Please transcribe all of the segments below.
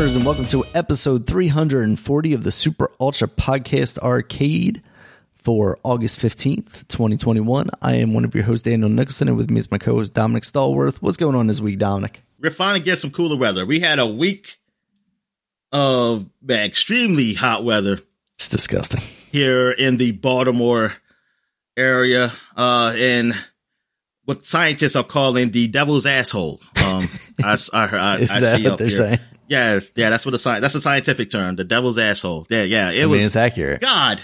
gamers, and welcome to episode 340 of the Super Ultra Podcast Arcade for August 15th, 2021. I am one of your hosts, Daniel Nicholson, and with me is my co host, Dominic Stallworth. What's going on this week, Dominic? We're finally getting some cooler weather. We had a week of extremely hot weather. It's disgusting. Here in the Baltimore area, uh, and what scientists are calling the devil's asshole. Um, I, I, I, Is I that see what up they're here. saying? Yeah, yeah, that's what the sci- that's a scientific term, the devil's asshole. Yeah, yeah, it I was. mean, it's accurate. God,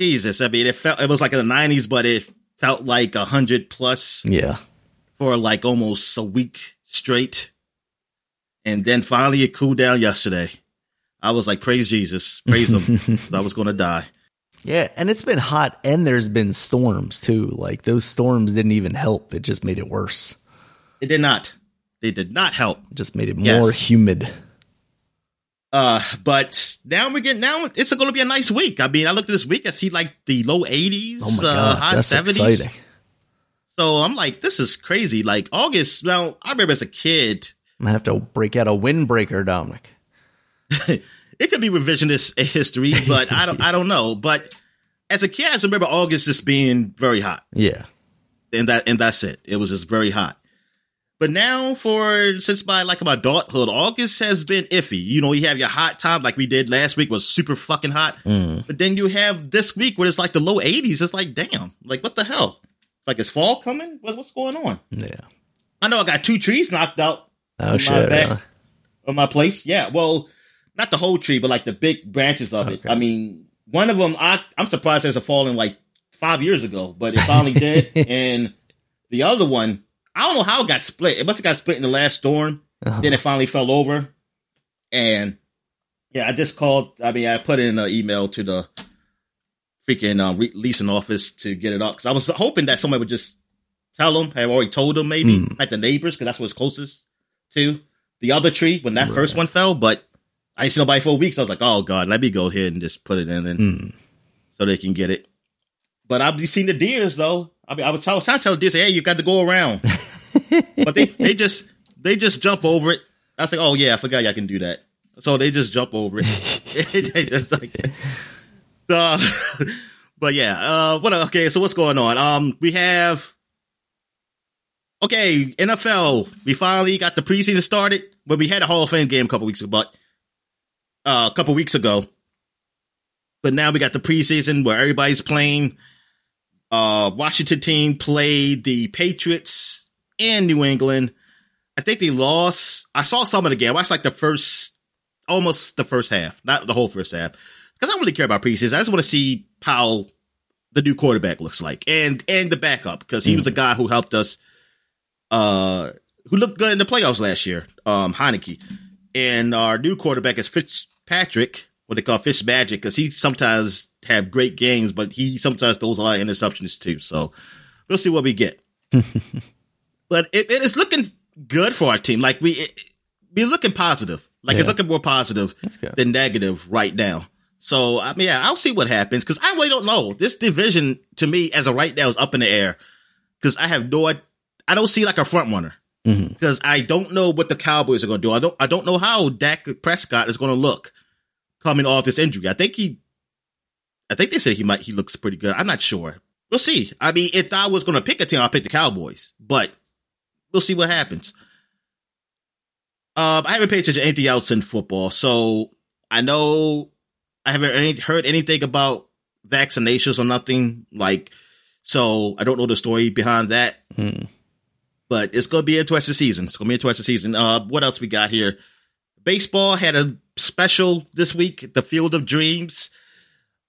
Jesus. I mean, it felt it was like in the nineties, but it felt like a hundred plus Yeah. for like almost a week straight, and then finally it cooled down yesterday. I was like, praise Jesus, praise him. I was going to die. Yeah, and it's been hot, and there's been storms too. Like those storms didn't even help; it just made it worse. It did not. They did not help. It just made it Yes. more humid. Uh, but now we're getting now. It's going to be a nice week. I mean, I looked at this week. I see like the low eighties, Oh my uh, high seventies. exciting! So I'm like, this is crazy. Like August. Now I remember as a kid, I'm gonna have to break out a windbreaker, Dominic. it could be revisionist history, but I don't. I don't know. But as a kid, I just remember August just being very hot. Yeah, and that and that's it. It was just very hot. But now, for since my like my adulthood, August has been iffy. You know, you have your hot time like we did last week was super fucking hot. Mm. But then you have this week where it's like the low eighties. It's like damn, like what the hell? Like is fall coming? What, what's going on? yeah. I know I got two trees knocked out Oh my shit! back. really? of my place. Yeah, well, not the whole tree, but like the big branches of it. I mean, one of them, I I'm surprised hasn't fallen like five years ago, but it finally did. And the other one, I don't know how it got split. It must have got split in the last storm. Uh-huh. Then it finally fell over. And yeah, I just called. I mean, I put in an email to the freaking um, re- leasing office to get it up because I was hoping that somebody would just tell them. I already told them maybe, Hmm. like the neighbors, because that's what's closest to the other tree when that first one fell. But I didn't see nobody for a week, so I was like, "Oh God, let me go ahead and just put it in, and Hmm. so they can get it." But I've seen the deers though. I mean, I was, I was trying to tell the deers, "Hey, you got to go around," but they they just they just jump over it. I was like, "Oh yeah, I forgot y'all can do that." So they just jump over it. they just like, uh, but yeah. Uh, what? Okay, so what's going on? Um, we have. Okay, NFL. We finally got the preseason started. But we had a Hall of Fame game a couple weeks ago, but uh, a couple weeks ago. But now we got the preseason where everybody's playing. Uh, Washington team played the Patriots in New England. I think they lost. I saw some of the game. I watched like the first, almost the first half, not the whole first half, because I don't really care about preseason. I just want to see how the new quarterback looks like and and the backup because he was the guy who helped us. Uh, who looked good in the playoffs last year, um, Heinicke, and our new quarterback is Fitzpatrick, what they call Fitzmagic, because he sometimes have great games, but he sometimes throws a lot of interceptions too. So we'll see what we get. but it, it is looking good for our team. Like we, it, we're looking positive. Like Yeah. it's looking more positive than negative right now. So I mean, yeah, I'll see what happens because I really don't know. This division to me, as of right now, is up in the air because I have no, I don't see like a front runner mm-hmm. because I don't know what the Cowboys are going to do. I don't, I don't know how Dak Prescott is going to look coming off this injury. I think he, I think they said he might, he looks pretty good. I'm not sure. We'll see. I mean, if I was going to pick a team, I'll pick the Cowboys, but we'll see what happens. Um, I haven't paid attention to anything else in football, so I know I haven't any, heard anything about vaccinations or nothing. Like, so I don't know the story behind that Hmm. but it's going to be an interesting season. It's going to be an interesting season. Uh, what else we got here? Baseball had a special this week, the Field of Dreams,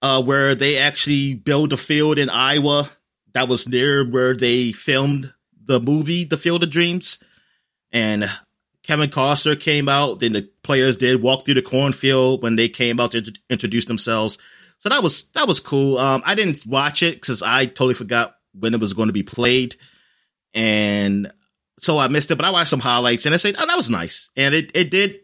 uh, where they actually build a field in Iowa that was near where they filmed the movie, The Field of Dreams. And Kevin Costner came out, then the players did walk through the cornfield when they came out to introduce themselves. So that was, that was cool. Um, I didn't watch it because I totally forgot when it was going to be played and so I missed it. But I watched some highlights, and I said, "Oh, that was nice." And it it did.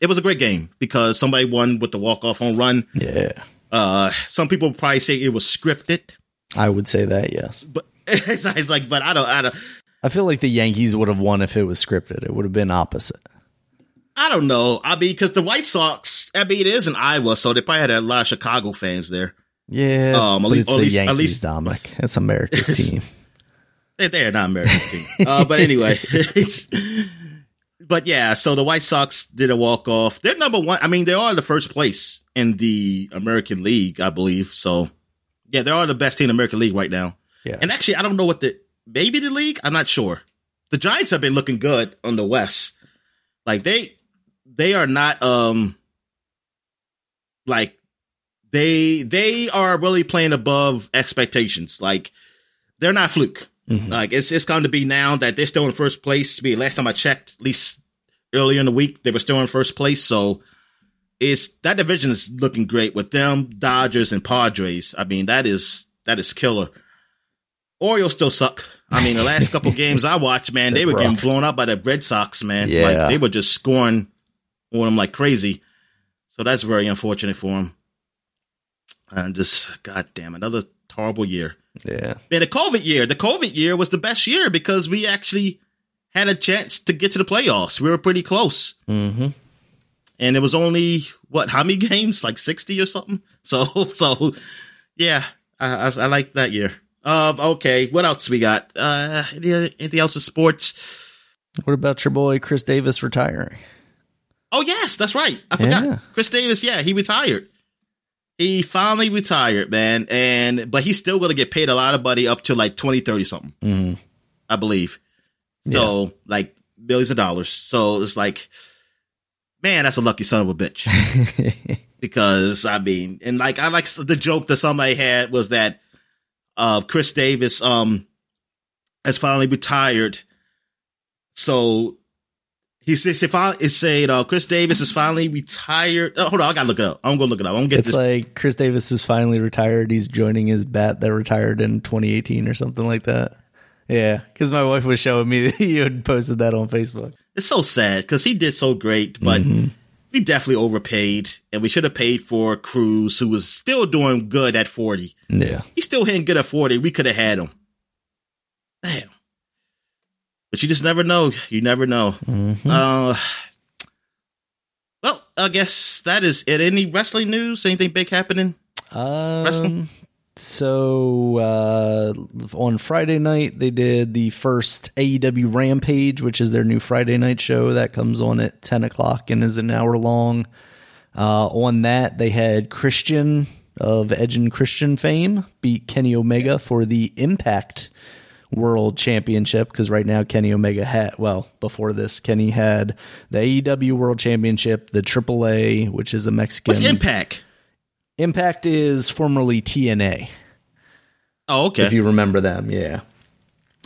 It was a great game because somebody won with the walk off home run. Yeah, Uh, some people probably say it was scripted, I would say that. Yes, but it's, it's like, but I don't, I don't. I feel like the Yankees would have won if it was scripted. It would have been opposite. I don't know. I mean, because the White Sox, I mean, it is in Iowa, so they probably had a lot of Chicago fans there. Yeah, Um, at least- it's at the least- at least- Dominic. It's America's team. They, they are not America's team. Uh, but anyway, it's, but yeah, so the White Sox did a walk off. They're number one. I mean, they are the first place in the American League, I believe. So yeah, they are the best team in the American League right now. Yeah, And actually, I don't know what the maybe the league. I'm not sure. The Giants have been looking good on the West. Like they they are not um like they they are really playing above expectations. Like they're not fluke. Mhm. Like it's it's going to be now that they're still in first place. Be last time I checked, at least earlier in the week, they were still in first place. So it's that division is looking great with them, Dodgers and Padres. I mean, that is that is killer. Orioles still suck. I mean, the last couple games I watched, man, they were getting blown up by the Red Sox, man. Yeah. Like they were just scoring on them like crazy. So that's very unfortunate for them. And just, goddamn, another horrible year. Yeah, Man, the COVID year, the COVID year was the best year because we actually had a chance to get to the playoffs. We were pretty close. hmm And it was only, what, how many games? Like 60 or something? So, so, yeah, I, I, I like that year. Um, okay, what else we got? Uh, any, anything else in sports? What about your boy Chris Davis retiring? Oh, yes, that's right. I forgot. Yeah. Chris Davis, yeah, he retired. He finally retired, man. And, but he's still going to get paid a lot of money up to like 20, 30 something. Mm. I believe. So like millions of dollars. So it's like, man, that's a lucky son of a bitch. because I mean, and like I like the joke that somebody had was that uh Chris Davis um has finally retired. So he says if I it said uh Chris Davis is finally retired. Oh, hold on, I gotta look it up. I'm gonna look it up. I'm gonna get it's this. like Chris Davis is finally retired. He's joining his bat that retired in 2018 or something like that. Yeah, because my wife was showing me that you had posted that on Facebook. it's so sad because he did so great, but Mhm. we definitely overpaid, and we should have paid for Cruz, who was still doing good at 40. Yeah, He's still hitting good at 40. We could have had him. Damn. But you just never know. You never know. Mhm. Uh, well, I guess that is it. Any wrestling news? Anything big happening? Wrestling? Um, so uh, on Friday night they did the first AEW Rampage, which is their new Friday night show that comes on at 10 o'clock and is an hour long. Uh, on that they had Christian of Edge and Christian fame beat Kenny Omega for the Impact World Championship because right now Kenny Omega had well before this Kenny had the AEW World Championship, the AAA, which is a Mexican. What's Impact? Impact is formerly TNA, Oh, okay. if you remember them. Yeah.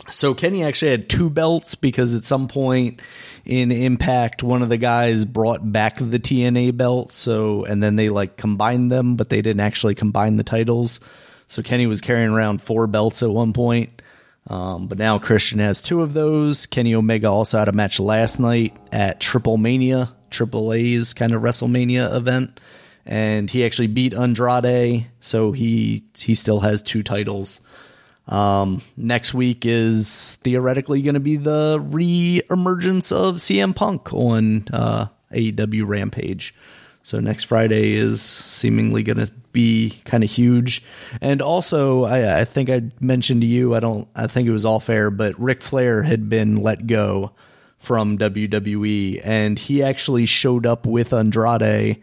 So Kenny actually had two belts because at some point in Impact, one of the guys brought back the TNA belt. So, and then they like combined them, but they didn't actually combine the titles. So Kenny was carrying around four belts at one point. Um, but now Christian has two of those. Kenny Omega also had a match last night at Triple Mania, Triple A's kind of WrestleMania event, and he actually beat Andrade, so he he still has two titles. Um, next week is theoretically going to be the re-emergence of CM Punk on uh, AEW Rampage. So next Friday is seemingly going to be kind of huge. And also, I, I think I mentioned to you, I don't, I think it was all fair, but Ric Flair had been let go from WWE, and he actually showed up with Andrade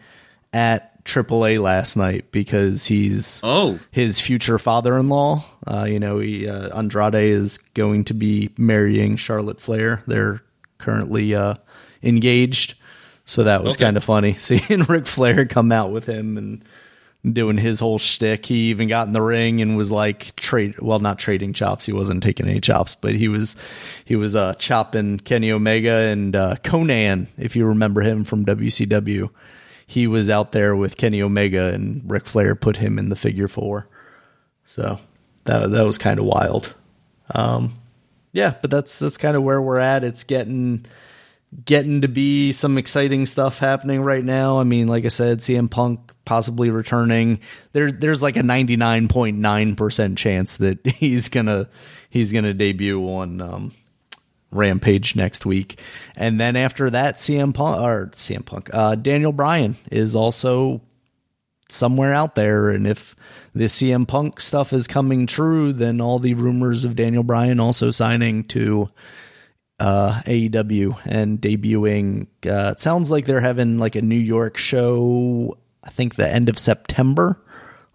at AAA last night because he's oh, his future father-in-law. Uh, you know, he, uh, Andrade is going to be marrying Charlotte Flair. They're currently uh, engaged, so that was Okay. kind of funny seeing Ric Flair come out with him and doing his whole shtick. He even got in the ring and was like trade, well, not trading chops. He wasn't taking any chops, but he was he was uh, chopping Kenny Omega and uh, Konnan, if you remember him from WCW. He was out there with Kenny Omega, and Ric Flair put him in the figure four. So that that was kind of wild. Um, yeah, but that's that's kind of where we're at. It's getting getting to be some exciting stuff happening right now. I mean, like I said, CM Punk possibly returning. There there's like a 99.9% chance that he's going to he's going to debut on um Rampage next week, and then after that, CM Punk or CM Punk, uh, Daniel Bryan is also somewhere out there, and if this CM Punk stuff is coming true, then all the rumors of Daniel Bryan also signing to uh, AEW and debuting. Uh, it sounds like they're having like a New York show. I think the end of September,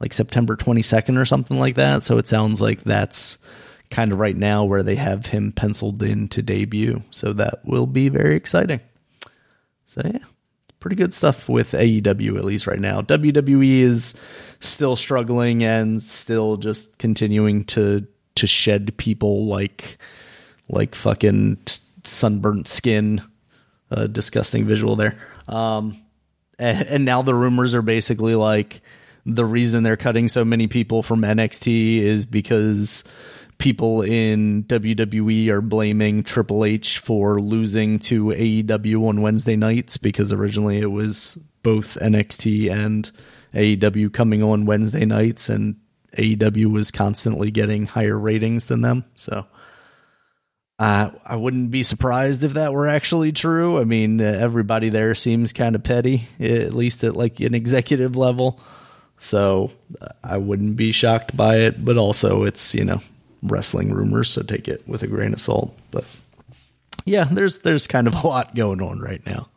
like September 22nd or something like that. So it sounds like that's kind of right now where they have him penciled in to debut. So that will be very exciting. So yeah, pretty good stuff with AEW at least right now. WWE is still struggling and still just continuing to to shed people like like fucking sunburnt skin. Uh, disgusting visual there. Um, and, and now the rumors are basically like the reason they're cutting so many people from NXT is because people in WWE are blaming Triple H for losing to AEW on Wednesday nights because originally it was both NXT and AEW coming on Wednesday nights and AEW was constantly getting higher ratings than them. So uh, I wouldn't be surprised if that were actually true. I mean, uh, everybody there seems kind of petty, at least at like an executive level. So uh, I wouldn't be shocked by it, but also it's, you know, wrestling rumors, so take it with a grain of salt. But yeah, there's there's kind of a lot going on right now.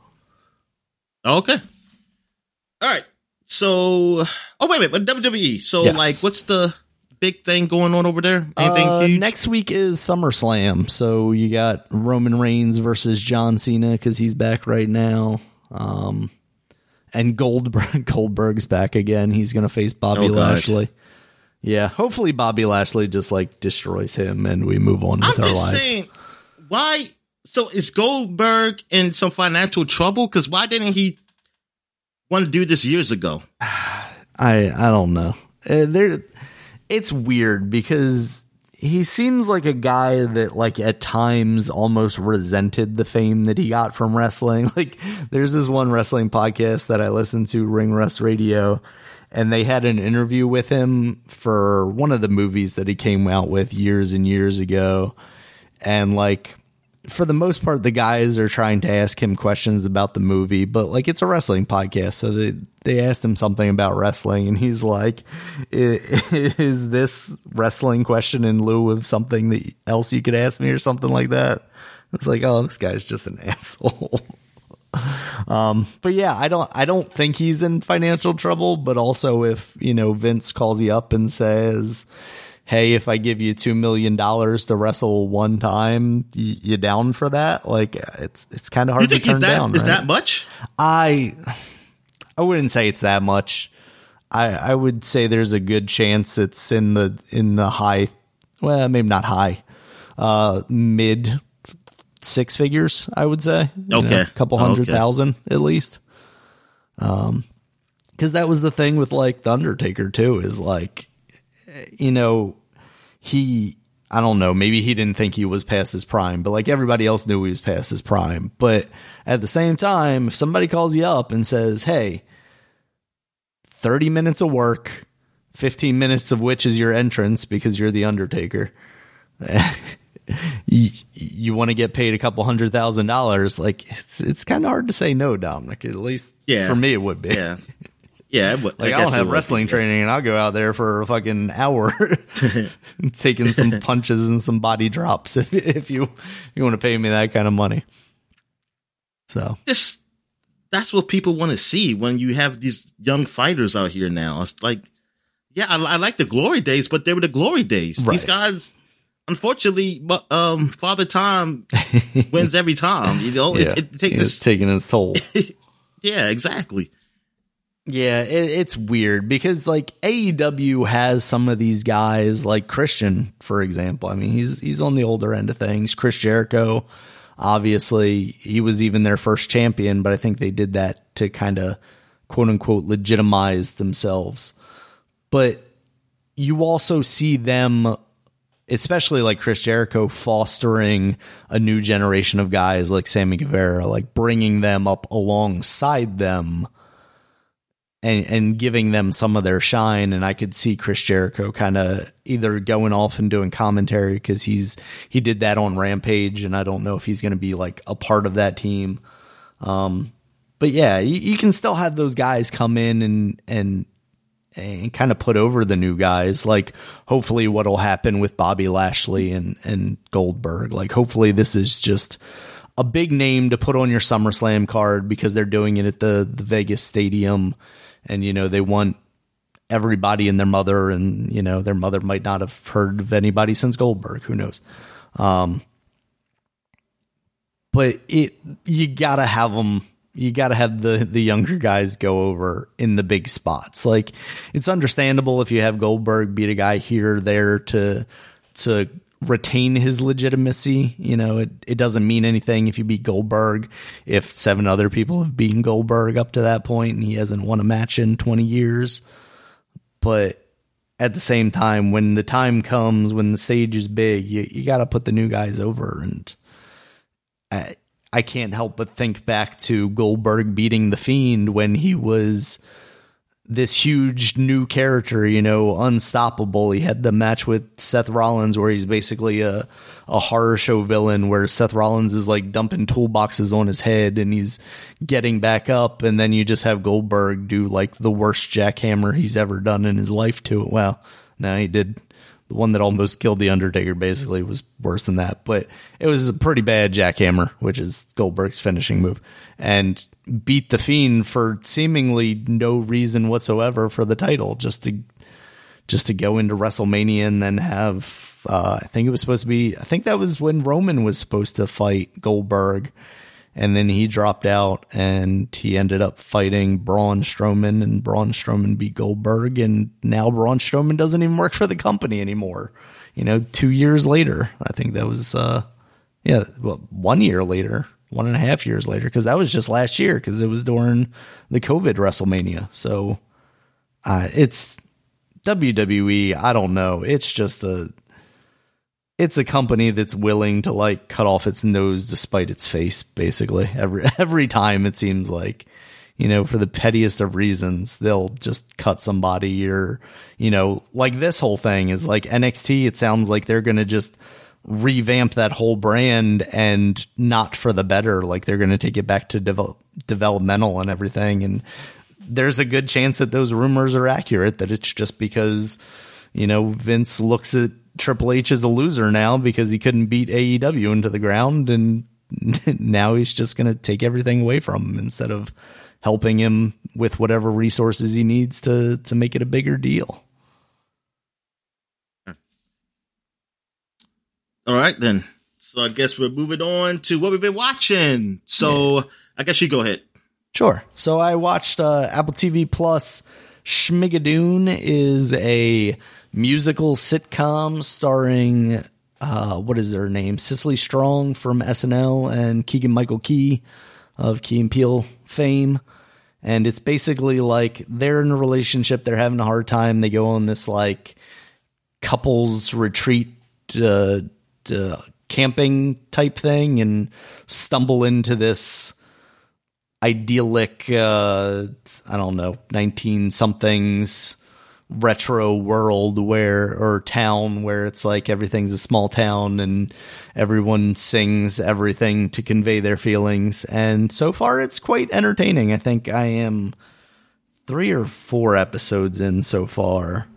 Okay. All right. So, oh wait wait, but WWE. So, Yes. like, what's the big thing going on over there? Anything Uh, huge? Next week is SummerSlam, so you got Roman Reigns versus John Cena because he's back right now. Um, and Goldberg Goldberg's back again. He's gonna face Bobby Oh, Lashley. Yeah, hopefully Bobby Lashley just like destroys him and we move on with I'm our just lives. saying, why? So is Goldberg in some financial trouble? Because why didn't he want to do this years ago? I I don't know. Uh, there, it's weird because he seems like a guy that like at times almost resented the fame that he got from wrestling. Like there's this one wrestling podcast that I listen to, Ring Rust Radio, and they had an interview with him for one of the movies that he came out with years and years ago, and like for the most part, the guys are trying to ask him questions about the movie, but like it's a wrestling podcast, so they they asked him something about wrestling, and he's like, "I- "Is this wrestling question in lieu of something that else you could ask me, or something like that?" It's like, oh, this guy's just an asshole. Um, but yeah, I don't, I don't think he's in financial trouble. But also, if you know Vince calls you up and says, "Hey, if I give you two million dollars to wrestle one time, you, you down for that?" Like, it's it's kind of hard to turn that down. is right? that much? I I wouldn't say it's that much. I I would say there's a good chance it's in the in the high well, maybe not high. Uh mid six figures, I would say. You know, Okay. a couple hundred Okay. thousand at least. Um cuz that was the thing with like the Undertaker too is like you know he I don't know, maybe he didn't think he was past his prime, but like everybody else knew he was past his prime. But at the same time, if somebody calls you up and says, "Hey, 30 minutes of work, 15 minutes of which is your entrance because you're the Undertaker." you, you want to get paid a couple hundred thousand dollars like it's it's kind of hard to say no dominic at least Yeah. for me it would be Yeah, yeah. would- like I, guess don't have wrestling training, and I'll go out there for a fucking hour, taking some punches and some body drops. If if you you want to pay me that kind of money, so Just that's what people want to see when you have these young fighters out here now. It's like, yeah, I, I like the glory days, but they were the glory days. These guys, unfortunately, but um, Father Time wins every time. You know, yeah, it, it takes it's taking its toll. yeah, exactly. Yeah, it, it's weird because like AEW has some of these guys, like Christian, for example. I mean, he's he's on the older end of things. Chris Jericho, obviously, he was even their first champion, but I think they did that to kind of quote unquote legitimize themselves. But you also see them especially like Chris Jericho fostering a new generation of guys like Sammy Guevara, like bringing them up alongside them and and giving them some of their shine. And I could see Chris Jericho kind of either going off and doing commentary cuz he's he did that on Rampage and I don't know if he's going to be like a part of that team. Um but yeah you, you can still have those guys come in and and and kind of put over the new guys. Like hopefully what'll happen with Bobby Lashley and and Goldberg. Like hopefully this is just a big name to put on your SummerSlam card because they're doing it at the the Vegas stadium and you know they want everybody and their mother and you know their mother might not have heard of anybody since Goldberg. Who knows? Um but it you got to have them you got to have the the younger guys go over in the big spots. Like it's understandable if you have Goldberg beat a guy here there to to retain his legitimacy. You know, it, it doesn't mean anything if you beat Goldberg, if seven other people have beaten Goldberg up to that point and he hasn't won a match in 20 years. But at the same time, when the time comes, when the stage is big, you, you got to put the new guys over. And I, I can't help but think back to Goldberg beating The Fiend when he was this huge new character, you know, unstoppable. He had the match with Seth Rollins where he's basically a, a horror show villain where Seth Rollins is like dumping toolboxes on his head and he's getting back up. And then you just have Goldberg do like the worst jackhammer he's ever done in his life to it. Well, now he did the one that almost killed the Undertaker basically was worse than that, but it was a pretty bad jackhammer, which is Goldberg's finishing move, and beat the Fiend for seemingly no reason whatsoever for the title, just to just to go into WrestleMania and then have. Uh, I think it was supposed to be. I think that was when Roman was supposed to fight Goldberg, and then he dropped out and he ended up fighting Braun Strowman and Braun Strowman beat Goldberg and now Braun Strowman doesn't even work for the company anymore. You know, two years later, I think that was, uh, yeah, well, one year later, one and a half years later, because that was just last year because it was during the COVID WrestleMania. So, uh, it's WWE. I don't know. It's just a, it's a company that's willing to like cut off its nose despite its face basically. Every every time it seems like you know for the pettiest of reasons they'll just cut somebody or you know like this whole thing is like NXT it sounds like they're going to just revamp that whole brand and not for the better. Like they're going to take it back to develop, developmental and everything. And there's a good chance that those rumors are accurate that it's just because you know Vince looks at Triple H is a loser now because he couldn't beat AEW into the ground, and now he's just going to take everything away from him instead of helping him with whatever resources he needs to to make it a bigger deal. All right, then. So I guess we're moving on to what we've been watching. So yeah. I guess you go ahead. Sure. So I watched uh, Apple TV Plus. Schmigadoon is a musical sitcom starring uh, what is their name? Cecily Strong from SNL and Keegan Michael Key of Key and fame. And it's basically like they're in a relationship, they're having a hard time. They go on this like couples retreat uh, camping type thing and stumble into this idyllic, uh, I don't know, 19 somethings retro world where or town where it's like everything's a small town and everyone sings everything to convey their feelings. And so far it's quite entertaining. I think i am 3 or 4 episodes in so far.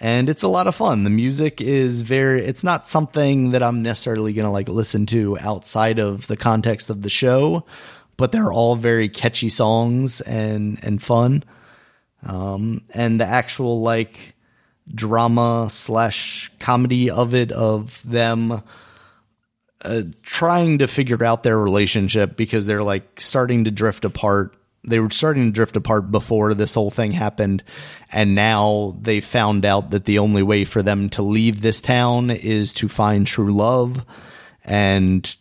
And it's a lot of fun. The music is very it's not something that i'm necessarily going to like listen to outside of the context of the show but they're all very catchy songs and and fun um, and the actual like drama slash comedy of it of them uh, trying to figure out their relationship because they're like starting to drift apart. They were starting to drift apart before this whole thing happened and now they found out that the only way for them to leave this town is to find true love. And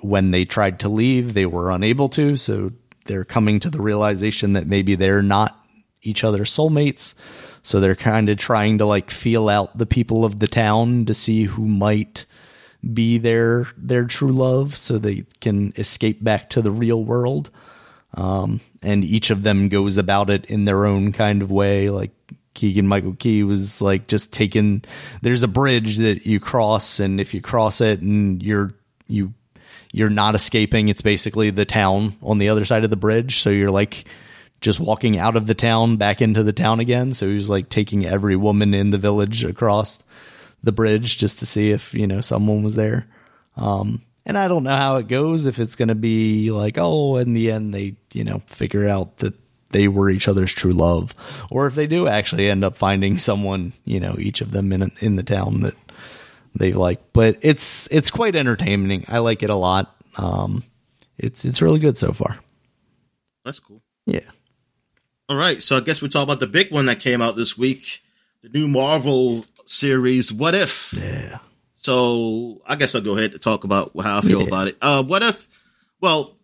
when they tried to leave they were unable to so they're coming to the realization that maybe they're not each other's soulmates. So they're kind of trying to like feel out the people of the town to see who might be their their true love so they can escape back to the real world. Um, and each of them goes about it in their own kind of way. Like Keegan Michael Key was like just taking. There's a bridge that you cross, and if you cross it and you're you you're not escaping, it's basically the town on the other side of the bridge. So you're like just walking out of the town back into the town again. So he was like taking every woman in the village across the bridge just to see if you know someone was there. Um, and I don't know how it goes if it's going to be like, oh, in the end they you know figure out that they were each other's true love, or if they do actually end up finding someone, you know, each of them in in the town that they like. But it's it's quite entertaining. I like it a lot. Um, it's it's really good so far. That's cool. Yeah. All right, so I guess we talk about the big one that came out this week, the new Marvel series, What If? Yeah. So I guess I'll go ahead and talk about how I feel Yeah. about it. Uh, what if? Well,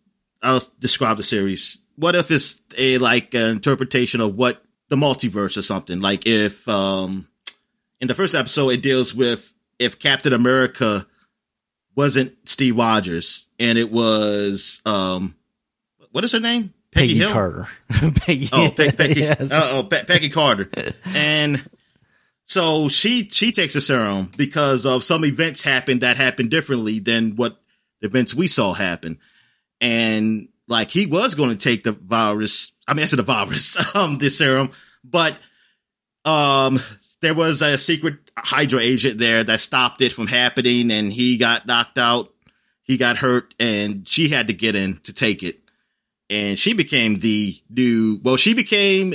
I'll describe the series. What if it's a like an interpretation of what the multiverse or something? Like if um in the first episode it deals with if Captain America wasn't Steve Rogers and it was um what is her name? Peggy, Hill? Carter. Peggy. Oh, Pe- Peggy. Yes. oh, Pe- Peggy Carter. And so she she takes a serum because of some events happened that happened differently than what events we saw happen. And like he was going to take the virus. I mean, I said the virus, um, the serum, but um, there was a secret Hydra agent there that stopped it from happening, and he got knocked out. He got hurt, and she had to get in to take it and she became the new well she became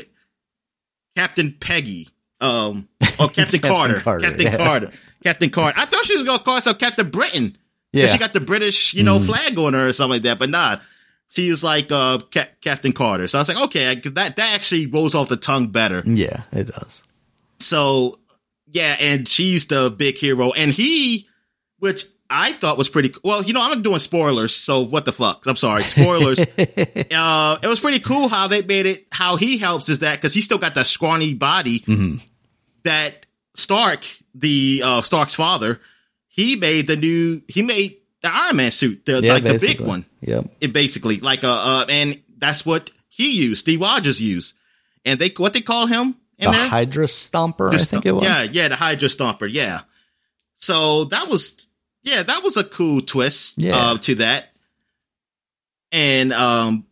captain peggy um or captain, Captain carter, Carter, captain yeah. carter captain carter i thought she was gonna call herself captain Britain. Yeah. She got the british you know flag on her or something like that but nah she's like uh Ca- captain carter so i was like okay I, that that actually rolls off the tongue better yeah, it does. so yeah, and she's the big hero, and he, which I thought was pretty. Cool well, you know, I'm doing spoilers, so what the fuck? I'm sorry, spoilers. uh, it was pretty cool how they made it. How he helps is that because he still got that scrawny body Mm-hmm. that Stark, the uh, Stark's father, he made the new. He made the Iron Man suit, the Yeah, like the big one Yep. it basically like uh, uh and that's what he used steve rogers used and they what they call him in The there Hydra Stomper, I Just- think it was. yeah yeah the hydra stomper yeah so that was yeah that was a cool twist Yeah. uh, to that and um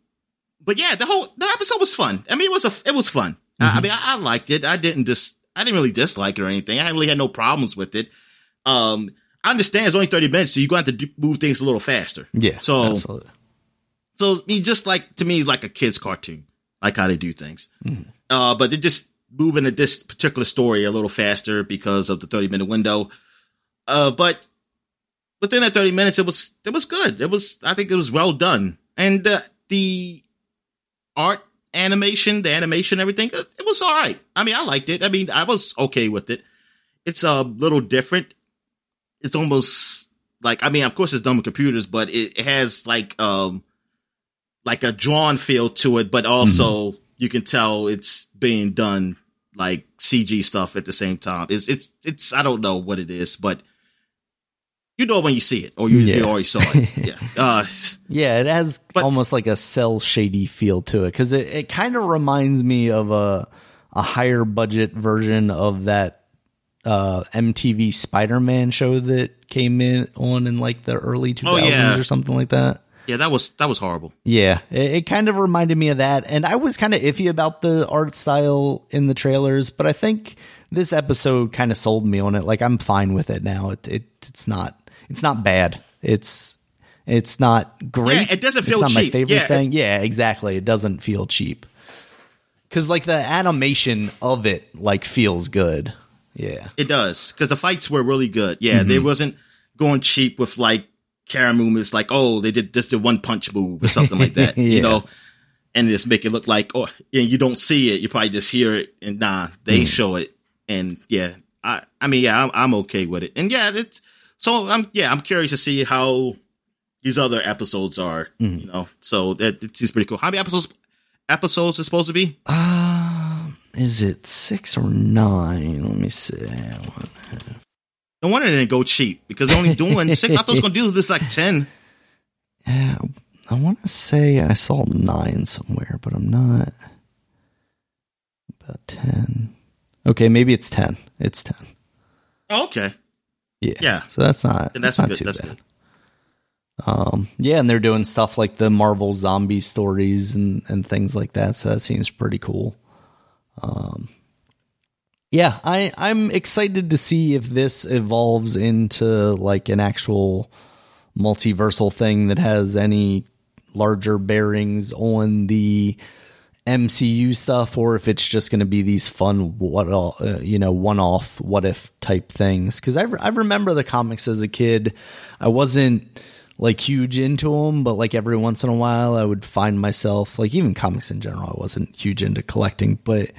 but yeah the whole the episode was fun i mean it was a it was fun I, Mm-hmm. I mean I, I liked it i didn't just i didn't really dislike it or anything i really had no problems with it um i understand it's only 30 minutes so you're going to have to do, move things a little faster Yeah. So- absolutely. so I mean, just like to me, like a kid's cartoon, like how they do things. Uh, but they're just moving at this particular story a little faster because of the thirty minute window. Uh, but within that thirty minutes, it was it was good. It was I think it was well done, and the the art animation, the animation, everything, it, it was all right. I mean, I liked it. I mean, I was okay with it. It's a little different. It's almost like I mean, of course, it's done with computers, but it, it has like um like a drawn feel to it, but also mm-hmm. you can tell it's being done like CG stuff at the same time. It's it's it's I don't know what it is, but you know when you see it, or you, you already saw it. Yeah. Uh, Yeah, it has But- almost like a cell shady feel to it because it, it kind of reminds me of a a higher budget version of that uh, MTV Spider Man show that came in on in like the early 2000s Oh, yeah. or something like that. yeah, that was that was horrible. Yeah, it, it kind of reminded me of that, and I was kind of iffy about the art style in the trailers, but I think this episode kind of sold me on it. Like I'm fine with it now. It, it it's not it's not bad. It's it's not great. Yeah, it doesn't It's feel not my cheap. favorite Yeah, thing. yeah, exactly. It doesn't feel cheap because like the animation of it like feels good. Yeah, It does because the fights were really good. Yeah, they mm-hmm. wasn't going cheap with like camera movements, like oh they did just did one punch move or something like that. Yeah. You know, and just make it look like oh yeah, you don't see it, you probably just hear it, and nah, they mm. show it, and yeah, I I mean yeah, I'm, I'm okay with it, and yeah, it's so I'm yeah I'm curious to see how these other episodes are, mm-hmm. you know, so that it seems pretty cool. How many episodes episodes is supposed to be? Uh, is it six or nine? Let me see. No wonder they didn't go cheap because they're only doing six. I thought it was gonna do this like ten. Yeah, I want to say I saw nine somewhere, but I'm not. About 10. Okay, maybe it's 10. It's 10. Oh, okay. Yeah. Yeah. So that's not, Then that's, that's not good. too That's bad. good. Um, yeah, and they're doing stuff like the Marvel zombie stories and, and things like that. So that seems pretty cool. Um, yeah, I, I'm excited to see if this evolves into like an actual multiversal thing that has any larger bearings on the MCU stuff, or if it's just going to be these fun what uh, you know one off what if type things. Because I re- I remember the comics as a kid, I wasn't like huge into them, but like every once in a while, I would find myself like even comics in general, I wasn't huge into collecting, but.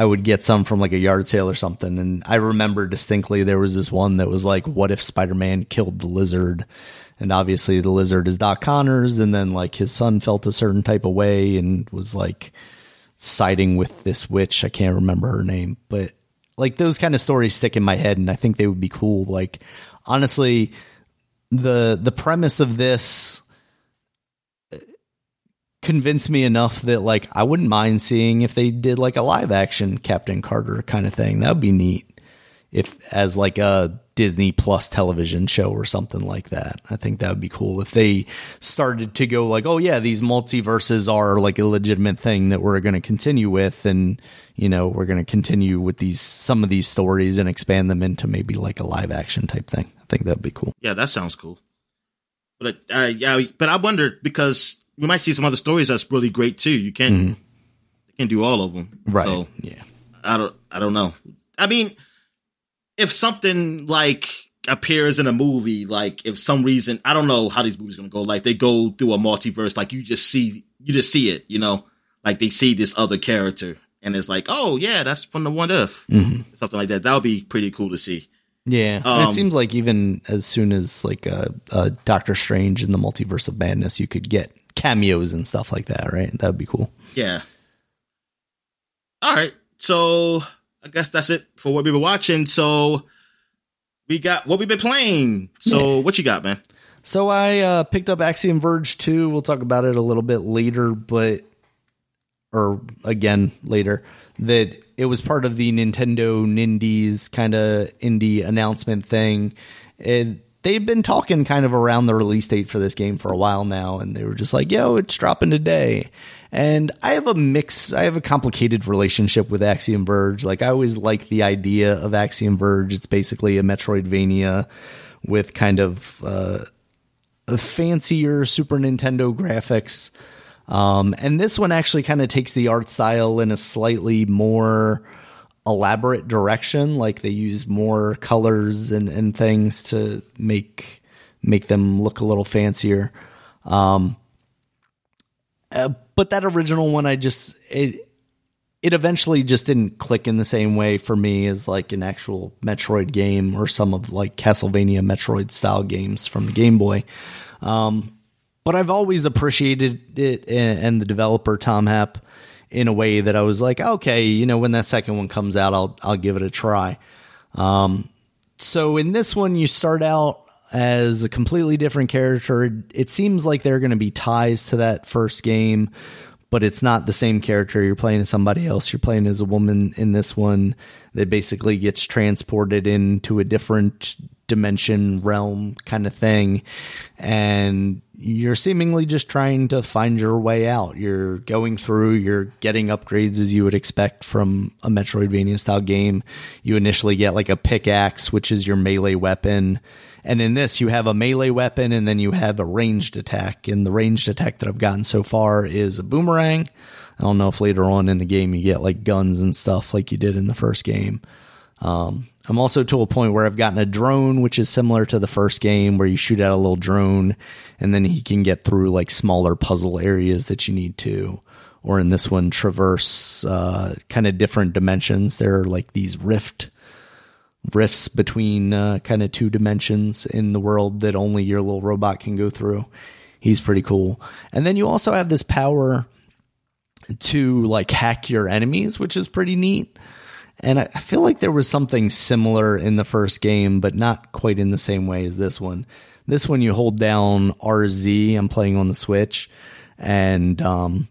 I would get some from like a yard sale or something. And I remember distinctly there was this one that was like, what if Spider Man killed the lizard? And obviously the lizard is Doc Connors. And then like his son felt a certain type of way and was like siding with this witch. I can't remember her name, but like those kind of stories stick in my head. And I think they would be cool. Like honestly, the, the premise of this, convinced me enough that like I wouldn't mind seeing if they did like a live action Captain Carter kind of thing. That would be neat. If as like a Disney Plus television show or something like that. I think that would be cool if they started to go like, "Oh yeah, these multiverses are like a legitimate thing that we're going to continue with and you know, we're going to continue with these some of these stories and expand them into maybe like a live action type thing." I think that would be cool. Yeah, that sounds cool. But uh, yeah, but I wonder because we might see some other stories that's really great too. You can't you can't do all of them, Right. So yeah. I don't I don't know. I mean, if something like appears in a movie, like if some reason I don't know how these movies gonna go, like they go through a multiverse, like you just see you just see it, you know, like they see this other character and it's like, oh yeah, that's from the One Earth, something like that. That would be pretty cool to see. Yeah, Um, it seems like even as soon as like uh, uh, Doctor Strange in the Multiverse of Madness, you could get cameos and stuff like that, right? That would be cool. Yeah. All right. So I guess that's it for what we were watching. So we got what we've been playing. So what you got, man? So I uh, picked up Axiom Verge 2. We'll talk about it a little bit later, but or again later that it was part of the Nintendo Nindies kind of indie announcement thing. It, they've been talking kind of around the release date for this game for a while now, and they were just like, "Yo, it's dropping today." And I have a mix. I have a complicated relationship with Axiom Verge. Like I always like the idea of Axiom Verge. It's basically a Metroidvania with kind of uh, a fancier Super Nintendo graphics. Um, and this one actually kind of takes the art style in a slightly more elaborate direction. Like they use more colors and, and things to make make them look a little fancier. Um, uh, but that original one, I just it it eventually just didn't click in the same way for me as like an actual Metroid game or some of like Castlevania Metroid style games from the Game Boy. Um, but I've always appreciated it and, and the developer Tom Happ in a way that I was like, okay, you know, when that second one comes out, I'll I'll give it a try. Um, so in this one, you start out as a completely different character. It seems like there are going to be ties to that first game, but it's not the same character. You're playing as somebody else. You're playing as a woman in this one that basically gets transported into a different dimension realm kind of thing. And you're seemingly just trying to find your way out. You're going through you're getting upgrades as you would expect from a metroidvania style game. You initially get like a pickaxe which is your melee weapon. And in this you have a melee weapon and then you have a ranged attack. And the ranged attack that i've gotten so far is a boomerang. I don't know if later on in the game you get like guns and stuff like you did in the first game. Um, I'm also to a point where I've gotten a drone, which is similar to the first game, where you shoot out a little drone and then he can get through like smaller puzzle areas that you need to. Or in this one, traverse uh, kind of different dimensions. There are like these rift rifts between uh, kind of two dimensions in the world that only your little robot can go through. He's pretty cool. And then you also have this power to like hack your enemies, which is pretty neat. And I feel like there was something similar in the first game, but not quite in the same way as this one. This one you hold down RZ. I'm playing on the Switch, and um,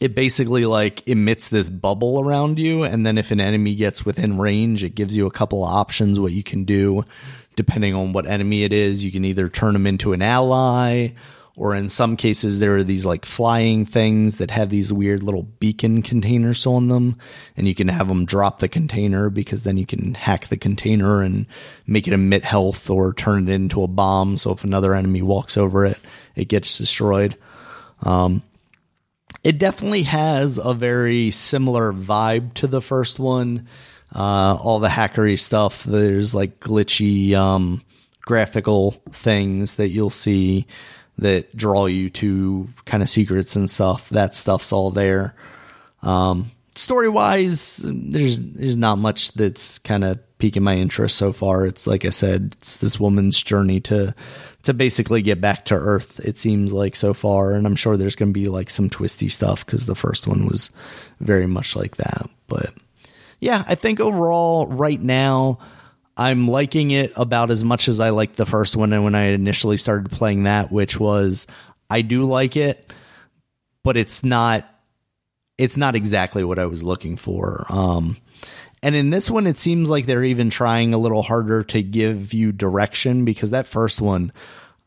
it basically like emits this bubble around you, and then if an enemy gets within range, it gives you a couple of options what you can do depending on what enemy it is. You can either turn them into an ally or in some cases there are these like flying things that have these weird little beacon containers on them and you can have them drop the container because then you can hack the container and make it emit health or turn it into a bomb. So if another enemy walks over it it gets destroyed. Um, it definitely has a very similar vibe to the first one. Uh, all the hackery stuff there's like glitchy um, graphical things that you'll see that draw you to kind of secrets and stuff. That stuff's all there. Um, story wise, there's there's not much that's kind of piquing my interest so far. It's like I said, it's this woman's journey to to basically get back to Earth. It seems like so far, and I'm sure there's going to be like some twisty stuff because the first one was very much like that. But yeah, I think overall, right now. I'm liking it about as much as I liked the first one and when I initially started playing that, which was I do like it, but it's not it's not exactly what I was looking for. Um and in this one it seems like they're even trying a little harder to give you direction because that first one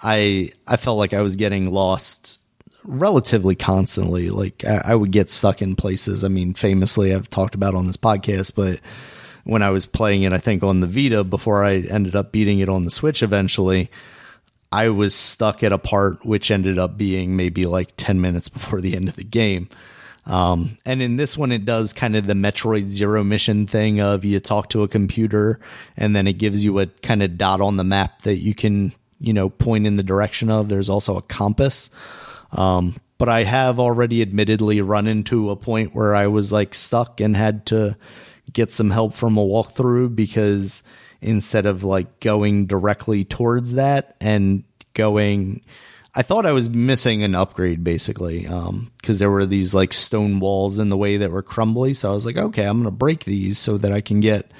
I I felt like I was getting lost relatively constantly. Like I, I would get stuck in places. I mean, famously I've talked about on this podcast, but when I was playing it, I think on the Vita before I ended up beating it on the Switch eventually, I was stuck at a part which ended up being maybe like 10 minutes before the end of the game. Um, and in this one, it does kind of the Metroid Zero mission thing of you talk to a computer and then it gives you a kind of dot on the map that you can, you know, point in the direction of. There's also a compass. Um, but I have already admittedly run into a point where I was like stuck and had to get some help from a walkthrough because instead of like going directly towards that and going I thought I was missing an upgrade basically um cuz there were these like stone walls in the way that were crumbly. So I was like okay I'm going to break these so that I can get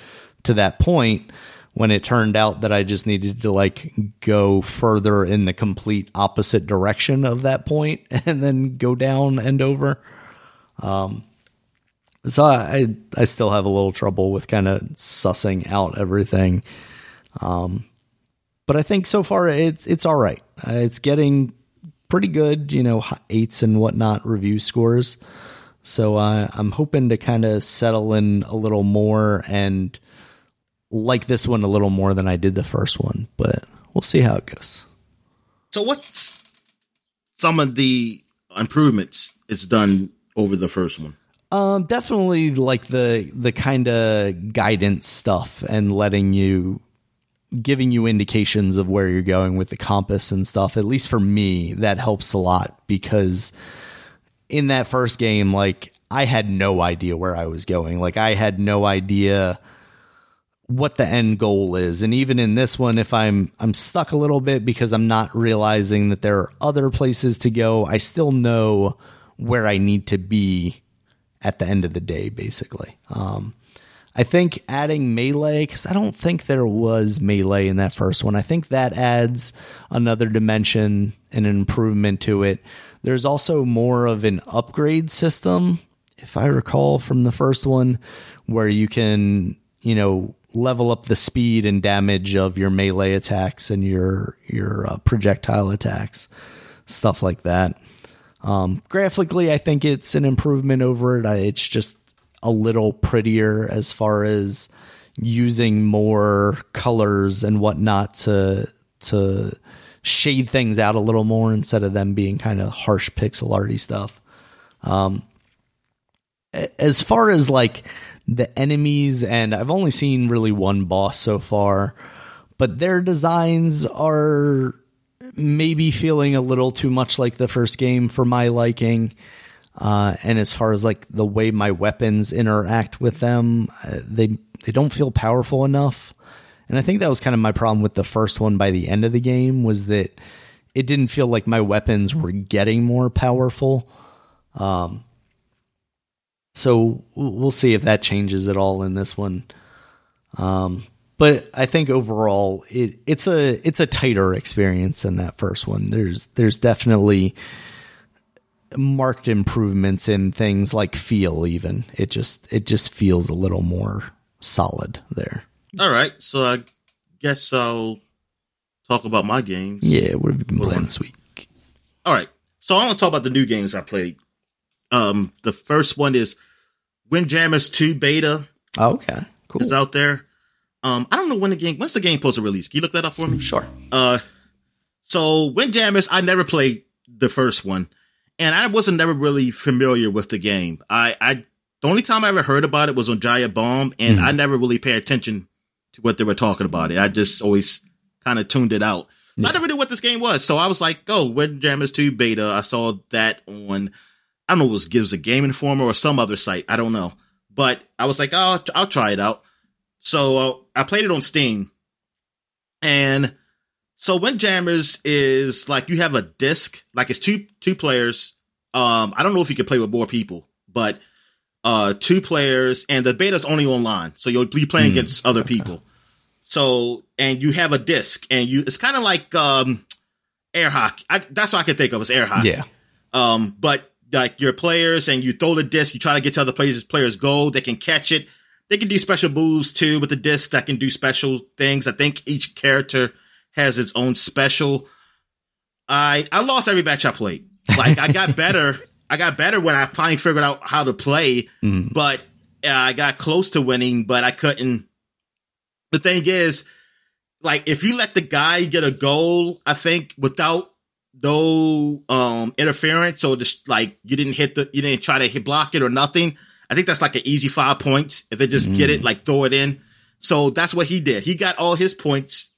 to that point when it turned out that I just needed to like go further in the complete opposite direction of that point and then go down and over. Um so I I still have a little trouble with kind of sussing out everything. Um, but I think so far it's it's all right. Uh, it's getting pretty good, you know, eights and whatnot review scores. So uh, I'm hoping to kind of settle in a little more and like this one a little more than I did the first one. But we'll see how it goes. So what's some of the improvements it's done over the first one? Um, definitely like the the kind of guidance stuff and letting you giving you indications of where you're going with the compass and stuff. At least for me, that helps a lot because in that first game, like I had no idea where I was going. Like I had no idea what the end goal is. And even in this one, if I'm I'm stuck a little bit because I'm not realizing that there are other places to go, I still know where I need to be at the end of the day, basically. Um, I think adding melee, because I don't think there was melee in that first one. I think that adds another dimension and an improvement to it. There's also more of an upgrade system, if I recall from the first one, where you can, you know, level up the speed and damage of your melee attacks and your your uh, projectile attacks, stuff like that. Um, graphically, I think it's an improvement over it. I, it's just a little prettier as far as using more colors and whatnot to to shade things out a little more instead of them being kind of harsh pixel arty stuff. Um, as far as like the enemies, and I've only seen really one boss so far, but their designs are maybe feeling a little too much like the first game for my liking. Uh, and as far as like the way my weapons interact with them, uh, they they don't feel powerful enough. And I think that was kind of my problem with the first one. By the end of the game, was that it didn't feel like my weapons were getting more powerful. Um, so we'll see if that changes at all in this one. Um, but I think overall it, it's a it's a tighter experience than that first one. There's there's definitely marked improvements in things like feel even. It just it just feels a little more solid there. All right, so I guess I'll talk about my games. Yeah, what have you been playing this week? All right, so I want to talk about the new games I played. Um, the first one is Windjammers Two Beta Oh, okay, cool. is out there. Um, I don't know when the game. When's the game supposed to release? Can you look that up for me? Sure. Uh, so Windjammers, I never played the first one, and I wasn't never really familiar with the game. I, I the only time I ever heard about it was on Giant Bomb, and Mhm. I never really paid attention to what they were talking about. It. I just always kind of tuned it out. So I never knew what this game was. So I was like, "Go Windjammers Two Beta." I saw that on. I don't know, if it was Gives a Game Informer or some other site. I don't know, but I was like, "Oh, I'll try it out." So uh, I played it on Steam, and so Windjammers is like you have a disc, like it's two two players. Um, I don't know if you can play with more people, but uh, two players, and the beta's only online, so you'll be playing Hmm, against other people. So, and you have a disc, and you it's kind of like um, air hockey. I, that's what I can think of as air hockey. Yeah. Um, but like your players and you throw the disc, you try to get to other players, players goal. They can catch it. They can do special moves too with the disc that can do special things. I think each character has its own special. I I lost every match I played. Like I got better. I got better when I finally figured out how to play, Mhm. but uh, I got close to winning, but I couldn't. The thing is, like if you let the guy get a goal, I think without no um interference or just like you didn't hit the you didn't try to hit block it or nothing. I think that's like an easy five points if they just get it like throw it in. So that's what he did. He got all his points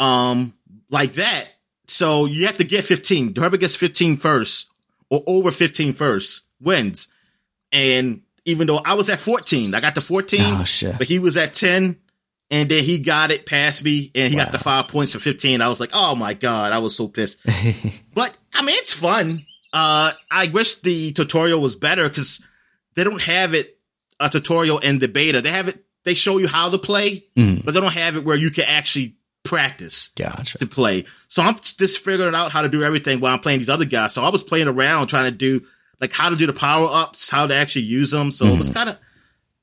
um like that. So you have to get 15. Whoever gets 15 first or over 15 first wins. And even though I was at 14, I got to 14, Oh but he was at 10 and then he got it past me and he got the five points for 15. I was like, oh my God, I was so pissed. But I mean, it's fun. Uh, I wish the tutorial was better because they don't have it a tutorial in the beta. They have it. They show you how to play, Mhm. but they don't have it where you can actually practice Gotcha. to play. So I'm just figuring out how to do everything while I'm playing these other guys. So I was playing around trying to do like how to do the power ups, how to actually use them. So it was kind of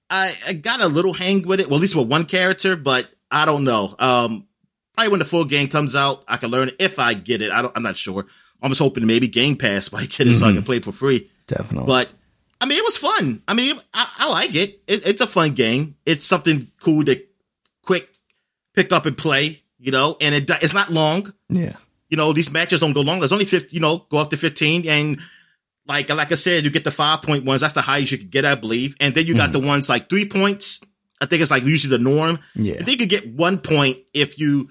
I, I got a little hang with it. Well, at least with one character, but I don't know. Um, probably when the full game comes out, I can learn it if I get it. I don't. I'm not sure. I'm just hoping maybe Game Pass might get it so I can play it for free. Definitely. But I mean, it was fun. I mean, I, I like it. it. It's a fun game. It's something cool to quick pick up and play. You know, and it it's not long. yeah. You know, these matches don't go long. There's only 50, you know, go up to 15 and like, like I said, you get the five point ones. That's the highest you can get, I believe. And then you got mm-hmm. the ones like three points. I think it's like usually the norm. Yeah. They could get one point if you,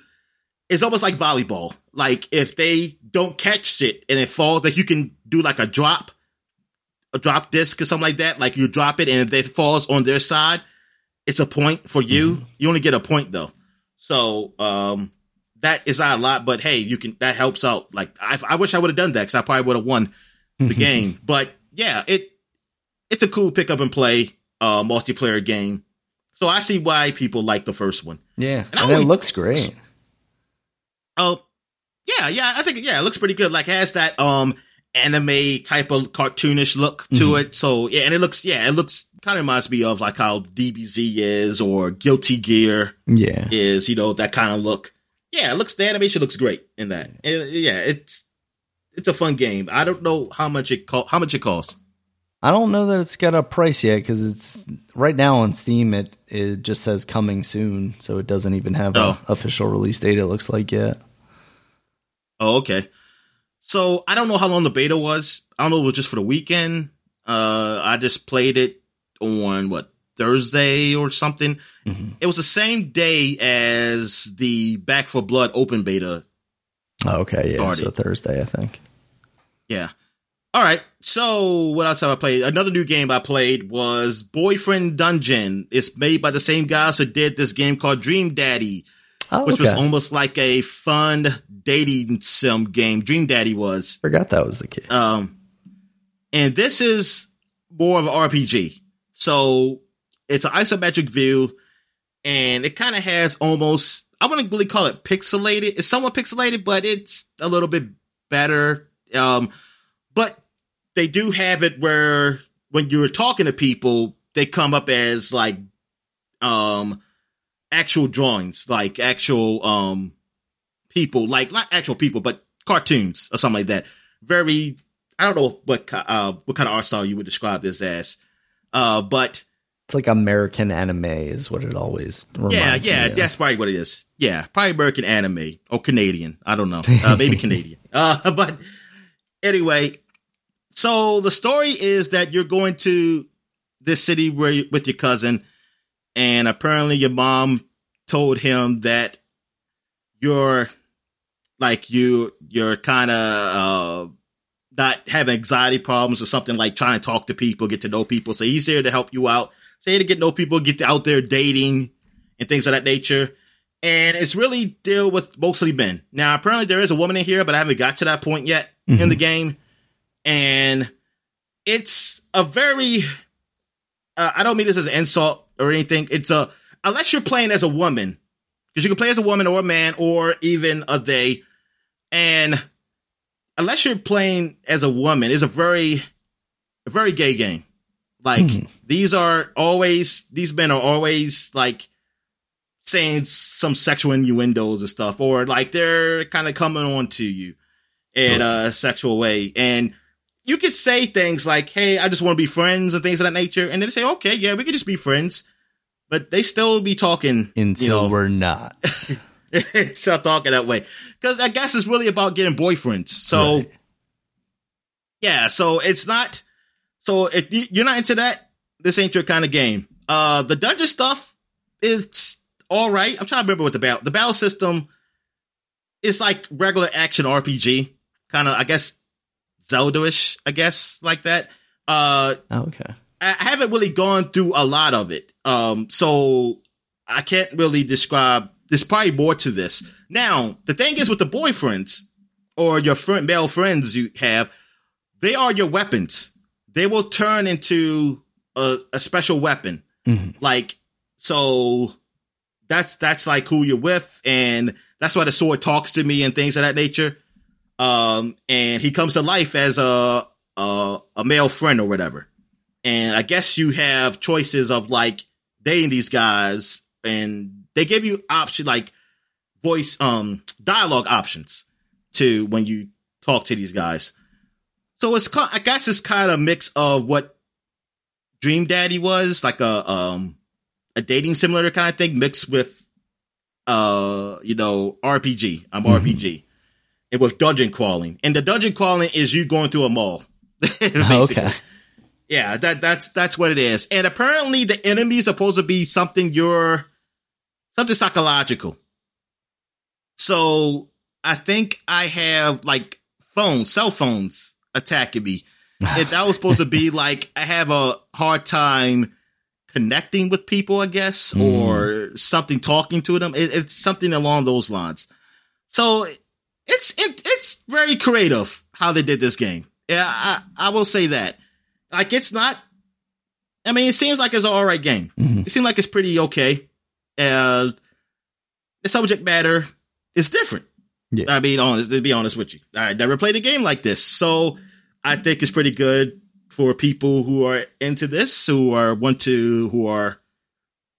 it's almost like volleyball. Like if they don't catch it and it falls, like you can do like a drop, a drop disc or something like that. Like you drop it and if it falls on their side, it's a point for you. You only get a point though. So, um, that is not a lot, but hey, you can, that helps out. Like I, I wish I would have done that because I probably would have won the game. But yeah, it, it's a cool pick up and play, uh, multiplayer game. So I see why people like the first one. Yeah. I And it looks great. Oh, yeah, yeah. I think yeah, it looks pretty good. Like has that um anime type of cartoonish look to mm-hmm. it. So yeah, and it looks yeah, it looks kind of reminds me of like how DBZ is or Guilty Gear Yeah. is. You know that kind of look. Yeah, it looks the animation looks great in that. It- yeah, it's it's a fun game. I don't know how much it co- how much it costs. I don't know that it's got a price yet because it's right now on Steam. It it just says coming soon, so it doesn't even have Oh. a official release date. It looks like yet. Oh, okay. So I don't know how long the beta was. I don't know if it was just for the weekend. Uh, I just played it on what Thursday or something. Mhm. It was the same day as the Back 4 Blood open beta. Oh, okay, yeah. Started. So Thursday, I think. Yeah. All right. So what else have I played? Another new game I played was Boyfriend Dungeon. It's made by the same guys who did this game called Dream Daddy, Oh, which okay. was almost like a fun dating sim game. Dream Daddy was. Forgot that was the kid. Um, and this is more of an RPG. So it's an isometric view, and it kind of has almost I wouldn't really call it pixelated. It's somewhat pixelated, but it's a little bit better. Um, but they do have it where when you're talking to people, they come up as like um actual drawings, like actual um people, like not actual people, but cartoons or something like that. Very, I don't know what uh what kind of art style you would describe this as, uh, but it's like American anime is what it always. Yeah, yeah, that's probably what it is. Yeah, probably American anime or Canadian. I don't know, uh, maybe Canadian. Uh, but anyway, so the story is that you're going to this city where you, with your cousin, and apparently your mom told him that you're like you you're kind of uh, not having anxiety problems or something like trying to talk to people, get to know people. So he's here to help you out. Say to get to know people, get out there dating and things of that nature. And it's really deal with mostly men. Now, apparently there is a woman in here, but I haven't got to that point yet mm-hmm. in the game. And it's a very, uh, I don't mean this as an insult or anything. It's a, unless you're playing as a woman, because you can play as a woman or a man or even a they. And unless you're playing as a woman, it's a very, a very gay game. Like hmm. these are always these men are always like saying some sexual innuendos and stuff, or like they're kind of coming on to you in a sexual way. And you could say things like, Hey, I just want to be friends and things of that nature. And then they say, okay, yeah, we could just be friends, but they still be talking until you know, we're not. still talking that way. Cause I guess it's really about getting boyfriends. So right. yeah, so it's not, so if you're not into that, this ain't your kind of game. Uh, the dungeon stuff is all right. I'm trying to remember what the battle, the battle system is like regular action RPG, kind of, I guess, Zelda-ish, I guess, like that. Uh, oh, okay. I haven't really gone through a lot of it. Um, so I can't really describe. There's probably more to this. Now, the thing is with the boyfriends or your friend, male friends you have, they are your weapons they will turn into a, a special weapon. Mm-hmm. Like, so that's, that's like who you're with. And that's why the sword talks to me and things of that nature. Um, and he comes to life as a, a, a male friend or whatever. And I guess you have choices of like dating these guys and they give you option like voice, um, dialogue options to when you talk to these guys. So it's I guess it's kind of a mix of what Dream Daddy was, like a um a dating simulator kind of thing, mixed with uh you know RPG. I'm mm-hmm. RPG. It was dungeon crawling, and the dungeon crawling is you going through a mall. okay. Yeah, that that's that's what it is. And apparently, the enemy is supposed to be something you're something psychological. So I think I have like phones, cell phones attacking me. if that was supposed to be like I have a hard time connecting with people, I guess, mm. or something talking to them. It, it's something along those lines. So it's it, it's very creative how they did this game. Yeah, I, I will say that. Like it's not. I mean, it seems like it's an all right game. Mm-hmm. It seems like it's pretty okay. Uh, the subject matter is different. Yeah. I mean, honest to be honest with you, I never played a game like this, so I think it's pretty good for people who are into this, who are want to, who are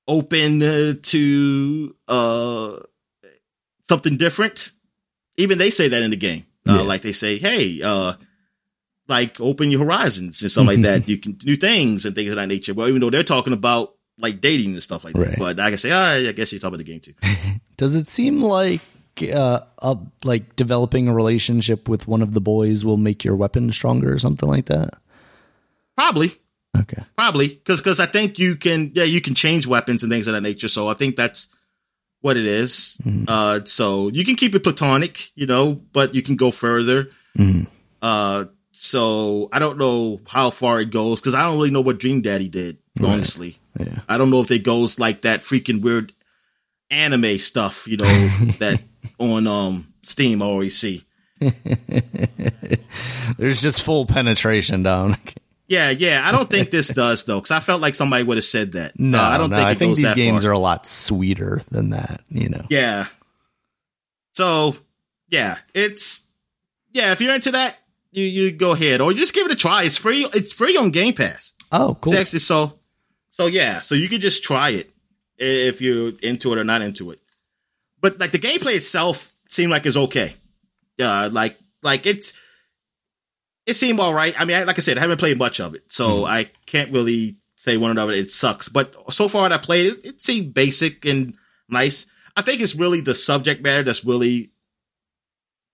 open to uh something different. Even they say that in the game. Uh, yeah. Like they say, hey, uh, like open your horizons and stuff like that. You can do things and things of that nature. Well, even though they're talking about like dating and stuff like right. that, but I can say, oh, I guess you're talking about the game too. Does it seem like uh, up, like developing a relationship with one of the boys will make your weapon stronger or something like that? Probably. Okay. Probably because because I think you can yeah you can change weapons and things of that nature. So I think that's what it is. Mm-hmm. Uh, so you can keep it platonic, you know, but you can go further. Mm-hmm. Uh, so I don't know how far it goes because I don't really know what Dream Daddy did. Right. Honestly, yeah. I don't know if it goes like that freaking weird anime stuff, you know, that on um Steam I always see. There's just full penetration down. Yeah, yeah. I don't think this does though, because I felt like somebody would have said that. No, Uh, I don't no, think. I think these that games far. are a lot sweeter than that. You know. Yeah. So, yeah, it's yeah. If you're into that, you you go ahead, or you just give it a try. It's free. It's free on Game Pass. Oh, cool. Actually, so so yeah, so you can just try it if you're into it or not into it. But like the gameplay itself seemed like it's okay. Yeah, like like it's it seemed all right. I mean, I, like I said, I haven't played much of it, so I can't really say one of it. It sucks, but so far that I played it, it seemed basic and nice. I think it's really the subject matter that's really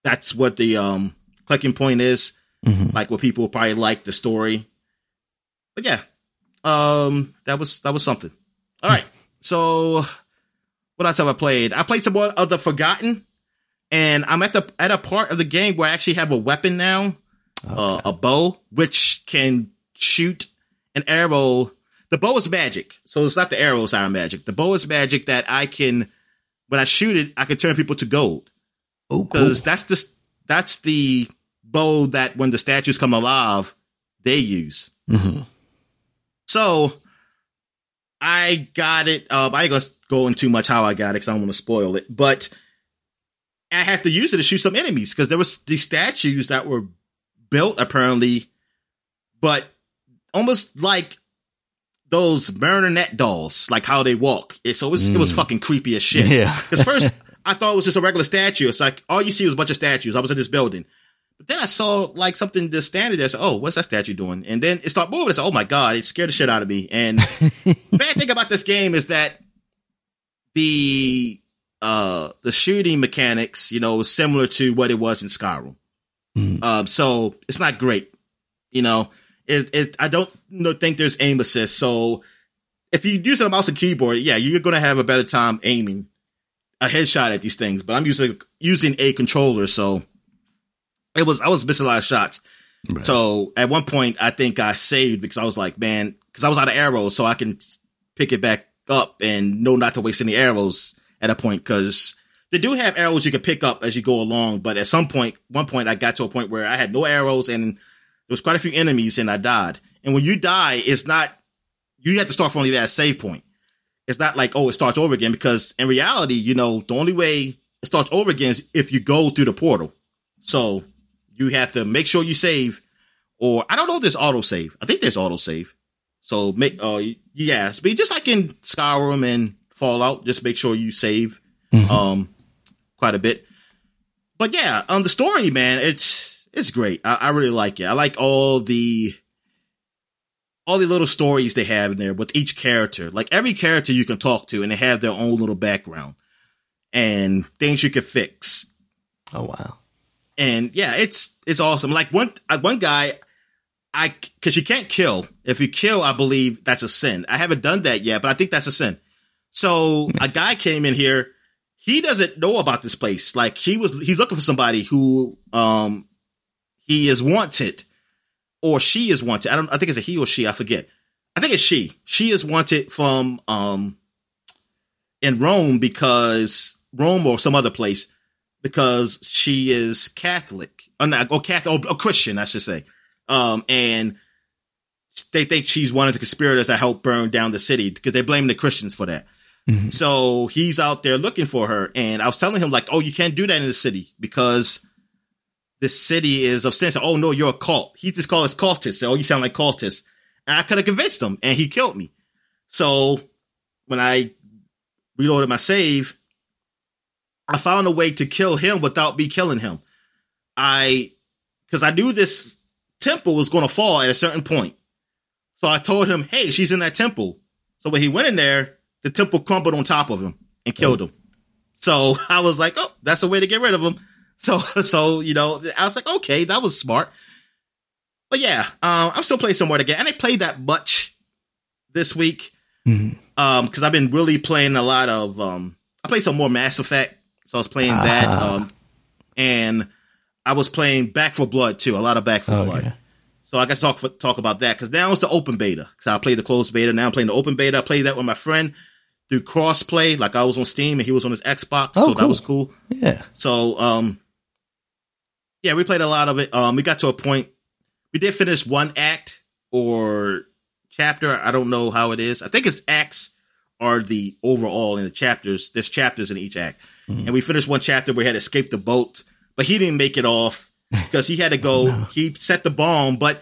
that's what the um clicking point is Mhm. like what people probably like the story. But yeah, um, that was that was something. All right, so what else have I played? I played some more of the Forgotten, and I'm at the at a part of the game where I actually have a weapon now, uh, a bow, which can shoot an arrow. The bow is magic, so it's not the arrows are magic. The bow is magic that I can, when I shoot it, I can turn people to gold Oh, cool. because that's the that's the bow that when the statues come alive, they use. Mhm. So I got it. Uh, I ain't gonna go into much how I got it because I don't want to spoil it. But I have to use it to shoot some enemies because there was these statues that were built apparently, but almost like those marionette dolls, like how they walk. It, so it was, it was Mm. fucking creepy as shit. Yeah. Because first I thought it was just a regular statue. It's like all you see was a bunch of statues. I was in this building. But then I saw like something just standing there. I said, oh, what's that statue doing? And then it started moving. I said, oh my God, it scared the shit out of me. And bad thing about this game is that the uh the shooting mechanics, you know, similar to what it was in Skyrim. Mhm. Um, so it's not great. You know, it, it I don't think there's aim assist. So if you use a mouse and keyboard, yeah, you're gonna have a better time aiming a headshot at these things. But I'm using using a controller, so it was I was missing a lot of shots. Right. So at one point, I think I saved because I was like, man, because I was out of arrows, so I can pick it back up and know not to waste any arrows at a point because they do have arrows you can pick up as you go along. But at some point, one point, I got to a point where I had no arrows and there was quite a few enemies and I died. And when you die, it's not you have to start from only that save point. It's not like oh, it starts over again because in reality, you know, the only way it starts over again is if you go through the portal. So you have to make sure you save, or I don't know if there's auto save. I think there's auto save. So make uh yes, but just like in Skyrim and Fallout, just make sure you save Mhm. um quite a bit. But yeah, um the story, man, it's it's great. I, I really like it. I like all the all the little stories they have in there with each character. Like every character you can talk to and they have their own little background and things you can fix oh wow. And yeah, it's it's awesome. Like one uh, one guy, I because you can't kill. If you kill, I believe that's a sin. I haven't done that yet, but I think that's a sin. So a guy came in here. He doesn't know about this place. Like he was, he's looking for somebody who um he is wanted, or she is wanted. I don't. I think it's a he or she. I forget. I think it's she. She is wanted from um in Rome because Rome or some other place because she is Catholic, or not, or Catholic, or, or Christian, I should say. Um, and they think she's one of the conspirators that helped burn down the city because they blame the Christians for that. Mhm. So he's out there looking for her, and I was telling him like, "Oh, you can't do that in the city because the city is of sense. Oh no, you're a cult." He just called us cultists. Oh, you sound like cultists, and I could have convinced him, and he killed me. So when I reloaded my save, I found a way to kill him without me killing him. I, because I knew this temple was going to fall at a certain point. So I told him, hey, she's in that temple. So when he went in there, the temple crumbled on top of him and killed him. So I was like, oh, that's a way to get rid of him. So, so, you know, I was like, okay, that was smart. But yeah, um, I'm still playing some more again. And I played that much this week Mhm. um because i've been really playing a lot of um i played some more mass effect so i was playing that Ah. um and i was playing Back 4 Blood too a lot of back for Okay. blood so i guess talk for, talk about that because now it's the open beta because i played the closed beta now i'm playing the open beta i played that with my friend through crossplay like i was on steam and he was on his xbox Oh, so that was cool Yeah. so um yeah we played a lot of it um we got to a point we did finish one act or chapter. I don't know how it is. I think it's acts are the overall in the chapters. There's chapters in each act, mm-hmm. and we finished one chapter where he had escaped the boat, but he didn't make it off because he had to go. no. He set the bomb, but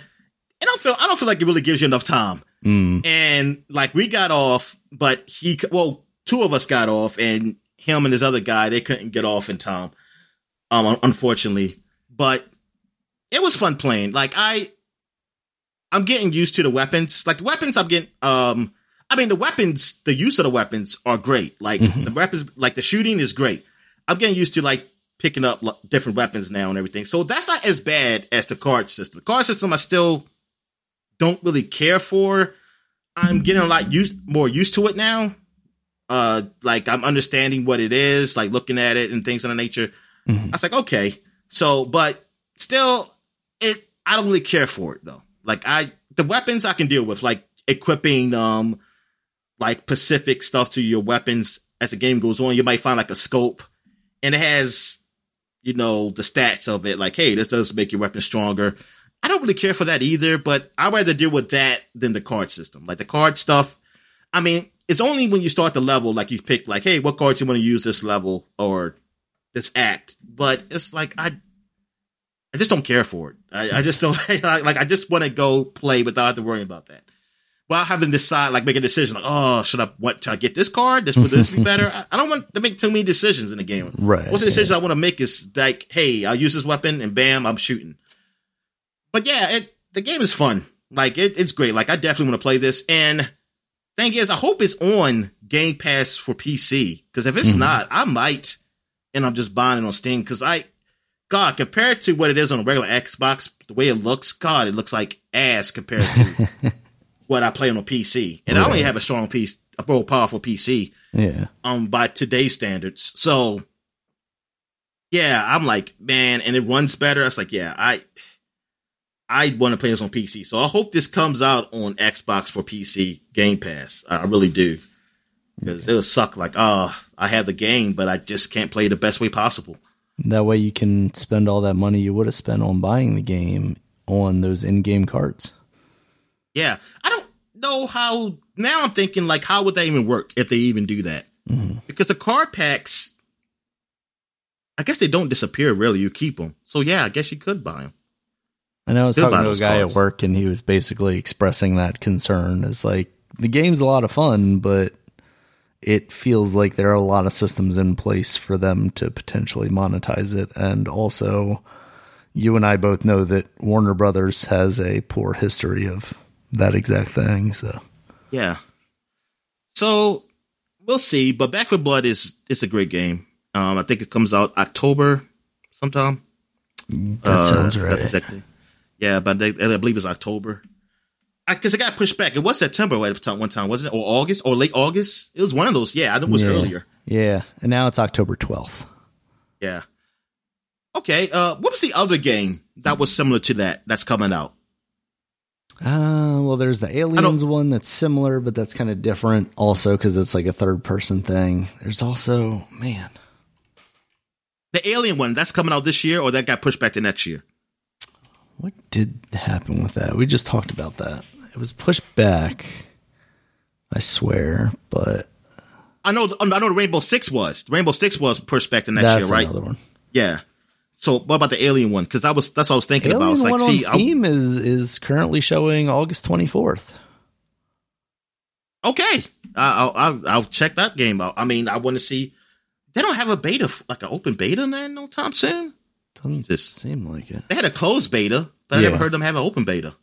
I don't feel I don't feel like it really gives you enough time. Mm. And like we got off, but he well, two of us got off, and him and his other guy they couldn't get off in time. Um, unfortunately, but it was fun playing. Like I, I'm getting used to the weapons. Like the weapons, I'm getting. Um, I mean the weapons, the use of the weapons are great. Like mm-hmm. the weapons, like the shooting is great. I'm getting used to like picking up different weapons now and everything. So that's not as bad as the card system. The card system, I still don't really care for. I'm getting a lot used more used to it now. Uh, like I'm understanding what it is, like looking at it and things of that nature. Mm-hmm. I was like, okay. So, but still, it I don't really care for it though. Like I the weapons I can deal with, like equipping um like specific stuff to your weapons as the game goes on. You might find like a scope and it has, you know, the stats of it, like, hey, this does make your weapon stronger. I don't really care for that either, but I'd rather deal with that than the card system. Like the card stuff, I mean, it's only when you start the level, like you pick, like, hey, what cards you want to use this level or this act. But it's like I, I just don't care for it. I, I just don't like. I just want to go play without having to worry about that. While having to decide, like, make a decision, like, oh, should I what? Should I get this card? This would this be better? I, I, don't want to make too many decisions in the game. Right. Of the decisions yeah. I want to make is like, hey, I'll use this weapon, and bam, I'm shooting but yeah, it the game is fun. Like it, it's great. Like I definitely want to play this. And thing is, I hope it's on Game Pass for PC. Because if it's mm-hmm. not, I might and I'm just buying it on Steam. Because I, God, compared to what it is on a regular Xbox, the way it looks, God, it looks like ass compared to what I play on a PC. And right. I only have a strong piece, a real powerful PC. Yeah. Um, by today's standards. So, yeah, I'm like, man, and it runs better. I was like, yeah, I I want to play this on PC. So I hope this comes out on Xbox for PC Game Pass. I really do. Because it would suck like, oh, I have the game, but I just can't play the best way possible. That way you can spend all that money you would have spent on buying the game on those in game cards. Yeah. I don't know how. Now I'm thinking, like, how would that even work if they even do that? Mm-hmm. Because the card packs, I guess they don't disappear really. You keep them. So yeah, I guess you could buy them. I know I was talking to a guy at work, and he was basically expressing that concern. Is like the game's a lot of fun, but it feels like there are a lot of systems in place for them to potentially monetize it, and also you and I both know that Warner Brothers has a poor history of that exact thing. So yeah, so we'll see. But Back 4 Blood is it's a great game. Um, I think it comes out October sometime. That uh, sounds right. Exactly. Yeah, but they, I believe it's October. Because it got pushed back. It was September at one time, wasn't it? Or August or late August? It was one of those. Yeah, I think it was yeah. earlier. Yeah, and now it's October 12th. Yeah. Okay. Uh, what was the other game that was similar to that that's coming out? Uh, well, there's the Aliens one that's similar, but that's kind of different also because it's like a third person thing. There's also, man. The Alien one, that's coming out this year or that got pushed back to next year? What did happen with that? We just talked about that. It was pushed back. I swear, but I know. I know the Rainbow Six was. The Rainbow Six was pushed back to next year, right? Another one. Yeah. So what about the Alien one? Because that was that's what I was thinking Alien about. It's like, one see, on Steam I'll, is is currently showing August twenty fourth. Okay, I'll, I'll I'll check that game out. I mean, I want to see. They don't have a beta, like an open beta, man, no time soon. Doesn't this, seem like it. They had a closed beta, but I never heard them have an open beta.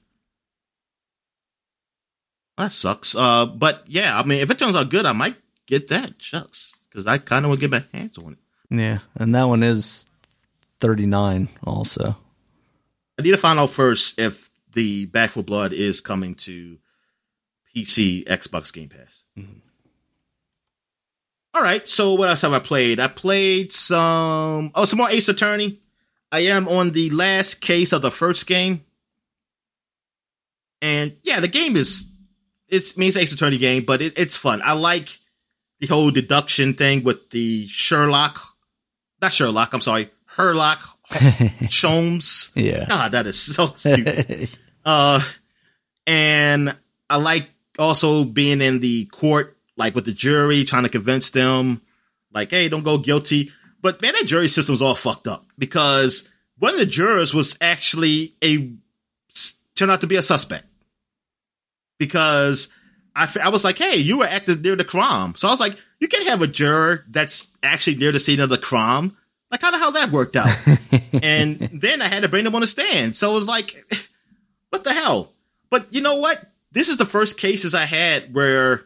That sucks. Uh, but yeah, I mean, if it turns out good, I might get that. Shucks, because I kind of want to get my hands on it. Yeah, and that one is thirty nine. Also, I need to find out first if the Back 4 Blood is coming to PC, Xbox Game Pass. Mm-hmm. All right. So what else have I played? I played some. Oh, some more Ace Attorney. I am on the last case of the first game. And yeah, the game is it's I mean it's Ace Attorney game, but it, it's fun. I like the whole deduction thing with the Sherlock, not Sherlock. I'm sorry, Herlock Sholmes. Yeah, God, that is so stupid. uh, And I like also being in the court, like with the jury, trying to convince them, like, hey, don't go guilty. But man, that jury system's all fucked up because one of the jurors was actually a turned out to be a suspect because I, I was like, hey, you were acting near the crime. So I was like, you can't have a juror that's actually near the scene of the crime. Like, how the hell that worked out? and then I had to bring them on the stand. So it was like, what the hell? But you know what? This is the first cases I had where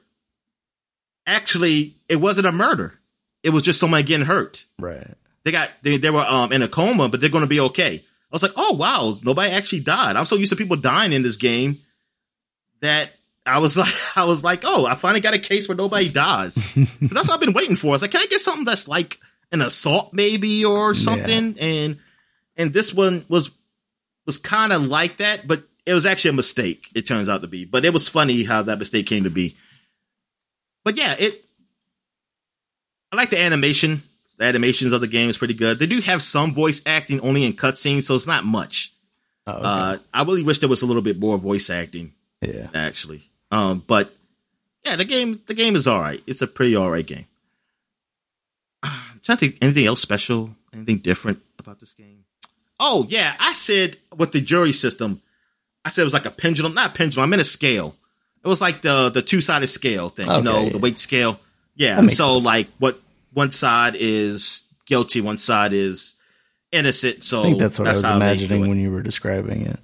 actually it wasn't a murder. It was just somebody getting hurt. Right. They got they, they were um in a coma, but they're going to be okay. I was like, oh wow, nobody actually died. I'm so used to people dying in this game that I was like, I was like, oh, I finally got a case where nobody dies. that's what I've been waiting for. I was like, can I get something that's like an assault maybe or something? Yeah. And and this one was was kind of like that, but it was actually a mistake. It turns out to be, but it was funny how that mistake came to be. But yeah, it. I like the animation. The animations of the game is pretty good. They do have some voice acting only in cutscenes, so it's not much. Oh, okay. uh, I really wish there was a little bit more voice acting. Yeah, actually. Um, but yeah, the game the game is all right. It's a pretty all right game. Trying to think anything else special, anything different about this game. Oh yeah, I said with the jury system, I said it was like a pendulum, not a pendulum. I meant a scale. It was like the the two sided scale thing, okay, you know, yeah. the weight scale. Yeah. So sense. like what one side is guilty, one side is innocent. So I think that's what that's I was imagining when you were describing it.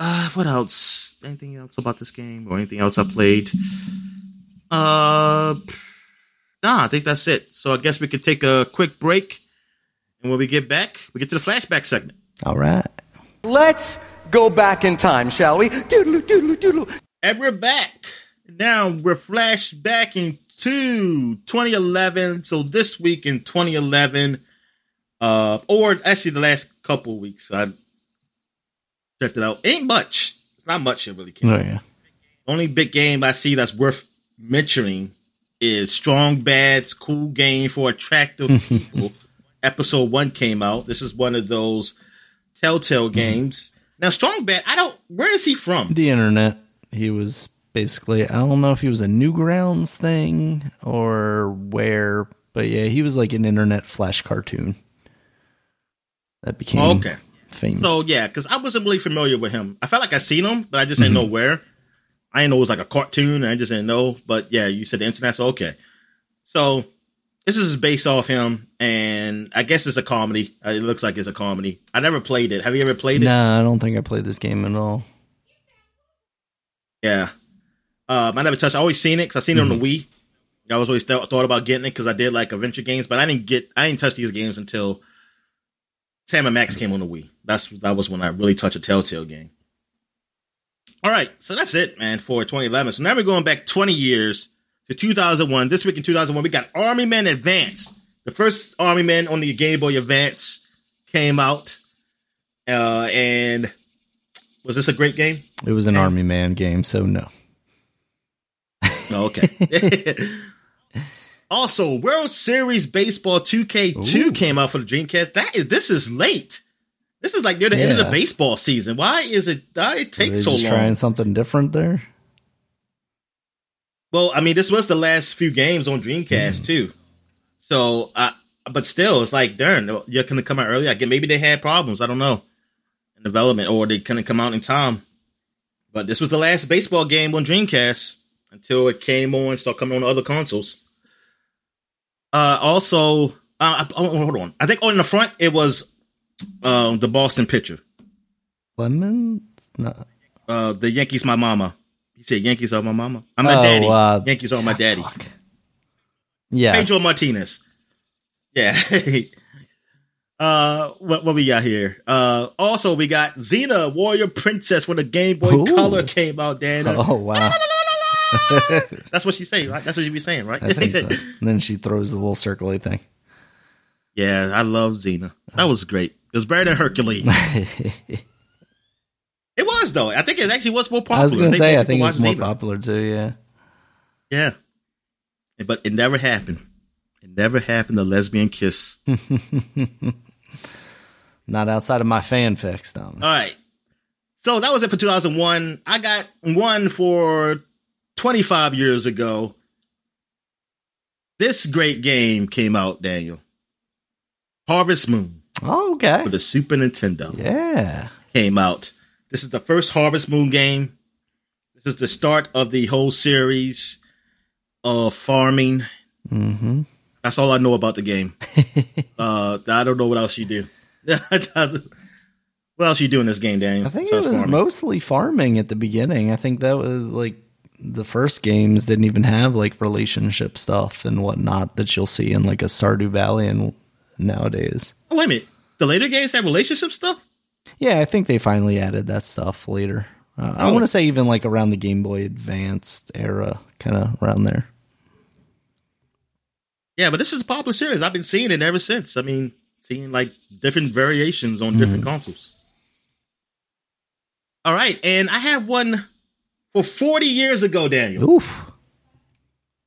Uh, what else? Anything else about this game or anything else I played? Uh, nah, I think that's it. So I guess we could take a quick break, and when we get back, we get to the flashback segment. All right. Let's go back in time, shall we? Doodle, doodle, doodle. And we're back. Now we're flashbacking to 2011. So this week in 2011, uh, or actually the last couple weeks, I checked it out. Ain't much. It's not much it really came. Oh yeah. Only big game I see that's worth mentioning is Strong Bad's Cool Game for Attractive People. Episode one came out. This is one of those Telltale mm-hmm. games. Mm-hmm. Now, Strong Bad, I don't. Where is he from? The internet. He was basically. I don't know if he was a Newgrounds thing or where, but yeah, he was like an internet flash cartoon that became okay famous. So yeah, because I wasn't really familiar with him. I felt like I seen him, but I just didn't mm-hmm. know where. I didn't know it was like a cartoon. I just didn't know. But yeah, you said the internet, so okay. So this is based off him, and I guess it's a comedy. Uh, it looks like it's a comedy. I never played it. Have you ever played it? Nah, I don't think I played this game at all. Yeah, um, I never touched. I always seen it because I seen it mm-hmm. on the mm-hmm. Wii. I was always th- thought about getting it because I did like adventure games, but I didn't get. I didn't touch these games until Sam and Max came on the Wii. That's that was when I really touched a Telltale game. All right, so that's it, man, for 2011. So now we're going back 20 years to 2001. This week in 2001, we got Army Men Advance. The first Army Men on the Game Boy Advance came out, uh, and was this a great game? It was an and, Army Man game, so no. Oh, okay. also, World Series Baseball 2K2 Ooh. came out for the Dreamcast. That is this is late. This is like near the yeah. end of the baseball season. Why is it? Why it take so long? Trying something different there. Well, I mean, this was the last few games on Dreamcast mm. too. So, uh, but still, it's like, darn, you're gonna come out early. I get maybe they had problems. I don't know in development, or they couldn't come out in time. But this was the last baseball game on Dreamcast until it came on, started coming on other consoles. Uh, also, uh, oh, hold on. I think on the front it was uh, the Boston pitcher. Lemons? No. Uh, the Yankees, my mama. He said Yankees are my mama. I'm my oh, daddy. Uh, Yankees are my daddy. Yeah. Pedro Martinez. Yeah. uh, what what we got here? Uh, also we got Xena Warrior Princess when the Game Boy Ooh. Color came out. Dana. Oh wow. That's what she say, right? That's what you be saying, right? So. And then she throws the little circly thing. Yeah, I love Xena. That was great. It was better than Hercules. it was though. I think it actually was more popular. I was going to say, I think it was more popular too. Yeah. Yeah. But it never happened. It never happened. The lesbian kiss. Not outside of my fanfics, though. All right. So that was it for 2001. I got one for 25 years ago. This great game came out, Daniel. Harvest Moon Oh, okay. for the Super Nintendo Yeah. came out. This is the first Harvest Moon game. This is the start of the whole series of farming. Mm-hmm. That's all I know about the game. uh, I don't know what else you do. what else you do in this game, Daniel? I think it was farming? mostly farming at the beginning. I think that was like the first games didn't even have like relationship stuff and whatnot that you'll see in like a Stardew Valley and nowadays. Oh, wait a minute. The later games have relationship stuff? Yeah, I think they finally added that stuff later. Uh, I Oh. want to say even like around the Game Boy Advanced era, kind of around there. Yeah, but this is a popular series. I've been seeing it ever since. I mean, seeing like different variations on different consoles. All right, and I had one for 40 years ago, Daniel. Oof.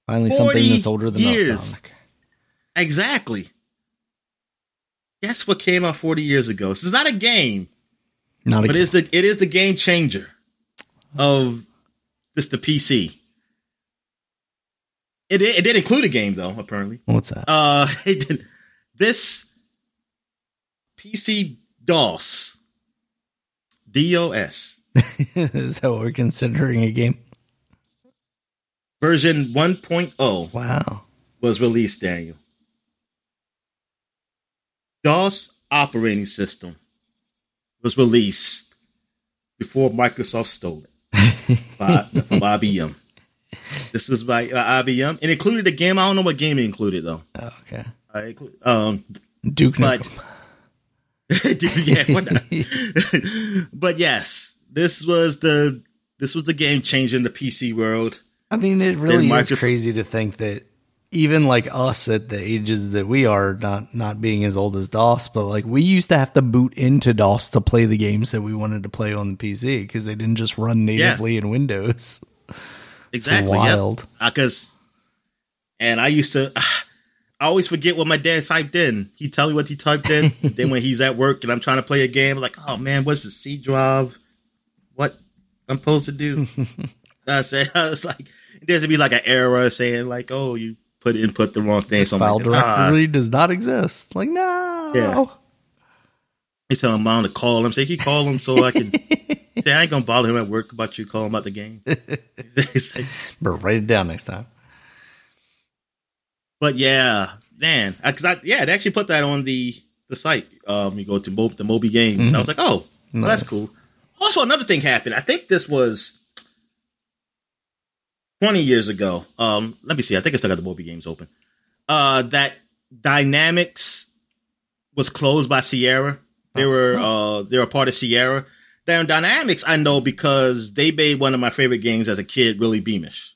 Finally, something that's older than us. years. Dominic. Exactly. Guess what came out 40 years ago? This is not a game, Not a but it's the it is the game changer of just the PC. It did, it did include a game though, apparently. what's that? Uh, it did, this PC DOS, DOS Is that what we're considering a game? version 1.0 Wow. was released, Daniel. DOS operating system was released before Microsoft stole it by, from IBM. This is by uh, IBM. It included a game. I don't know what game it included though. Oh, okay. Include, um, Duke But- Nukem. Dude, yeah, but yes, this was the this was the game changer in the PC world. I mean, it really is crazy to think that even like us at the ages that we are, not not being as old as DOS, but like we used to have to boot into DOS to play the games that we wanted to play on the PC because they didn't just run natively in Windows. Exactly. wild. Uh, because, and I used to, I always forget what my dad typed in. He tell me what he typed in. then when he's at work and I'm trying to play a game, I'm like, oh man, what's the C drive? What I'm supposed to do? I said, I was like, there's to be like an error saying like, oh, you put input the wrong thing. So I'm File like, ah. does not exist. Like no. Yeah. He tell mom to call him. Say he call him so I can. say I ain't gonna bother him at work about you. calling about the game. He's like, But write it down next time. but yeah, man, because I, yeah, they actually put that on the the site. Um, you go to Mo- the Moby Games. I was like, oh, well, that's cool. Also, another thing happened. I think this was twenty years ago. Um, let me see. I think I still got the Moby Games open. Uh, that Dynamix was closed by Sierra. They were uh they were part of Sierra. Down Dynamix, I know because they made one of my favorite games as a kid, Willy Beamish.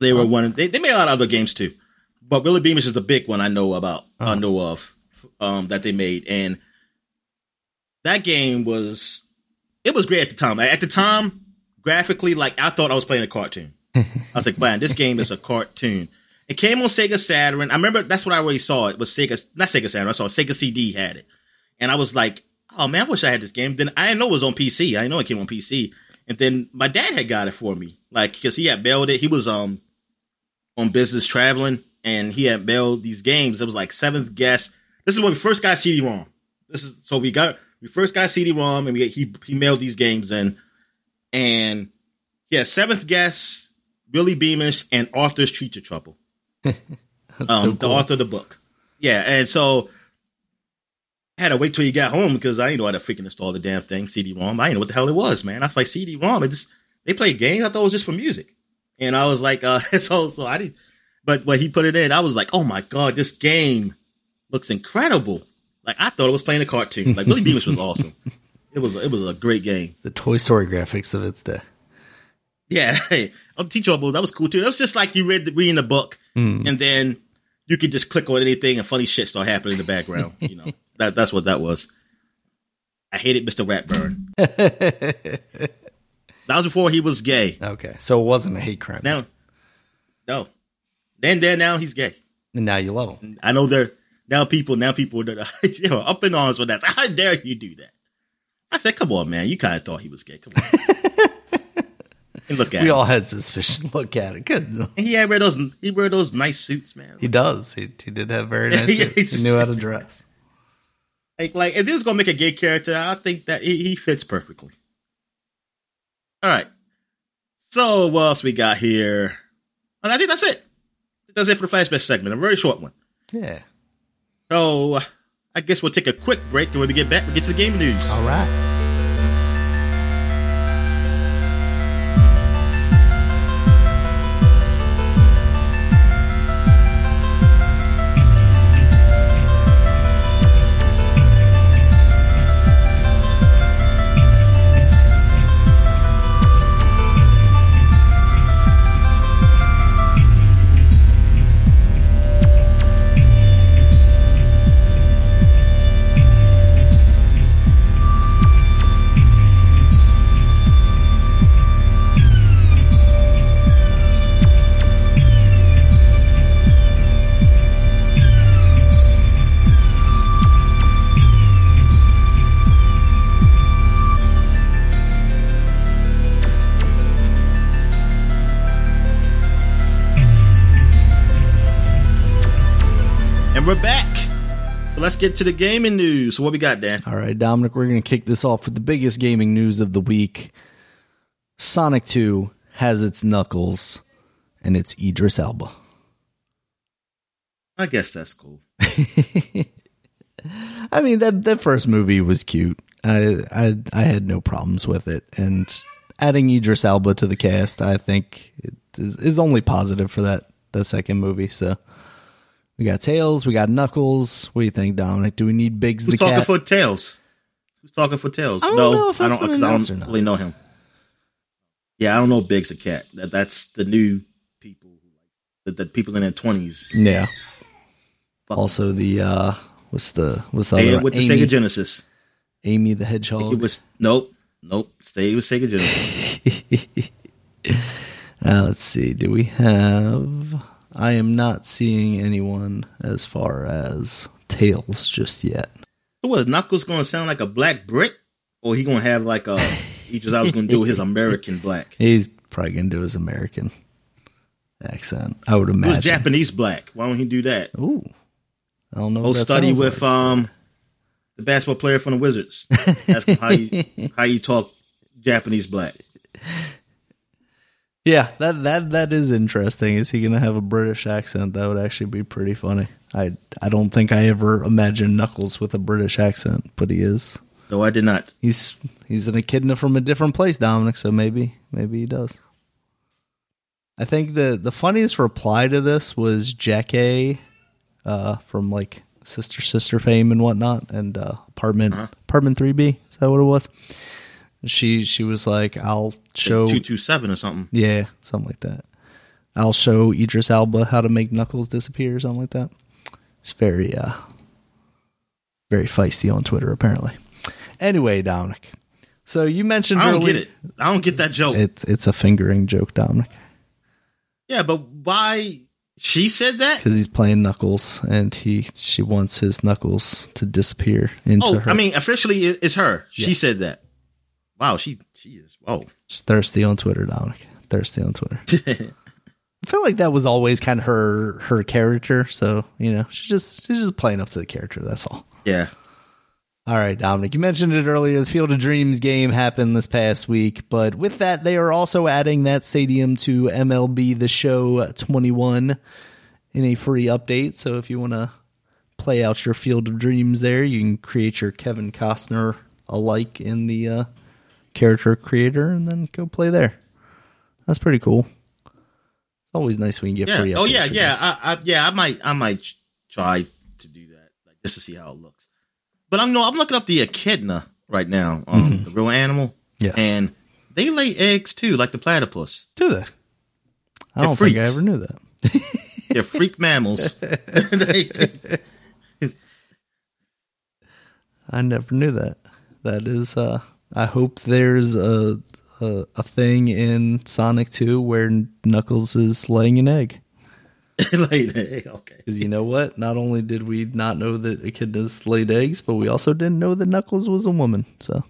They were one. Of, they, they made a lot of other games too, but Willy Beamish is the big one I know about. I know of um, that they made, and that game was it was great at the time. At the time, graphically, like I thought I was playing a cartoon. I was like, man, this game is a cartoon. It came on Sega Saturn. I remember that's what I already saw. It was Sega, not Sega Saturn. I saw Sega CD had it, and I was like, oh man, I wish I had this game. Then I didn't know it was on PC. I didn't know it came on PC. And then my dad had got it for me, like because he had mailed it. He was um on business traveling, and he had mailed these games. It was like Seventh Guest. This is when we first got CD-ROM. This is so we got we first got CD-ROM, and we he he mailed these games in, and yeah, Seventh Guest, Willy Beamish, and Arthur's Teacher Trouble. Um, so the cool. author of the book. Yeah, and so I had to wait till you got home because I didn't know how to freaking install the damn thing, CD-ROM. I didn't know what the hell it was, man. I was like CD-ROM. It just they play games. I thought it was just for music, and I was like, uh, so so I didn't. But when he put it in, I was like, oh my god, this game looks incredible. Like I thought it was playing a cartoon. Like Willy Beamish was awesome. It was it was a great game. the Toy Story graphics of its day. Yeah, hey, I'll teach you That was cool too. It was just like you read the, reading the book, hmm. and then you could just click on anything, and funny shit start happening in the background. You know, that that's what that was. I hated Mr. Ratburn. that was before he was gay. Okay, so it wasn't a hate crime. Now, no, then there now he's gay. and now you love him. I know there now people now people that are you know up in arms with that. How dare you do that? I said, "Come on, man, you kind of thought he was gay. Come on." and look at We him. all had suspicion. Look at it. Good. And he had wear those. He wear those nice suits, man. He does. He, he did have very nice. Yeah, suits. he knew how to dress. Like, like if this is gonna make a gay character, I think that he, he fits perfectly. All right. So what else we got here? And I think that's it. That's it for the flashback segment. A very short one. Yeah. So I guess we'll take a quick break, and when we get back, we get to the game news. All right. And we're back. Let's get to the gaming news. What we got, Dan? All right, Dominic, we're going to kick this off with the biggest gaming news of the week. Sonic 2 has its Knuckles, and it's Idris Elba. I guess that's cool. I mean that that first movie was cute. I I I had no problems with it, and adding Idris Elba to the cast, I think it is, is only positive for that that second movie. So we got Tails, we got Knuckles. What do you think, Dominic? Do we need Biggs Who's the talking cat? for Tails? Who's talking for Tails? I don't no, I don't because I don't really know him. Yeah, I don't know Biggs the cat. That that's the new people, the, the people in their twenties. yeah. Also the uh what's the what's the other with the Amy, Sega Genesis. Amy the Hedgehog. It was nope, nope. Stay with Sega Genesis. Uh, let's see. Do we have? I am not seeing anyone as far as Tails just yet. so what? Is Knuckles going to sound like a black brick, or he going to have like a? He just I was going to do his American black. He's probably gonna do his American accent. I would imagine. Japanese black. Why don't he do that? Ooh, I don't know. Go study with like. um the basketball player from the Wizards. Ask him how you how you talk Japanese black. Yeah, that that that is interesting. Is he gonna have a British accent? That would actually be pretty funny. I I don't think I ever imagined Knuckles with a British accent, but he is. No, I did not. He's he's an echidna from a different place, Dominic. So maybe maybe he does. I think the the funniest reply to this was Jackie, uh, from like Sister Sister fame and whatnot, and uh, apartment apartment three B. Is that what it was? She she was like, "I'll show Two two seven or something. yeah, something like that. I'll show Idris Elba how to make Knuckles disappear, or something like that. It's very, uh, very feisty on Twitter, apparently. Anyway, Dominic. So you mentioned I don't earlier- get it. I don't get that joke. It's it's a fingering joke, Dominic, yeah, but why she said that? because he's playing Knuckles, and he she wants his Knuckles to disappear into Oh, her. I mean, officially it's her. She said that. Wow, she she is. Oh, Just thirsty on Twitter, Dominic. Thirsty on Twitter. I feel like that was always kind of her her character. So you know, she's just she's just playing up to the character. That's all. yeah. All right, Dominic, you mentioned it earlier. The Field of Dreams game happened this past week, but with that, they are also adding that stadium to MLB The Show 21 in a free update. So if you want to play out your Field of Dreams there, you can create your Kevin Costner alike in the uh, character creator and then go play there. That's pretty cool. It's always nice when you get Yeah. free. Oh yeah, yeah. I, I yeah, I might I might try to do that like, just to see how it looks. But I'm no, I'm looking up the echidna right now, um, the real animal, Mm-hmm. Yes. and they lay eggs too, like the platypus. Do they? I They're don't think I ever knew that. They're freak mammals. I never knew that. That is, uh, I hope there's a, a a thing in Sonic 2 where Knuckles is laying an egg. the egg. Okay. Because you know what? Not only did we not know that echidnas laid eggs, but we also didn't know that Knuckles was a woman. So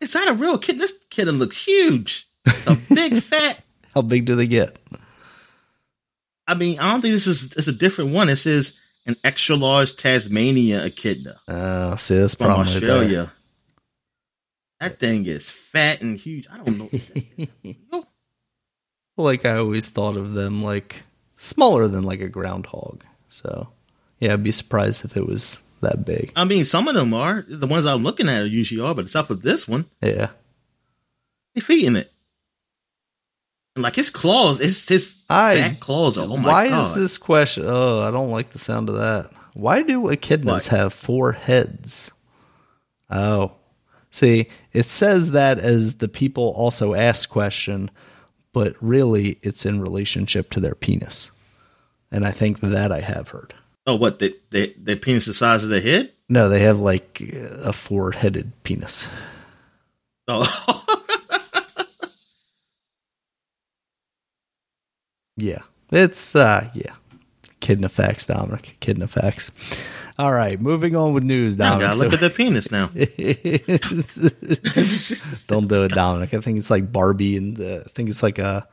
Is that a real kid? This kid looks huge. A big fat. How big do they get? I mean, I don't think this is it's a different one. This is an extra large Tasmania echidna Oh, Uh, see, that's from problem right there. Australia. That thing is fat and huge. I don't know. Is that- is that real? Like I always thought of them like smaller than like a groundhog. So yeah, I'd be surprised if it was that big. I mean, some of them are the ones I'm looking at. Usually are, but except for this one, Yeah. they feeding it. And like his claws, it's his I- back claws. Are, oh my Why god! is this question? Oh, I don't like the sound of that. Why do echidnas What? have four heads? Oh, see, it says that as the people also ask question, but really it's in relationship to their penis, and I think that I have heard. Oh, what? They, they, their penis the size of their head? No, they have like a four-headed penis. Oh, Yeah, it's uh, yeah, echidna facts, Dominic. Echidna facts. All right, moving on with news, now Dominic. gotta look at the penis now. Don't do it, Dominic. I think it's like Barbie, and uh, I think it's like a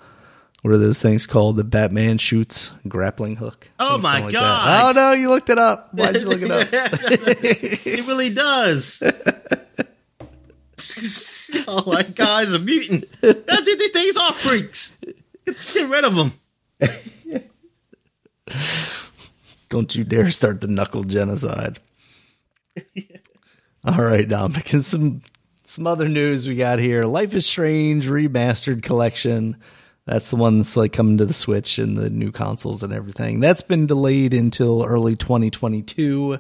what are those things called? The Batman shoots grappling hook. Oh my something God. Oh no, you looked it up. Why'd you look it up? It really does. oh my god, he's a mutant. These things are freaks. Get, get rid of them. Don't you dare start the knuckle genocide. All right, Dominic, and some some other news we got here. Life is Strange remastered collection. That's the one that's like coming to the Switch and the new consoles and everything. That's been delayed until early 2022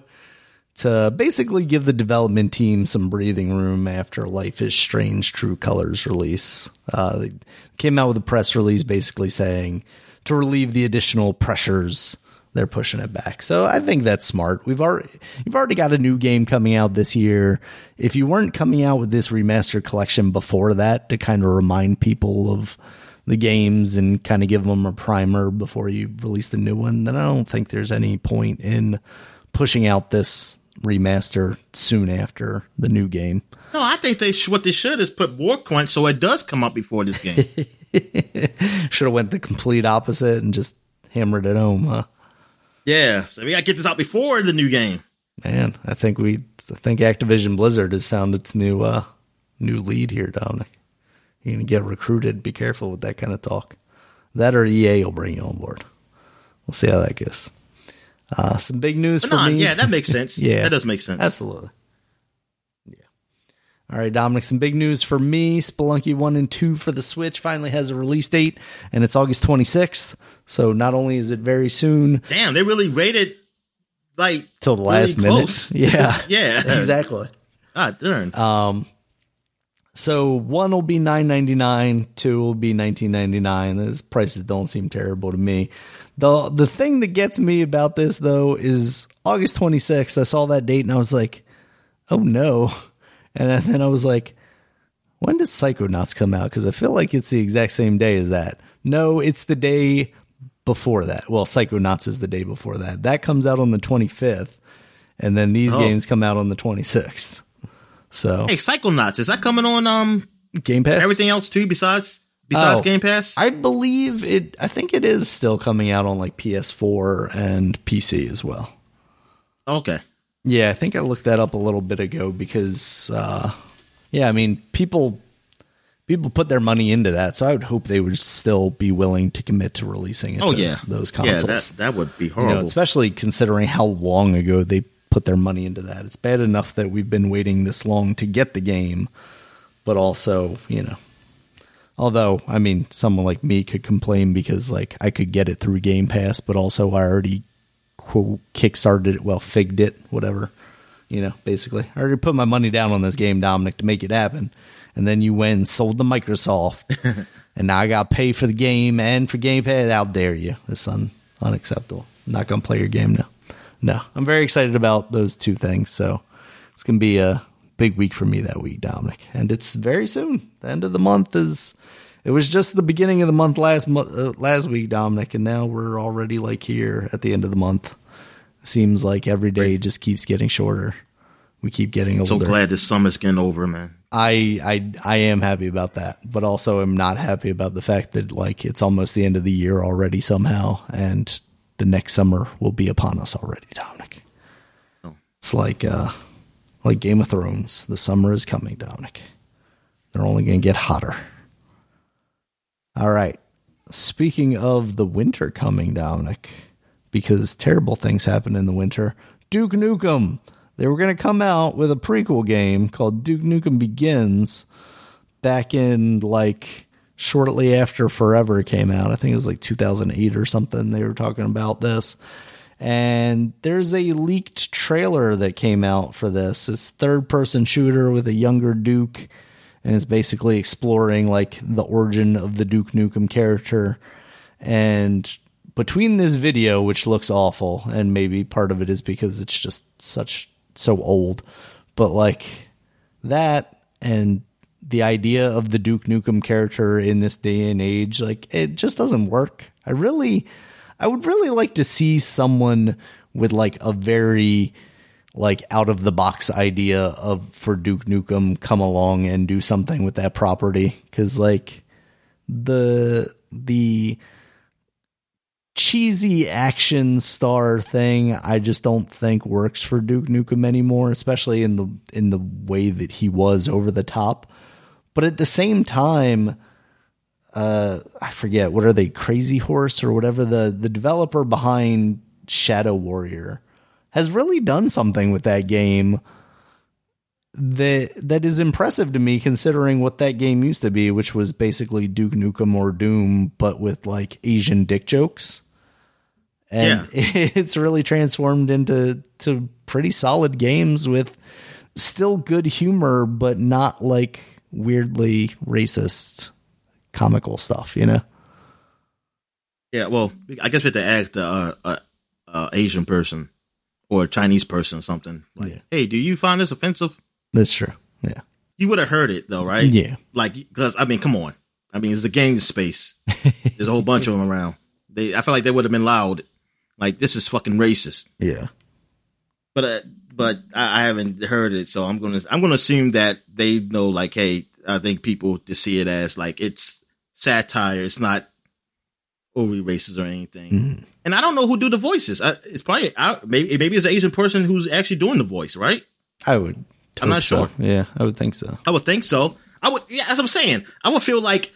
to basically give the development team some breathing room after Life is Strange True Colors release. Uh, they came out with a press release basically saying to relieve the additional pressures, they're pushing it back. So I think that's smart. We've already you've already got a new game coming out this year. If you weren't coming out with this remastered collection before that to kind of remind people of the games and kind of give them a primer before you release the new one, then I don't think there's any point in pushing out this remaster soon after the new game. No, I think they sh- what they should is put War Crunch so it does come out before this game. Should have went the complete opposite and just hammered it home, huh? Yeah, so we gotta get this out before the new game. Man, I think we I think Activision Blizzard has found its new uh new lead here, Dominic. You're gonna get recruited. Be careful with that kind of talk. That or EA will bring you on board. We'll see how that goes. Uh, some big news But for no, me. yeah, that makes sense. Yeah. that does make sense. Absolutely. All right, Dominic, some big news for me. Spelunky 1 and 2 for the Switch finally has a release date, and it's August 26th. So not only is it very soon Damn, they really waited like till the really last minute. close. Yeah. yeah, exactly. God darn. Um, so one will be nine ninety nine, two will be nineteen ninety nine. Those prices don't seem terrible to me. the The thing that gets me about this though is August twenty sixth. I saw that date and I was like, oh no, and then I was like, when does Psychonauts come out? Because I feel like it's the exact same day as that. No, it's the day before that. Well, Psychonauts is the day before that. That comes out on the twenty fifth, and then these Oh. games come out on the twenty sixth. So hey, Psychonauts is that coming on? Um, Game Pass. everything else too besides besides Oh. Game Pass. I believe it. I think it is still coming out on like PS4 and PC as well. okay, Yeah, I think I looked that up a little bit ago because, uh, yeah, I mean, people people put their money into that, so I would hope they would still be willing to commit to releasing it. oh yeah, those yeah, consoles. that that would be you horrible. know, especially considering how long ago they put their money into that. It's bad enough that we've been waiting this long to get the game, but also, you know, although I mean, someone like me could complain because like I could get it through Game Pass, but also I already quote kickstarted it, well, figged it, whatever. You know, basically, I already put my money down on this game, Dominic, to make it happen, and then you went and sold to Microsoft, and now I got to pay for the game and for Game Pass. How dare you? This un- unacceptable. I'm not gonna play your game now. No, I'm very excited about those two things. So it's gonna be a big week for me that week, Dominic, and it's very soon. The end of the month is. It was just the beginning of the month last uh, last week, Dominic, and now we're already like here at the end of the month. Seems like every day just keeps getting shorter. we keep getting older. So glad this summer's getting over, man. I I I am happy about that, but also am not happy about the fact that like it's almost the end of the year already somehow, and the next summer will be upon us already, Dominic. Oh. It's like uh like Game of Thrones. The summer is coming, Dominic. They're only going to get hotter. All right. Speaking of the winter coming, Dominic, because terrible things happen in the winter. Duke Nukem. They were going to come out with a prequel game called Duke Nukem Begins back in like shortly after Forever came out. I think it was like 2008 or something. They were talking about this. And there's a leaked trailer that came out for this. It's third person shooter with a younger Duke and it's basically exploring like the origin of the Duke Nukem character. And between this video, which looks awful, and maybe part of it is because it's just such so old, but like that and the idea of the Duke Nukem character in this day and age, like it just doesn't work. I really, I would really like to see someone with like a very like out of the box idea of for Duke Nukem come along and do something with that property because like the the cheesy action star thing I just don't think works for Duke Nukem anymore, especially in the in the way that he was over the top. But at the same time, uh I forget what are they, Crazy Horse or whatever the the developer behind Shadow Warrior has really done something with that game that that is impressive to me considering what that game used to be, which was basically Duke Nukem or Doom, but with like Asian dick jokes. And Yeah. it's really transformed into to pretty solid games with still good humor, but not like weirdly racist comical stuff, you know? Yeah, well, I guess we have to ask the uh, uh, uh, Asian person or a Chinese person or something. Like, Yeah. hey, do you find this offensive? That's true. Yeah. You would have heard it though, right? Yeah. Like, because I mean, come on. I mean, it's the gang space. There's a whole bunch of them around. They, I feel like they would have been loud. Like, this is fucking racist. Yeah. But, uh, but I, I haven't heard it, so I'm gonna, I'm gonna assume that they know. Like, hey, I think people to see it as like it's satire. It's not overly racist or anything. Mhm. And I don't know who do the voices. I, it's probably I, maybe maybe it's an Asian person who's actually doing the voice, right? I would I'm not so. sure. Yeah, I would think so. I would think so. I would, yeah, as I'm saying, I would feel like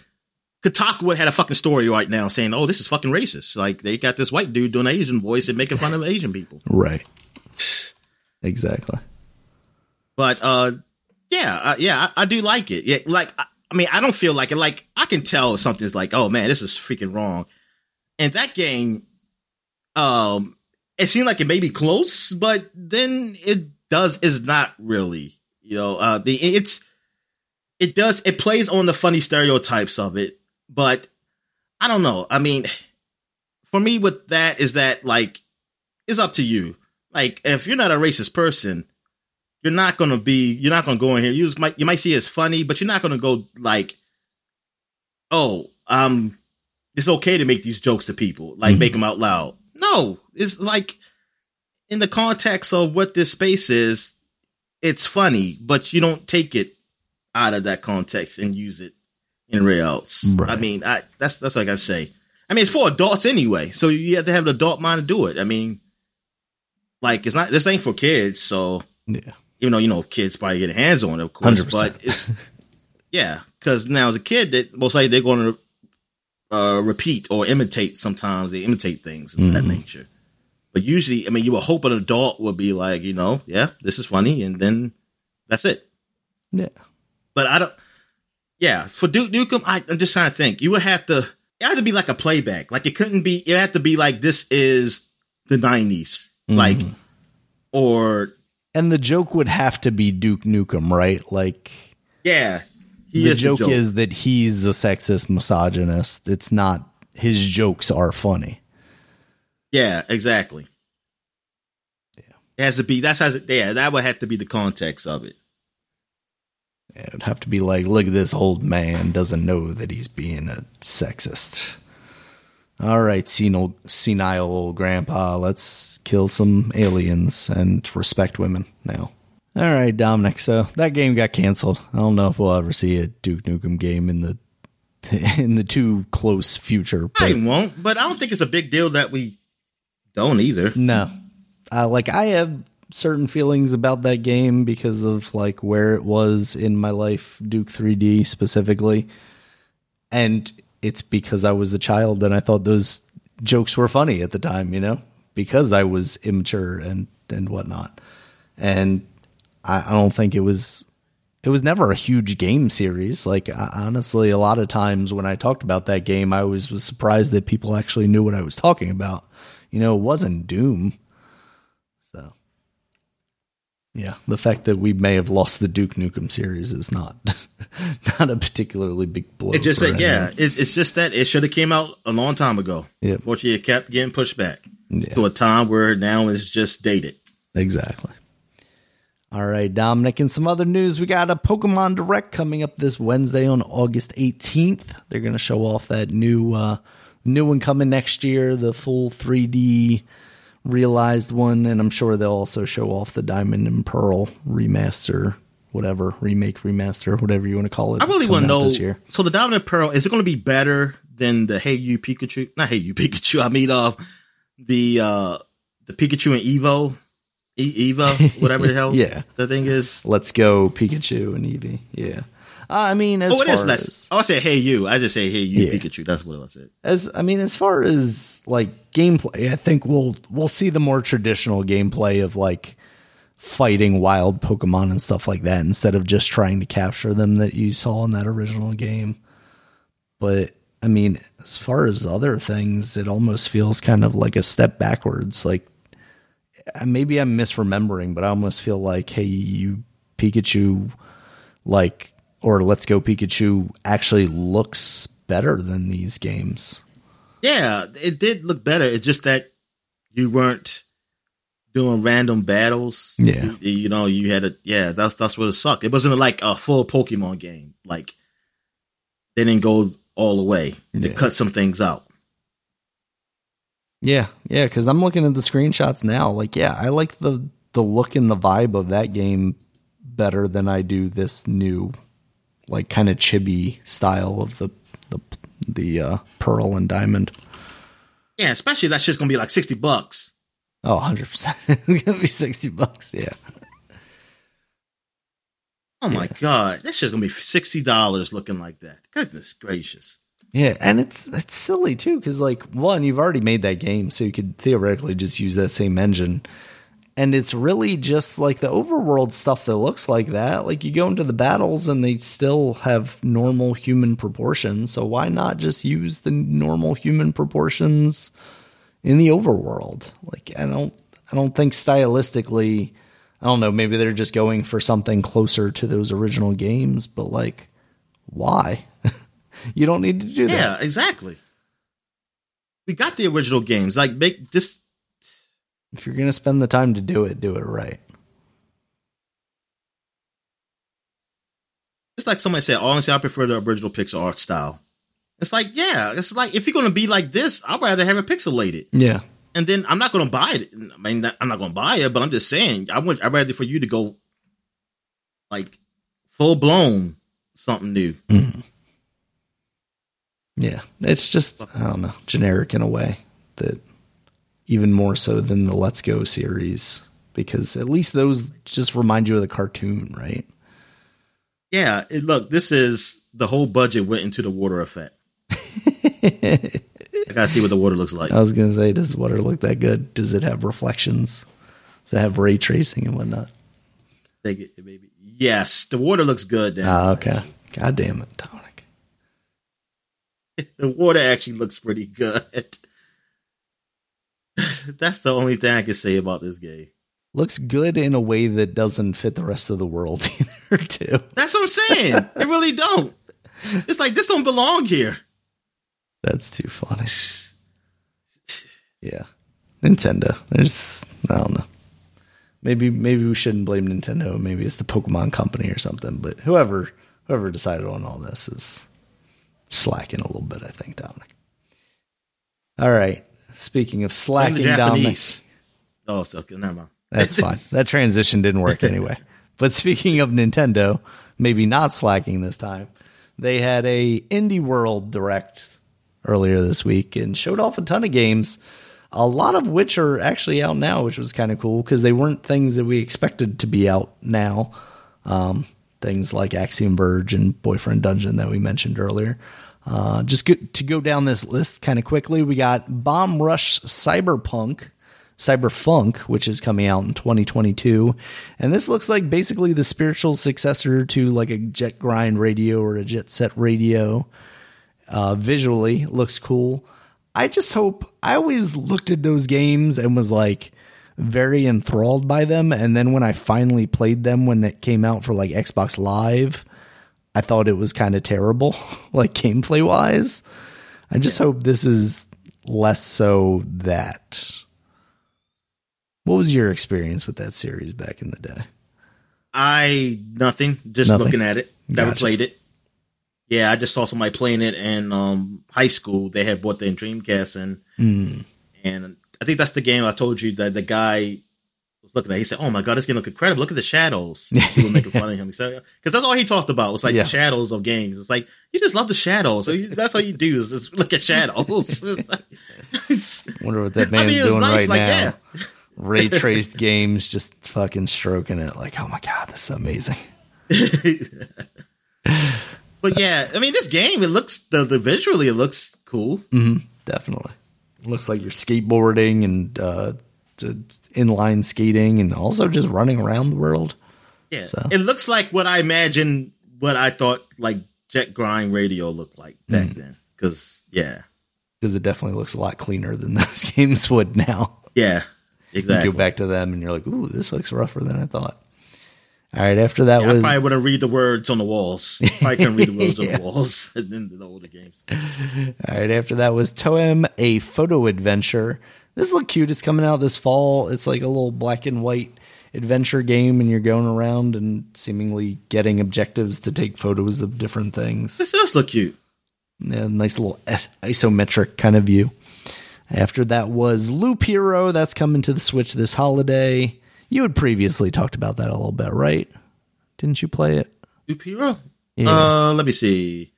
Kotaku would had a fucking story right now saying, "Oh, this is fucking racist." Like they got this white dude doing an Asian voice and making fun of Asian people. Right. Exactly. But uh, yeah, uh, yeah, I, I do like it. Yeah, like I, I mean, I don't feel like it. Like I can tell something's like, "Oh man, this is freaking wrong." And that game, um, it seemed like it may be close, but then it does is not really. You know, uh, the it's it does it plays on the funny stereotypes of it, but I don't know. I mean, for me, with that is that like it's up to you. Like, if you're not a racist person, you're not gonna be. You're not gonna go in here. You might you might see it as funny, but you're not gonna go like, oh, um, it's okay to make these jokes to people, like Mhm. make them out loud. No, it's like in the context of what this space is, it's funny, but you don't take it out of that context and use it anywhere else. Right. I mean, I that's that's what I gotta say. I mean, it's for adults anyway, so you have to have an adult mind to do it. I mean, like it's not this ain't for kids, so Yeah. even though you know kids probably get hands on it, of course, 100%. but it's yeah, because now as a kid, that most likely they're going to uh, repeat or imitate. Sometimes they imitate things of that Mhm. nature, but usually, I mean, you would hope an adult would be like, you know, yeah, this is funny, and then that's it. Yeah. But I don't. Yeah, for Duke Nukem, I, I'm just trying to think. You would have to. It had to be like a playback. Like it couldn't be. It had to be like this is the '90s, like Mhm. or And the joke would have to be Duke Nukem, right? Like yeah. He the is joke, joke. is that he's a sexist misogynist. It's not his jokes are funny. Yeah, exactly. Yeah. It has to be that's how it, yeah, that would have to be the context of it. It would have to be like, look at this old man doesn't know that he's being a sexist. All right, senile, senile old grandpa, let's kill some aliens and respect women now. All right, Dominic. So that game got canceled. I don't know if we'll ever see a Duke Nukem game in the in the too close future. I but- won't, but I don't think it's a big deal that we don't either. No. Uh, like I have certain feelings about that game because of like where it was in my life, Duke 3D specifically. And it's because I was a child and I thought those jokes were funny at the time, you know, because I was immature and and whatnot. And I, I don't think it was it was never a huge game series. Like I, honestly, a lot of times when I talked about that game, I was was surprised that people actually knew what I was talking about. You know, it wasn't Doom. So, yeah, the fact that we may have lost the Duke Nukem series is not not a particularly big blow. It just said, yeah, it, it's just that it should have came out a long time ago. Yeah, Unfortunately, it kept getting pushed back Yeah. to a time where now it's just dated. Exactly. All right, Dominic, and some other news. We got a Pokemon Direct coming up this Wednesday on August 18th. They're going to show off that new uh, new one coming next year, the full 3D realized one, and I'm sure they'll also show off the Diamond and Pearl remaster, whatever remake, remaster, whatever you want to call it. I really want to know. this year. So the Diamond and Pearl is it going to be better than the Hey You Pikachu? Not Hey You Pikachu. I mean, uh, the uh, the Pikachu and Evo, e- Evo, whatever the hell. Yeah. the thing is. Let's go, Pikachu and Eevee. Yeah. Uh, I mean, as Oh, it far is as less. Oh, I said Hey You. I just say Hey You Yeah. Pikachu. That's what I said. as I mean, as far as like gameplay, I think we'll we'll see the more traditional gameplay of like fighting wild Pokemon and stuff like that instead of just trying to capture them that you saw in that original game. But I mean, as far as other things, it almost feels kind of like a step backwards. Like maybe I'm misremembering, but I almost feel like, hey, you Pikachu, like, or Let's Go Pikachu actually looks better than these games. Yeah, it did look better. It's just that you weren't doing random battles. Yeah. you, you know, you had a yeah. That's that's what it sucked. It wasn't like a full Pokemon game. Like they didn't go all the way. They Yeah. cut some things out. Yeah, yeah, because I'm looking at the screenshots now. Like, yeah, I like the the look and the vibe of that game better than I do this new, like, kind of chibi style of the the the uh, pearl and diamond. Yeah, especially that's just gonna be like sixty bucks. Oh, 100 percent. It's gonna be sixty bucks. Yeah, Oh my god, that's just gonna be sixty dollars looking like that. Goodness gracious. Yeah, and it's it's silly too because like one, you've already made that game, so you could theoretically just use that same engine. and it's really just like the overworld stuff that looks like that. Like you go into the battles and they still have normal human proportions. So why not just use the normal human proportions in the overworld? Like I don't I don't think stylistically I don't know, maybe they're just going for something closer to those original games, but like why? You don't need to do that. Yeah, exactly. We got the original games. Like make just If you're going to spend the time to do it, do it right. It's like somebody said, honestly, I prefer the original pixel art style. It's like, yeah, it's like if you're gonna be like this, I'd rather have it pixelated. Yeah. And then I'm not gonna buy it. I mean, I'm not gonna buy it, but I'm just saying, I would. I'd rather for you to go like full blown something new. Mm. Yeah, it's just I don't know, generic in a way that even more so than the Let's Go series because at least those just remind you of the cartoon, right? Yeah, it, look, this is the whole budget went into the water effect. I gotta see what the water looks like. I was gonna say, does water look that good? Does it have reflections? Does it have ray tracing and whatnot? Take it, baby. Yes, the water looks good. Ah, okay. God damn it, Dominic. the water actually looks pretty good. That's the only thing I can say about this game. Looks good in a way that doesn't fit the rest of the world either, too. That's what I'm saying. it really don't. It's like this don't belong here. That's too funny. Yeah. Nintendo. There's I don't know. Maybe maybe we shouldn't blame Nintendo. Maybe it's the Pokemon company or something. But whoever whoever decided on all this is slacking a little bit, I think, Dominic. All right. Speaking of slacking, Dominic. Oh, so okay, never mind. That's fine. That transition didn't work anyway. But speaking of Nintendo, maybe not slacking this time, they had a Indie World Direct earlier this week and showed off a ton of games. A lot of which are actually out now, which was kind of cool because they weren't things that we expected to be out now. Um, things like Axiom Verge and Boyfriend Dungeon that we mentioned earlier. Uh, just go, to go down this list kind of quickly, we got Bomb Rush Cyberpunk, Cyberfunk, which is coming out in 2022. And this looks like basically the spiritual successor to like a Jet Grind radio or a Jet Set radio. Uh, visually, looks cool. I just hope I always looked at those games and was like very enthralled by them. And then when I finally played them when it came out for like Xbox Live, I thought it was kind of terrible, like gameplay wise. I just hope this is less so that. What was your experience with that series back in the day? I nothing, just Nothing. looking at it. Never Gotcha. played it. Yeah, I just saw somebody playing it in um, high school. They had bought their Dreamcast and Hmm. and I think that's the game I told you that the guy was looking at. He said, "Oh my god, this game look incredible! Look at the shadows." People were making fun of him. "Because that's all he talked about was like Yeah. the shadows of games. It's like you just love the shadows. So you, that's all you do is just look at shadows." It's Wonder what that I man's mean, doing nice right like now. that. Ray traced games, just fucking stroking it. Like, oh my god, this is amazing. But yeah, I mean, this game it looks the the visually it looks cool. Mm-hmm, definitely. Looks like you're skateboarding and uh, inline skating and also just running around the world. Yeah, So- it looks like what I imagined, what I thought like Jet Grind Radio looked like back Hmm. then. Because yeah, Because it definitely looks a lot cleaner than those games would now. yeah, exactly. You go back to them and you're like, ooh, this looks rougher than I thought. All right, after that Yeah, I was probably wouldn't read the words on the walls. Probably couldn't read the words on the walls in the older games. all right, after that was Toem a photo adventure. This look cute. It's coming out this fall. It's like a little black and white adventure game and you're going around and seemingly getting objectives to take photos of different things. This does look cute. Yeah, nice little isometric kind of view. After that was Loop Hero. That's coming to the Switch this holiday. You had previously talked about that a little bit, right? Didn't you play it? Hero. Yeah. Uh, let me see.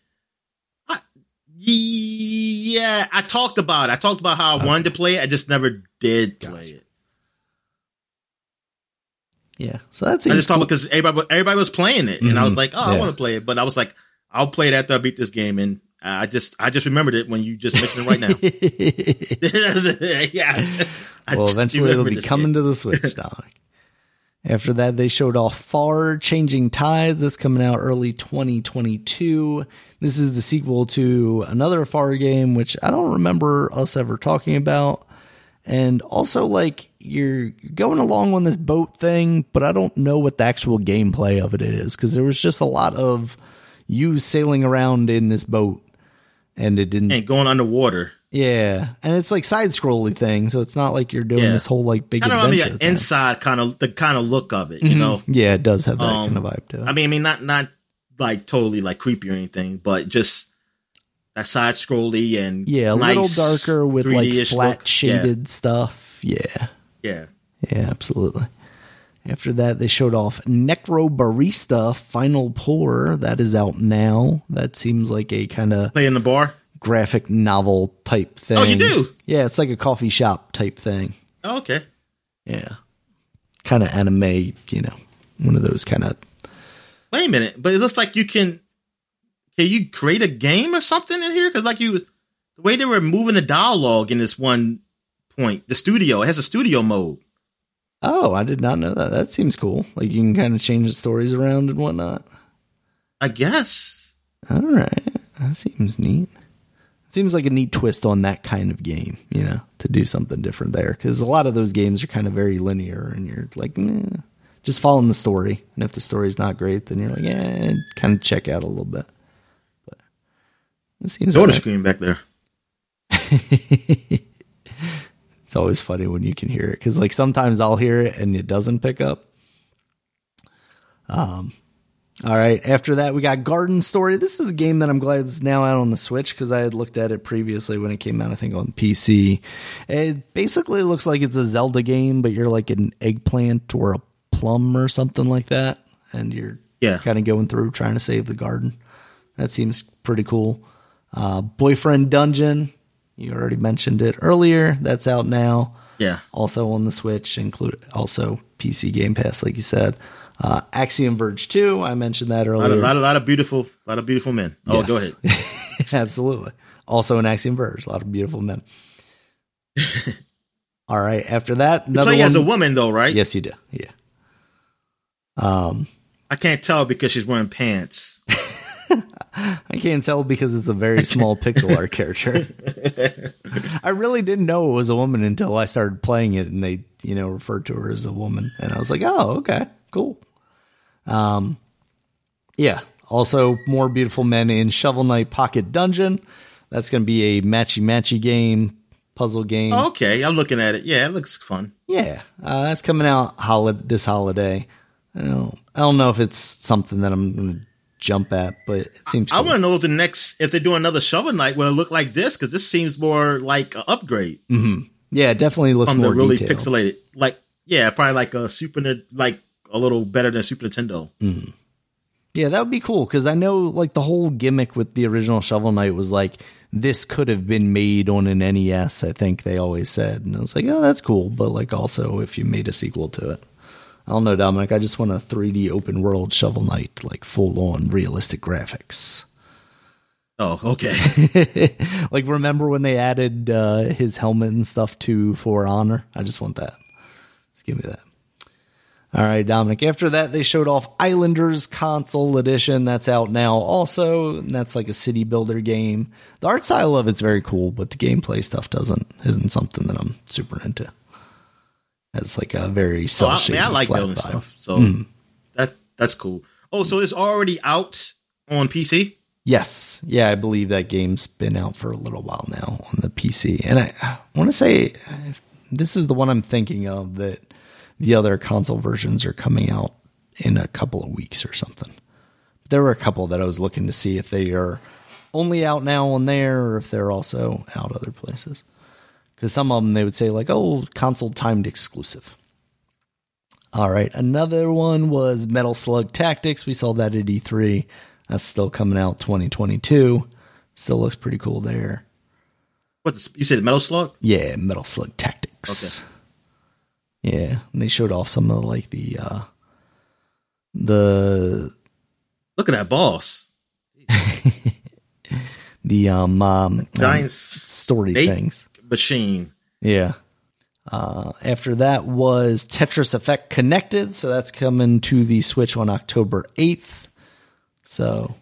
I, yeah, I talked about. It. I talked about how I wanted to play it. I just never did play it. Yeah. So that's it. I just talked because everybody everybody was playing it, and I was Mhm. like, oh, I want to play it. But I was like, I'll play it after I beat this game, and I just I just remembered it when you just mentioned it right now. yeah. I well, eventually it'll be coming game. to the Switch. After that, they showed off Far Changing Tides. That's coming out early 2022. This is the sequel to another Far game, which I don't remember us ever talking about. And also, like, you're going along on this boat thing, but I don't know what the actual gameplay of it is because there was just a lot of you sailing around in this boat and it didn't and going underwater. yeah, and it's like side scrolly thing, so it's not like you're doing Yeah. this whole like big Kind of adventure. remind me of thing. inside kind of the kind of look of it, you know. Yeah, it does have that Um, kind of vibe to it. I mean, I mean, not not like totally like creepy or anything, but just that side scrolly and yeah, a nice little darker with like flat look. shaded stuff. Yeah, Yeah, yeah, absolutely. After that, they showed off Necrobarista Final Pour. That is out now. That seems like a kind of play in the bar. graphic novel type thing. Oh, you do? Yeah, it's like a coffee shop type thing. Oh, okay. Yeah, kind of anime. You know, one of those kind of Wait a minute, but it looks like you can. Can you create a game or something in here? Because like you, the way they were moving the dialogue in this one point, the studio it has a studio mode. Oh, I did not know that. That seems cool. Like you can kind of change the stories around and whatnot. I guess. All right, that seems neat. It seems like a neat twist on that kind of game, you know, to do something different there. Because a lot of those games are kind of very linear, and you're like, Meh, just following the story. And if the story's not great, then you're like, yeah, kind of check out a little bit. But it seems Soda alright. screen back there. It's always funny when you can hear it because, like, sometimes I'll hear it and it doesn't pick up. Um, all right. After that, we got Garden Story. This is a game that I'm glad is now out on the Switch because I had looked at it previously when it came out. I think on PC. It basically looks like it's a Zelda game, but you're like an eggplant or a plum or something like that. and you're Yeah. kind of going through trying to save the garden. That seems pretty cool. Uh, Boyfriend Dungeon, you already mentioned it earlier. That's out now. Yeah. Also on the Switch, include also PC Game Pass, like you said. Uh, Axiom Verge 2, I mentioned that A lot, earlier. of, lot, of, lot of beautiful, a lot of beautiful men. Oh, Yes. go ahead. Absolutely. Also an Axiom Verge, a lot of beautiful men. All right. After that, another Play one. as a woman though, right? Yes, you do. Yeah. Um, I can't tell because she's wearing pants. I can't tell because it's a very small pixel art character. I really didn't know it was a woman until I started playing it and they, you know, referred to her as a woman. And I was like, oh, okay, cool. Um, yeah. Also, more beautiful men in Shovel Knight Pocket Dungeon. That's going to be a matchy matchy game, puzzle game. Oh, okay, I'm looking at it. Yeah, it looks fun. Yeah, uh, that's coming out hol- this holiday. I don't, I don't know if it's something that I'm going to jump at, but it seems. I cool. want to know if the next, if they do another Shovel Knight, will it look like this? Because this seems more like an upgrade mm-hmm. Yeah, it definitely looks from more the really detailed. pixelated. Like, yeah, probably like a Super, like a little better than Super Nintendo. Mm-hmm. Yeah, that would be cool because I know like the whole gimmick with the original Shovel Knight was like this could have been made on an NES. I think they always said, and I was like, oh, that's cool. But like also if you made a sequel to it, I don't know, Dominic. I just want a 3D open world Shovel Knight, like full on realistic graphics. Oh, okay. like remember when they added uh, his helmet and stuff to For Honor? I just want that. Just give me that. All right, Dominic. After that, they showed off Islanders Console Edition. That's out now, also. And that's like a city builder game. The art style of it's very cool, but the gameplay stuff doesn't isn't something that I'm super into. It's like a very cell I, mean, I like building stuff, so hmm. that that's cool. Oh, so it's already out on PC. Yes. Yeah, I believe that game's been out for a little while now on the PC. And I, I want to say this is the one I'm thinking of that the other console versions are coming out in a couple of weeks or something. There were a couple that I was looking to see if they are only out now on there or if they're also out other places. Because some of them they would say, like, oh, console timed exclusive. All right. Another one was Metal Slug Tactics. We saw that at E3. That's still coming out 2022. Still looks pretty cool there. What the, you said, Metal Slug? Yeah, Metal Slug Tactics. Yeah, and they showed off some of the, like the uh the Look at that boss, the um, um um, story snake things. Machine. Yeah. Uh, after that was Tetris Effect Connected, so that's coming to the Switch on October 8th. So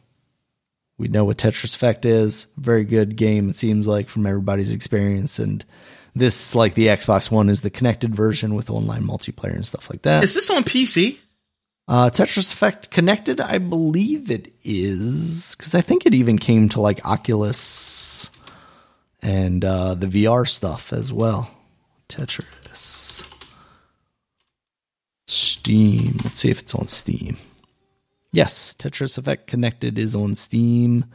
we know what Tetris Effect is. Very good game, it seems like, from everybody's experience. And this, like the Xbox One, is the connected version with online multiplayer and stuff like that. Is this on PC? Uh, Tetris Effect Connected, I believe it is, because I think it even came to like Oculus and uh, the VR stuff as well. Tetris. Steam. Let's see if it's on Steam. Yes, Tetris Effect Connected is on Steam.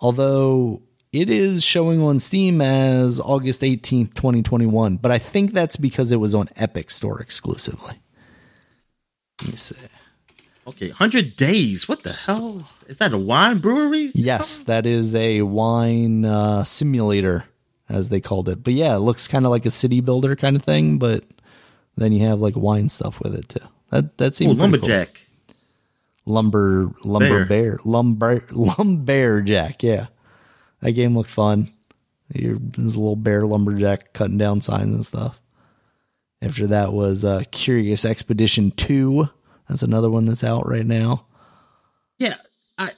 Although it is showing on Steam as August 18th, 2021. But I think that's because it was on Epic Store exclusively. Let me see. Okay, hundred days. What the hell is, is that? A wine brewery? Yes, that is a wine uh, simulator, as they called it. But yeah, it looks kind of like a city builder kind of thing, but then you have like wine stuff with it too. That that Ooh, seems cool. lumberjack. lumber lumber Bear. bear, lumber lumberjack. Yeah, that game looked fun. You're this little bear lumberjack cutting down signs and stuff. After that was uh, Curious Expedition Two. That's another one that's out right now. Yeah, I.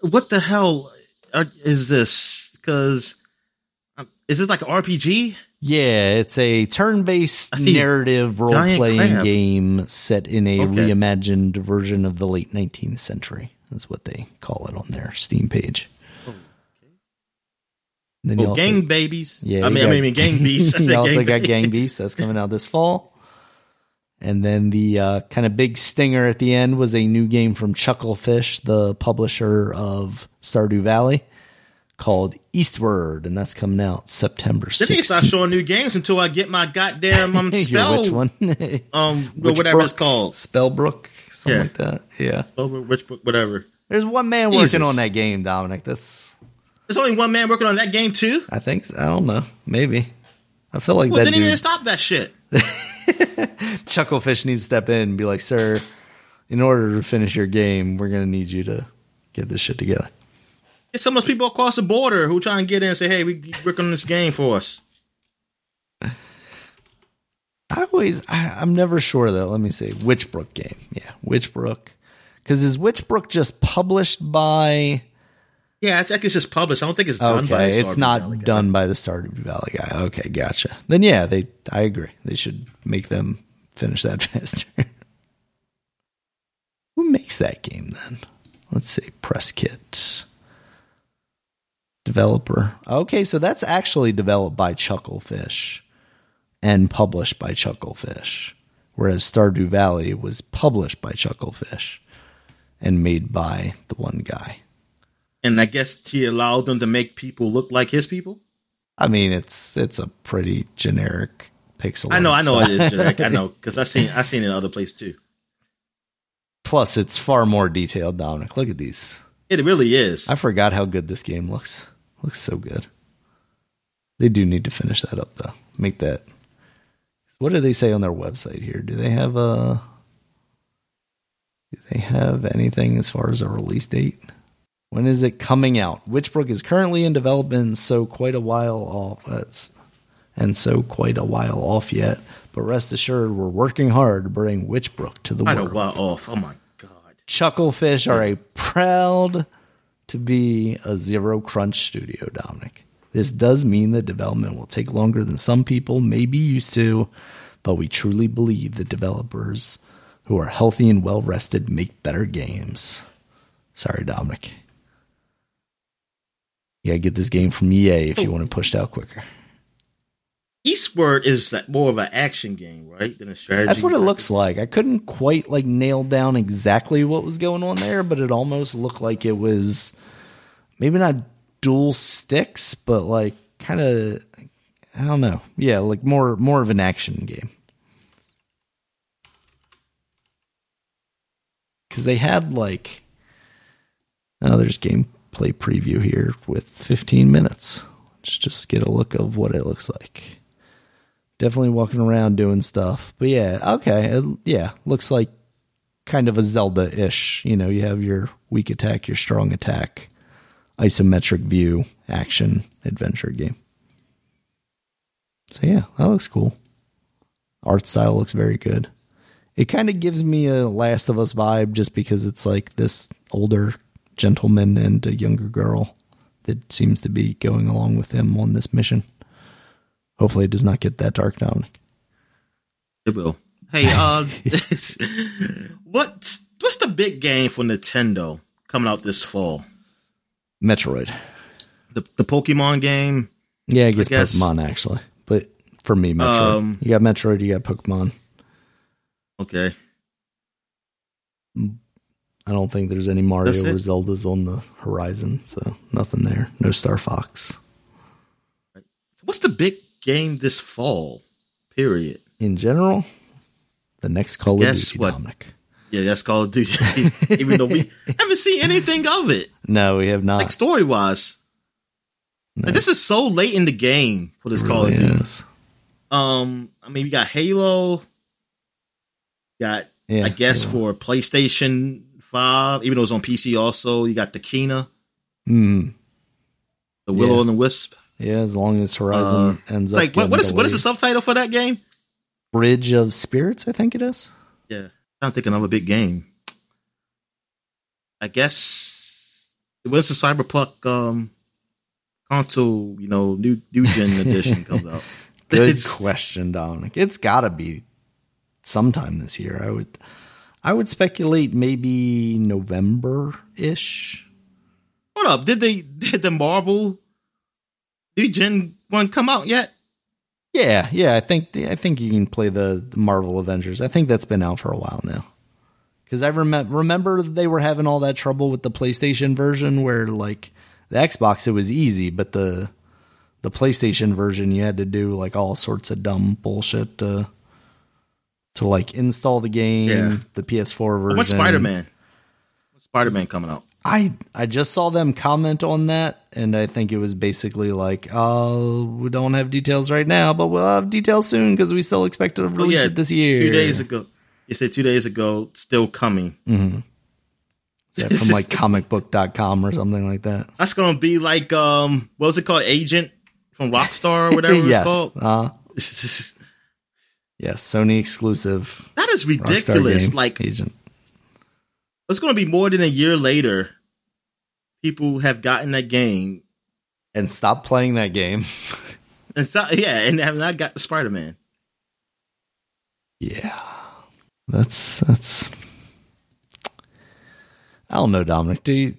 What the hell is this? Because um, is this like an RPG? Yeah, it's a turn-based narrative role-playing game set in a Okay. reimagined version of the late 19th century. That's what they call it on their Steam page. Then Oh, also- gang babies. Yeah, I mean, got- I mean, gang beasts. You also gang got. Gang beasts. that's coming out this fall. And then the uh, kind of big stinger at the end was a new game from Chucklefish, the publisher of Stardew Valley, called Eastward, and that's coming out September They need to start 16th. showing new games until I get my goddamn um, spell. which one? Um, Which whatever Brook? it's called. Spellbrook, something Yeah. like that. Yeah. Over Richbrook, whatever. There's one man working on that game, Dominic. That's There's only one man working on that game too. I think I don't know. Maybe. I feel like Well, that he dude, didn't stop that shit. Chucklefish needs to step in and be like, "Sir, in order to finish your game, we're gonna need you to get this shit together." It's some of those people across the border who try and get in and say, "Hey, we work on this game for us." I always, I, I'm never sure though. Let me see, Witchbrook game, yeah, Witchbrook, because is Witchbrook just published by? Yeah, it's, I think it's just published. I don't think it's done by. Okay, the it's not Valley guy. done by the Stardew Valley guy. Okay, gotcha. Then yeah, they, I agree. They should make them finish that faster. Who makes that game then? Let's see, press kit. Developer. Okay, so that's actually developed by Chucklefish and published by Chucklefish. Whereas Stardew Valley was published by Chucklefish and made by the one guy. And I guess he allowed them to make people look like his people. I mean, it's it's a pretty generic pixel. I know, I know it is generic. I know because I seen I seen it in other places too. Plus, it's far more detailed. Dominic, look at these. It really is. I forgot how good this game looks. Looks so good. They do need to finish that up though. Make that. What do they say on their website here? Do they have a? Do they have anything as far as a release date? When is it coming out? Witchbrook is currently in development, so quite a while off. uh, and so quite a while off yet. But rest assured, we're working hard to bring Witchbrook to the I world. know well off. Oh my god. Chucklefish are a proud to be a zero crunch studio, Dominic. This does mean that development will take longer than some people may be used to, but we truly believe that developers who are healthy and well rested make better games. Sorry, Dominic. You gotta get this game from EA if you oh. want it pushed out quicker. Eastward is more of an action game, right? Than a strategy. That's what it looks like. I couldn't quite like nail down exactly what was going on there, but it almost looked like it was maybe not dual sticks, but like kind of I don't know. Yeah, like more more of an action game. Cuz they had like oh, there's gameplay preview here with 15 minutes. Let's just get a look of what it looks like definitely walking around doing stuff. But yeah, okay, it, yeah, looks like kind of a Zelda-ish. You know, you have your weak attack, your strong attack, isometric view, action adventure game. So yeah, that looks cool. Art style looks very good. It kind of gives me a Last of Us vibe just because it's like this older gentleman and a younger girl that seems to be going along with him on this mission. Hopefully, it does not get that dark, Dominic. It will. Hey, uh, what's what's the big game for Nintendo coming out this fall? Metroid. The the Pokemon game. Yeah, it gets guess- Pokemon actually, but for me, Metroid. Um, you got Metroid, you got Pokemon. Okay. I don't think there's any Mario or Zeldas on the horizon, so nothing there. No Star Fox. What's the big game this fall? Period. In general, the next Call of Duty, what- Dominic. Yeah, that's Call of Duty. Even though we haven't seen anything of it, No, we have not. like story wise. No, This is so late in the game for this it Call of really Duty. is. Um, I mean, you got Halo. Got Yeah, I guess Halo. for PlayStation Five, even though it's on PC. Also, you got the Kena, Mm, the Willow Yeah. and the Wisp. yeah, as long as Horizon Uh, ends up. like what, what is what is the subtitle for that game? Bridge of Spirits? I think it is. Yeah, I'm thinking of a big game. I guess it was the Cyberpunk um console, you know, new new gen edition comes out. Good It's- question, Dominic. It's got to be sometime this year. I would, I would speculate maybe November ish. Hold up, did they did the Marvel new gen one come out yet? Yeah, yeah. I think I think you can play the, the Marvel Avengers. I think that's been out for a while now. Because I remember remember they were having all that trouble with the PlayStation version, where like the Xbox it was easy, but the the PlayStation version you had to do like all sorts of dumb bullshit to to like install the game, Yeah. the PS4 version. When's Spider Man? Spider Man coming out? I I just saw them comment on that, and I think it was basically like, "Oh, we don't have details right now, but we'll have details soon because we still expect to Oh, release it this year." Two days ago. You said two days ago, still coming. yeah, from like comicbook.com or something like that. That's gonna be like um, what was it called? Agent from Rockstar or whatever yes, it's called. uh, yes, Sony exclusive. that is ridiculous. Like agent. it's gonna be more than a year later. People have gotten that game and stop playing that game. and thought, yeah, and have not got Spider Man. Yeah, that's that's. I don't know, Dominic. Do you,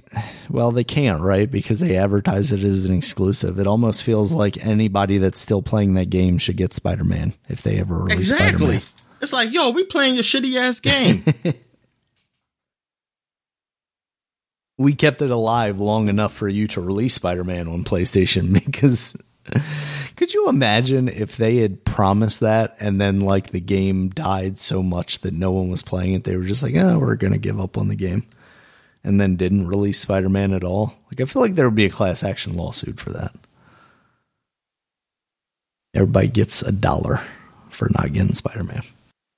well, they can't, right? Because they advertise it as an exclusive. It almost feels like anybody that's still playing that game should get Spider Man if they ever release it. Exactly. Spider-Man. It's like, yo, we playing your shitty ass game. We kept it alive long enough for you to release Spider Man on PlayStation because could you imagine if they had promised that and then like the game died so much that no one was playing it? They were just like, oh, we're going to give up on the game and then didn't release Spider Man at all. Like, I feel like there would be a class action lawsuit for that. Everybody gets a dollar for not getting Spider Man.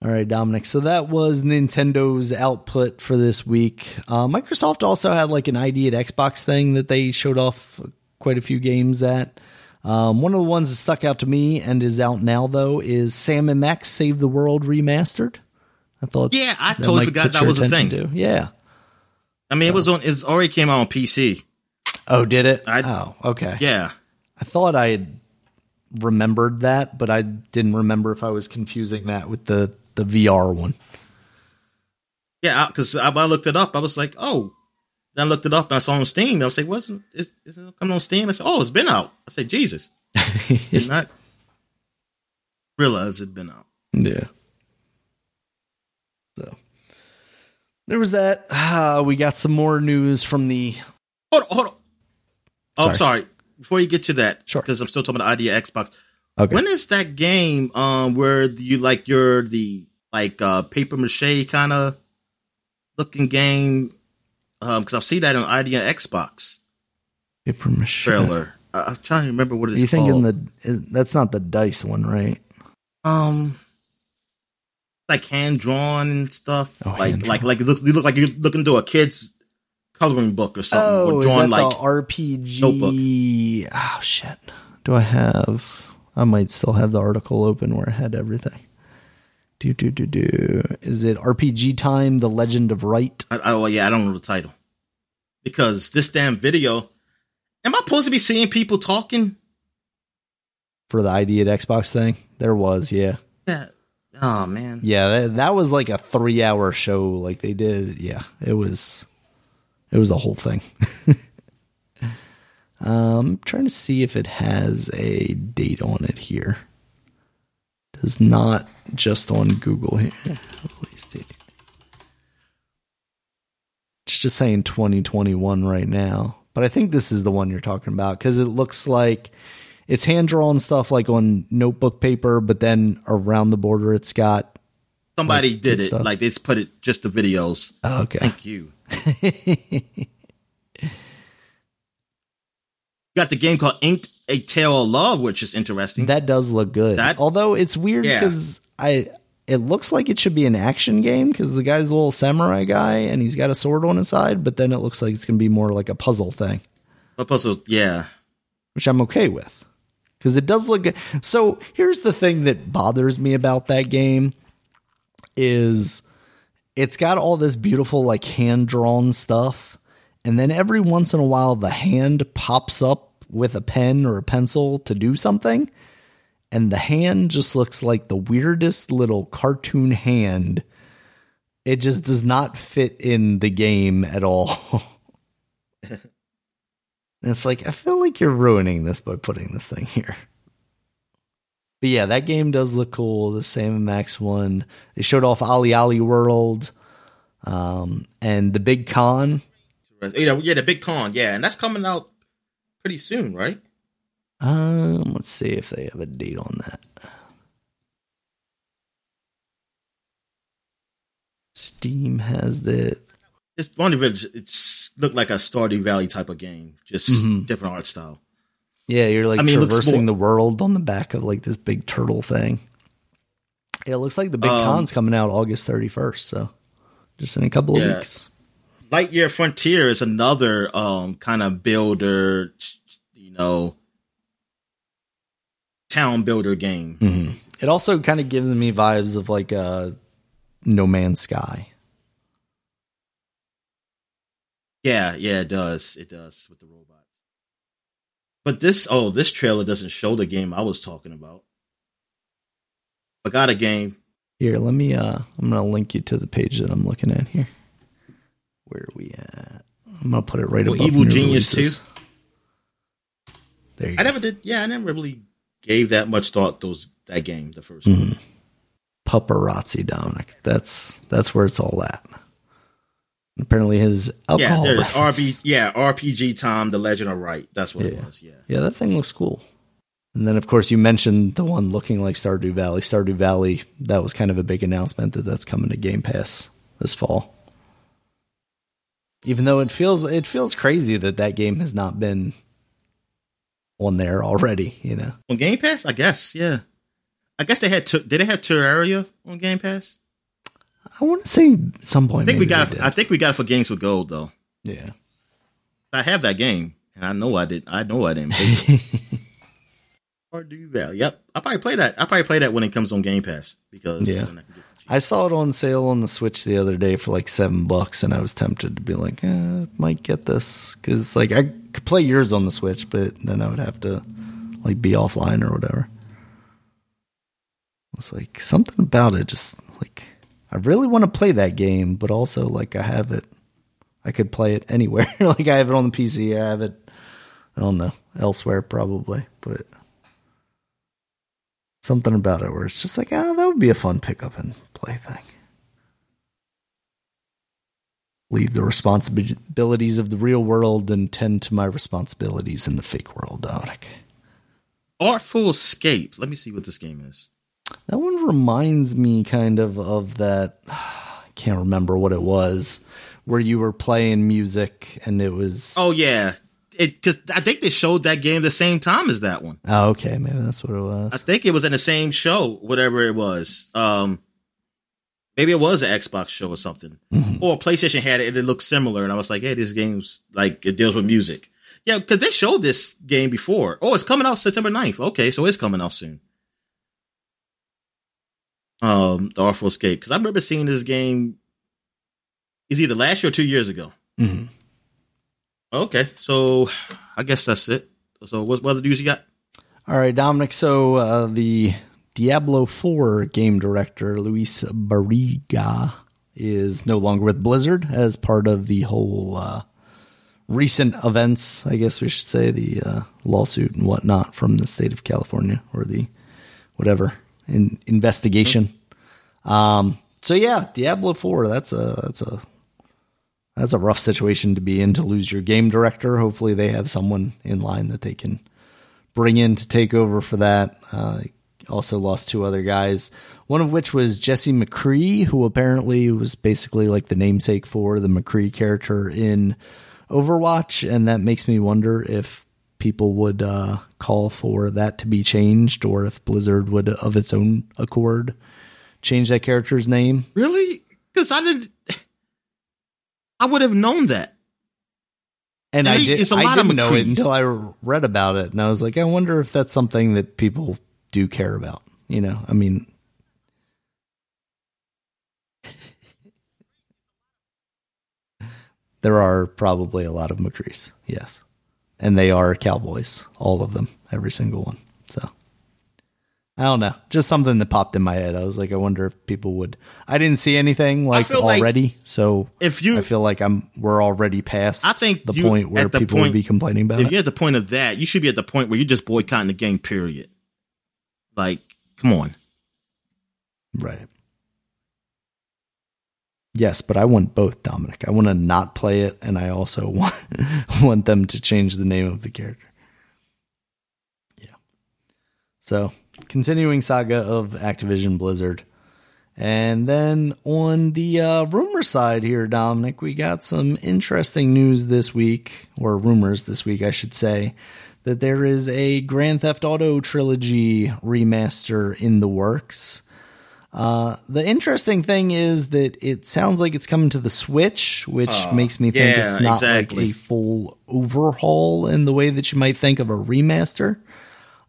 All right, Dominic. So that was Nintendo's output for this week. Uh, Microsoft also had like an ID at Xbox thing that they showed off quite a few games at. Um, one of the ones that stuck out to me and is out now though is Sam and Max Save the World remastered. I thought, Yeah, I totally forgot that was a thing. to. Yeah. I mean, it was on. It already came out on PC. Oh, did it? I- oh, okay. Yeah, I thought I had remembered that, but I didn't remember if I was confusing that with the the VR one. yeah. Because I, I looked it up, I was like, oh. Then I looked it up and I saw on Steam. I was like, wasn't is, is it coming on Steam? I said, oh, it's been out. I said, Jesus, did not realize it'd been out. Yeah. There was that. Uh, we got some more news from the. Hold on, hold on. Oh, Sorry. I'm sorry. Before you get to that, Sure. because I'm still talking about ID at Xbox. Okay. When is that game um where you like you're the like uh paper mache kind of looking game? Um, because I've seen that on ID at Xbox Paper mache. trailer. I, I'm trying to remember what Are it's you called. thinking the? That's not the dice one, right? um like hand drawn and stuff. Oh, like hand-drawn. like like you look, you look like you're looking through a kid's coloring book or something. Oh, or is that like the RPG? notebook. Oh shit! Do I have? I might still have the article open where I had everything. Do do do do. Is it RPG time? The Legend of Wright? I, I, oh yeah, I don't know the title because this damn video. Am I supposed to be seeing people talking? for the ID at Xbox thing? There was, yeah. Yeah. Oh man. Yeah, that, that was like a three hour show. Like they did. Yeah, it was. It was a whole thing. um, trying to see if it has a date on it here. Does not just on Google here. It's just saying 2021 right now. But I think this is the one you're talking about because it looks like it's hand drawn stuff like on notebook paper, but then around the border it's got. Somebody Like, did it. stuff. Like they just put it just the videos. Oh, okay. Thank you. Got the game called Inked a Tale of Love, which is interesting. That does look good. That- Although it's weird Yeah. because I it looks like it should be an action game because the guy's a little samurai guy and he's got a sword on his side, but then it looks like it's gonna be more like a puzzle thing, A puzzle? Yeah. which I'm okay with. Because it does look good. So here's the thing that bothers me about that game is it's got all this beautiful like hand drawn stuff, and then every once in a while the hand pops up with a pen or a pencil to do something, and the hand just looks like the weirdest little cartoon hand. It just does not fit in the game at all. and it's like I feel like you're ruining this by putting this thing here. But yeah, that game does look cool. The Sam Max one. They showed off OlliOlli World, um, and the Big Con. You know, yeah, the big con, yeah, and that's coming out pretty soon, right? Um, let's see if they have a date on that. Steam has the It's one of it. It's looked like a Stardew Valley type of game, just Mm-hmm. different art style. Yeah, you're like I mean, traversing more- the world on the back of like this big turtle thing. Yeah, it looks like the big Um, con's coming out August 31st, so just in a couple of Yeah. weeks. Lightyear Frontier is another um kind of builder, you know, town builder game. It also kind of gives me vibes of like uh No Man's Sky. Yeah, yeah, it does. It does with the robots. But this, oh, this trailer doesn't show the game I was talking about. I got a game. Here, let me uh I'm gonna link you to the page that I'm looking at here. Where are we at? I'm gonna put it right Well, above Evil Genius releases. There you I go. never did. Yeah, I never really gave that much thought those that game, the 1st one. paparazzi Dominic. That's that's where it's all at. Apparently his Yeah, alcohol. there's reference- RB. Yeah, RPG Time, The Legend of Wright. That's what it was. Yeah. Yeah, that thing looks cool. And then of course you mentioned the one looking like Stardew Valley. Stardew Valley, that was kind of a big announcement that that's coming to Game Pass this fall. Even though it feels it feels crazy that that game has not been on there already, you know. On Game Pass, I guess. Yeah. I guess they had. Ter- did they have Terraria on Game Pass? I want to say some point I think we got. they It, did. I think we got it for Games with Gold though. yeah. I have that game, and I know I did. I know I didn't. It. Stardew Valley. Yep, I probably play that. I probably play that when it comes on Game Pass because Yeah. I can get the cheap- I saw it on sale on the Switch the other day for like seven bucks, and I was tempted to be like, eh, might get this because like I could play yours on the Switch, but then I would have to like be offline or whatever. It's like something about it, just like I really want to play that game, but also like I have it, I could play it anywhere. like I have it on the PC, I have it, I don't know, elsewhere probably, but something about it where it's just like, ah, that would be a fun pick up and play thing. Leave the responsibilities of the real world and tend to my responsibilities in the fake world, Dominic. Artful Escape. Let me see what this game is. That one reminds me kind of of that. I can't remember what it was, where you were playing music and it was. Oh yeah, it because I think they showed that game the same time as that one. Oh, okay, maybe that's what it was. I think it was in the same show, whatever it was. Um, maybe it was an Xbox show or something, or PlayStation had it and it looked similar. And I was like, "Hey, this game's like it deals with music." Yeah, because they showed this game before. Oh, it's coming out September 9th. Okay, so it's coming out soon. Um, the Artful Escape, because I remember seeing this game. Is either last year or two years ago. Mhm. Okay, so I guess that's it. So what, what other news you got? All right, Dominic. So uh, the Diablo 4 game director Luis Barriga is no longer with Blizzard as part of the whole uh, recent events. I guess we should say the uh, lawsuit and whatnot from the state of California or the whatever in, investigation. Um, so yeah, Diablo 4. That's a that's a that's a rough situation to be in to lose your game director. Hopefully, they have someone in line that they can bring in to take over for that. Uh, also lost two other guys, one of which was Jesse McCree, who apparently was basically like the namesake for the McCree character in Overwatch, and that makes me wonder if people would uh, call for that to be changed, or if Blizzard would, of its own accord, change that character's name. Really? Because I didn't. I would have known that. And I I, did, it's a I lot of didn't know it until I read about it, and I was like, I wonder if that's something that people do care about. You know, I mean, there are probably a lot of McCrees, yes, and they are cowboys, all of them, every single one. So. I don't know. Just something that popped in my head. I was like, I wonder if people would. I didn't see anything like feel like already, so If you, I feel like I'm we're already past I think the you- point where the people point- would be complaining about if it. you're at the point of that, you should be at the point where you're just boycotting the game. Period. Like, come on. Right. Yes, but I want both, Dominic. I want to not play it, and I also want want them to change the name of the character. Yeah. So, continuing saga of Activision Blizzard, And then on the uh, rumor side here, Dominic, we got some interesting news this week, or rumors this week, I should say, that there is a Grand Theft Auto trilogy remaster in the works. Uh, the interesting thing is that it sounds like it's coming to the Switch, which makes me think yeah, it's not exactly. like a full overhaul in the way that you might think of a remaster.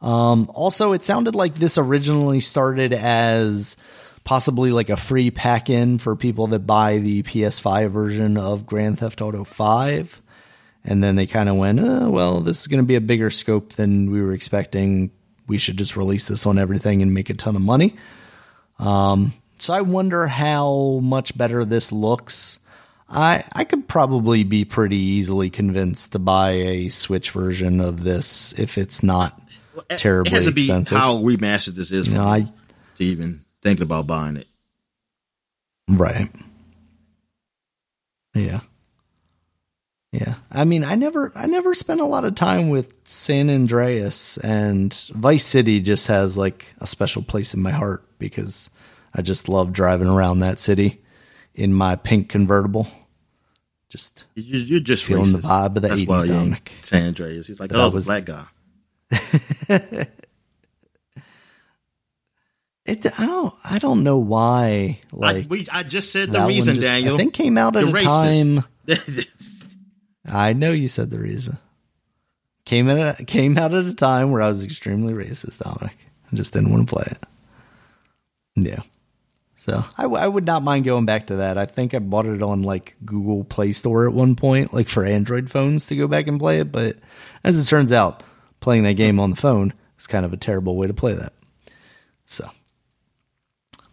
Um, also, it sounded like this originally started as possibly like a free pack in for people that buy the PS5 version of Grand Theft Auto 5. And then they kind of went, oh, well, this is going to be a bigger scope than we were expecting. We should just release this on everything and make a ton of money. Um, so I wonder how much better this looks. I I could probably be pretty easily convinced to buy a Switch version of this if it's not terribly it has to be expensive. how remastered this is You for know, I to even think about buying it. Right. Yeah. Yeah. I mean, I never I never spent a lot of time with San Andreas and Vice City just has like a special place in my heart because I just love driving around that city in my pink convertible. Just You- You're just Feeling the vibe of the That's 80s, why Dominic. San Andreas. He's like, But oh, I was a black guy. it I don't I don't know why like I, we, I just said the reason, just, Daniel. I think came out at You're a racist. time I know you said the reason. Came at a, came out at a time where I was extremely racist, Dominic. I just didn't want to play it. Yeah. So I, w- I would not mind going back to that. I think I bought it on like Google Play Store at one point, like for Android phones to go back and play it. But as it turns out, playing that game on the phone is kind of a terrible way to play that. So,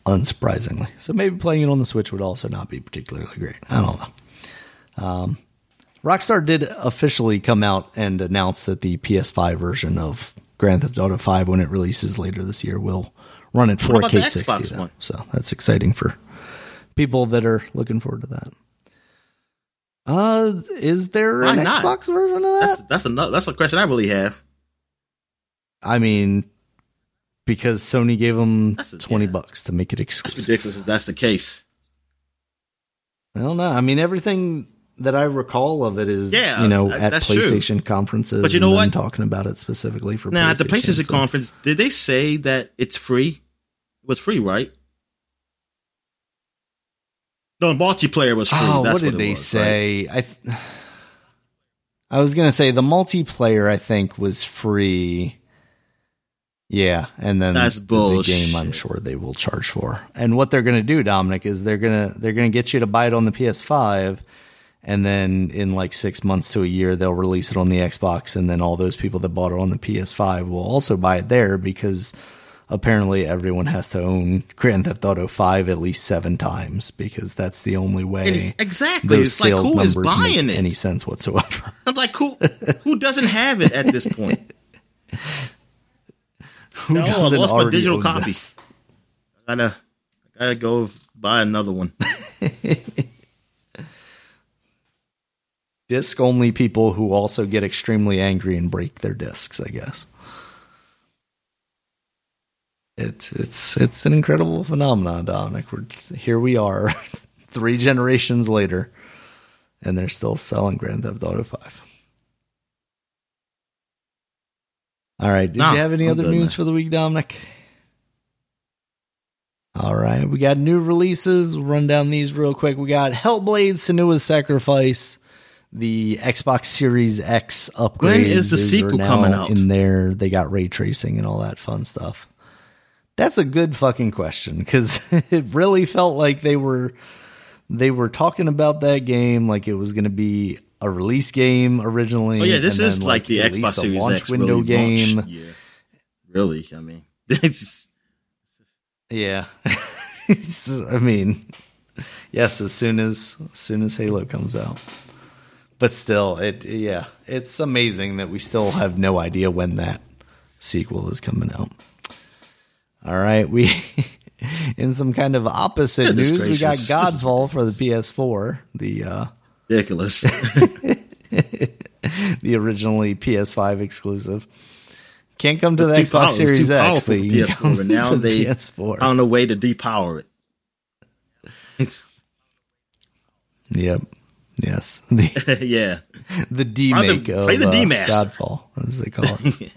unsurprisingly. So maybe playing it on the Switch would also not be particularly great. I don't know. Um, Rockstar did officially come out and announce that the PS5 version of Grand Theft Auto 5, when it releases later this year, will run at What about the 4K 60. Xbox though. So that's exciting for people that are looking forward to that. Uh, is there Why an not? Xbox version of that? That's that's another that's a question I really have. I mean, because Sony gave them a- 20 yeah. bucks to make it exclusive. That's ridiculous if that's the case. I don't know. I mean, everything that I recall of it is, Yeah, you know, that- at that's true. PlayStation conferences. But you know what? Talking about it specifically for Now at the PlayStation so- conference, did they say that it's free? It was free, right? No, multiplayer was free. Oh, That's what did it they was, right? say? I th- I was gonna say the multiplayer. I think was free. Yeah, and then That's the big game. I'm sure they will charge for. And what they're gonna do, Dominic, is they're gonna they're gonna get you to buy it on the PS5, and then in like six months to a year they'll release it on the Xbox, and then all those people that bought it on the PS5 will also buy it there because apparently everyone has to own Grand Theft Auto 5 at least seven times because that's the only way It's- exactly. those It's like who is buying make it? any sense whatsoever. I'm like, who who doesn't have it at this point? Who No, doesn't lost my digital copy. this? I gotta I gotta go buy another one. Disc only people who also get extremely angry and break their discs, I guess. It's it's it's an incredible phenomenon, Dominic. We're, here we are, three generations later, and they're still selling Grand Theft Auto Five. All right. Did Nah, you have any I'm other news for the week, Dominic? All right, we got new releases. We'll run down these real quick. We got Hellblade: Senua's Sacrifice, the Xbox Series X upgrade. When is the sequel coming out? In there, they got ray tracing and all that fun stuff. That's a good fucking question because it really felt like they were they were talking about that game like it was going to be a release game originally. Oh yeah, this is then, like, the Xbox Series launch X window really game. launched. Yeah, really. I mean, it's Yeah. It's- I mean, yes, as soon as as soon as Halo comes out. But still, it yeah, it's amazing that we still have no idea when that sequel is coming out. All right, we in some kind of opposite Goodness news, we got. Godfall for the PS4, the uh ridiculous. the originally PS5 exclusive. Can't come to the Xbox Series X, but for you PS4, come but now to they PS4. found a way to depower it. It's, Yep. Yes. The yeah. the D make of play the uh, D-Master. Godfall, as they call it.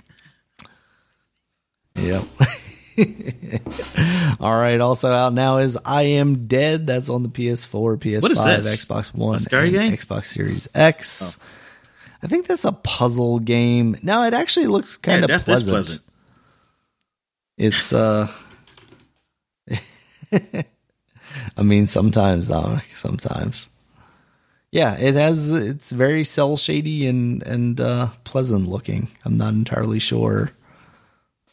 yep. All right. Also out now is I Am Dead. That's on the PS4, PS5, What is this? Xbox One, A scary and game? Oh. Xbox Series X. I think that's a puzzle game. No, it actually looks kind yeah, of pleasant. pleasant. It's uh I mean sometimes Dominic, sometimes. Yeah, it has it's very cell shady and and uh pleasant looking. I'm not entirely sure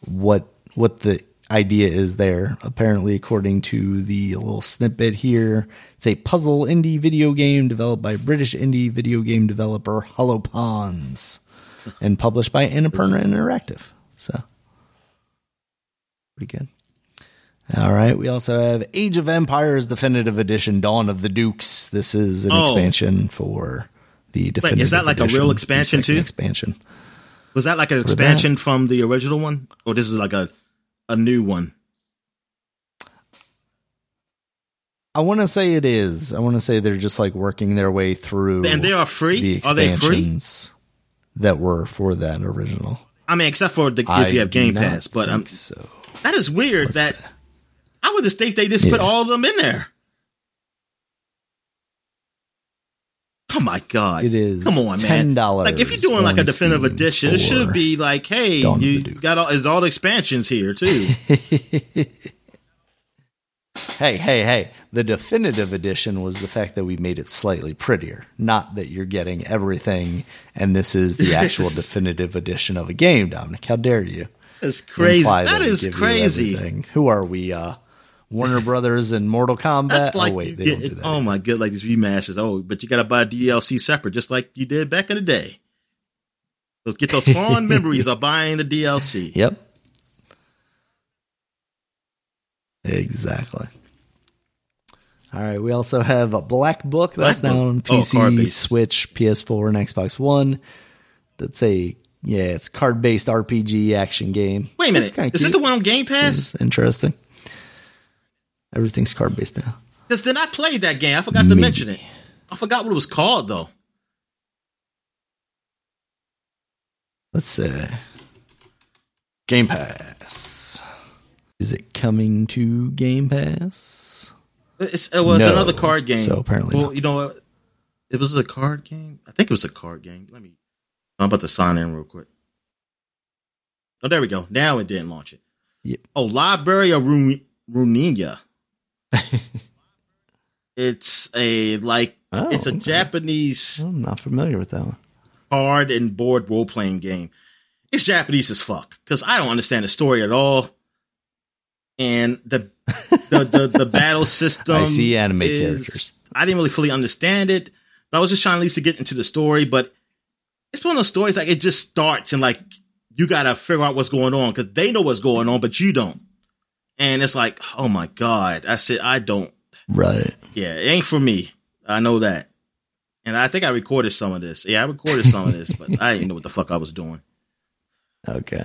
what what the idea is there. Apparently according to the little snippet here, it's a puzzle indie video game developed by British indie video game developer Hollow Ponds and published by Annapurna Interactive. So pretty good. All right. We also have Age of Empires Definitive Edition: Dawn of the Dukes. This is an Oh. expansion for the definitive. is that like a real expansion too? Expansion. Was that like an expansion from the original one, or this is like a a new one? I want to say it is. I want to say they're just like working their way through. And they are free? The Are they free? that were for that original. I mean, except for the, I if you have Game Pass, but um, think so. that is weird. Let's that see. I would just think they just put all of them in there. Oh my god! It is Come on, man. $10 Like if you're doing like a definitive edition, it should be like, hey, Dawn you got all, there's all the expansions here too. Hey, hey, hey. The definitive edition was the fact that we made it slightly prettier, not that you're getting everything and this is the actual definitive edition of a game, Dominic. How dare you? That's crazy. That we is crazy. Who are we? Uh, Warner Brothers and Mortal Kombat? Oh, like oh, wait, they get, don't do that. oh my god, like these remasters. Oh, but you got to buy DLC separate, just like you did back in the day. Let's get those fond memories of buying the DLC. Yep. Exactly. All right. We also have a Black Book that's Black now Book. on Oh, PC, card-based. Switch, PS4, and Xbox One. That's a yeah, it's card based RPG action game. Wait a minute, is this the one on Game Pass? It's interesting. Everything's card based now. Because then I played that game. I forgot to mention it. I forgot what it was called though. Let's see. Game Pass. Is it coming to Game Pass? It's, it was No. another card game. So apparently well, not. you know what? It was a card game. I think it was a card game. Let me. I'm about to sign in real quick. Oh, there we go. Now it didn't launch it. Yep. Oh, Library of Ru- Runia. it's a like Oh, it's a okay. Japanese I'm not familiar with that one. card and board role playing game. It's Japanese as fuck because I don't understand the story at all, and the the the, the battle system. I see anime is- characters. I didn't really fully understand it, but I was just trying at least to get into the story. But it's one of those stories like it just starts and like you gotta figure out what's going on because they know what's going on, but you don't. And it's like, oh my god! I said I don't. Right. Yeah, it ain't for me. I know that. And I think I recorded some of this. Yeah, I recorded some of this, but I didn't know what the fuck I was doing. Okay.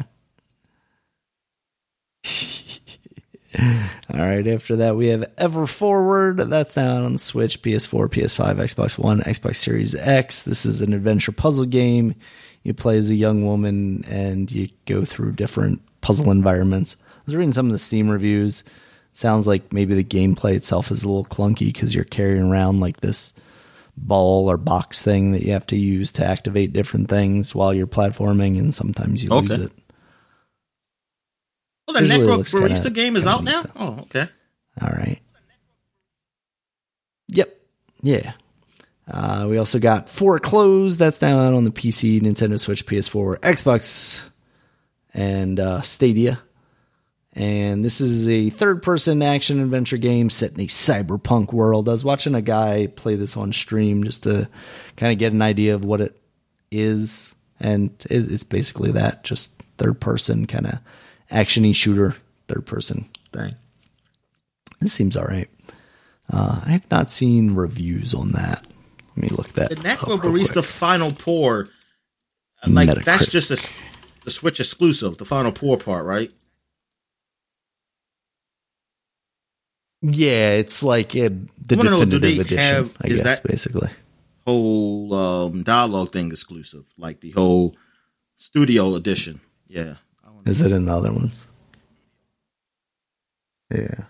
All right. After that, we have Ever Forward. That's now on Switch, PS4, PS5, Xbox One, Xbox Series X. This is an adventure puzzle game. You play as a young woman and you go through different puzzle environments. I was reading some of the Steam reviews. Sounds like maybe the gameplay itself is a little clunky because you're carrying around like this ball or box thing that you have to use to activate different things while you're platforming, and sometimes you lose it. Oh, the Visually Necro looks kinda- game is out now? Oh, okay. All right. Yep. Yeah. Uh, we also got Foreclosed. That's now out on the PC, Nintendo Switch, PS4, Xbox, and uh, Stadia. And this is a third person action adventure game set in a cyberpunk world. I was watching a guy play this on stream just to kind of get an idea of what it is. And it's basically that just third person kind of actiony shooter, third person thing. This seems all right. Uh, I have not seen reviews on that. Let me look that. The Necrobarista. Final Pour, like Metacritic. that's just a, the Switch exclusive, the Final Pour part, right? Yeah, it's like a, the I wanna know, definitive edition, have- I guess, that- basically. Whole um, dialogue thing exclusive, like the whole studio edition. Yeah. Is it in the other ones? Yeah.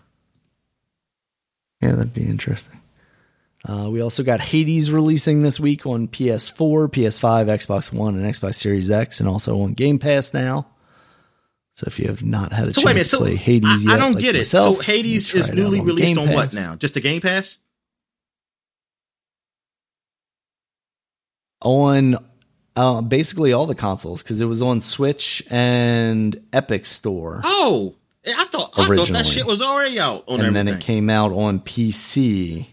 Yeah, that'd be interesting. Uh, we also got Hades releasing this week on PS4, PS5, Xbox One, and Xbox Series X, and also on Game Pass now. So if you have not had a So chance wait a minute. to So play Hades I, yet, I don't like get it. myself, so Hades is it newly released on what now? Just the Game Pass? On uh, basically all the consoles because it was on Switch and Epic Store. Oh, I thought I thought that shit was already out on and everything. then it came out on PC.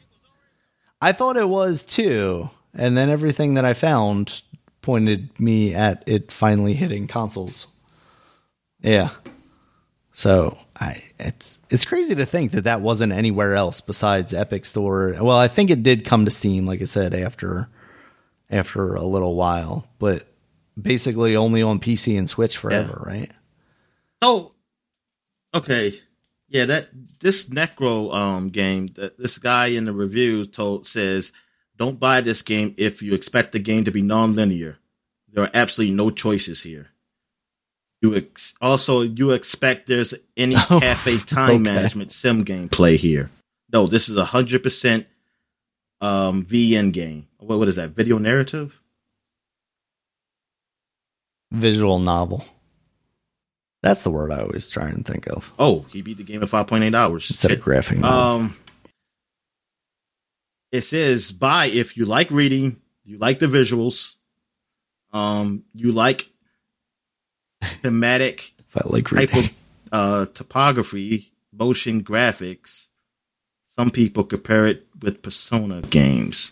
I thought it was too, and then everything that I found pointed me at it finally hitting consoles. Yeah. So I it's it's crazy to think that that wasn't anywhere else besides Epic Store. Well, I think it did come to Steam, like I said, after after a little while, but basically only on PC and Switch forever, right? So, okay, yeah, that this Necro um game, that this guy in the review told says, don't buy this game if you expect the game to be non-linear. There are absolutely no choices here. You ex- also you expect there's any Oh, cafe time okay. management sim gameplay here. No, this is a hundred percent um VN game. What what is that? Video narrative? Visual novel. That's the word I always try and think of Oh, he beat the game in five point eight hours. instead of graphic novel. Um, it says buy if you like reading, you like the visuals, um, you like thematic I like type of uh, topography, motion graphics. Some people compare it with Persona games.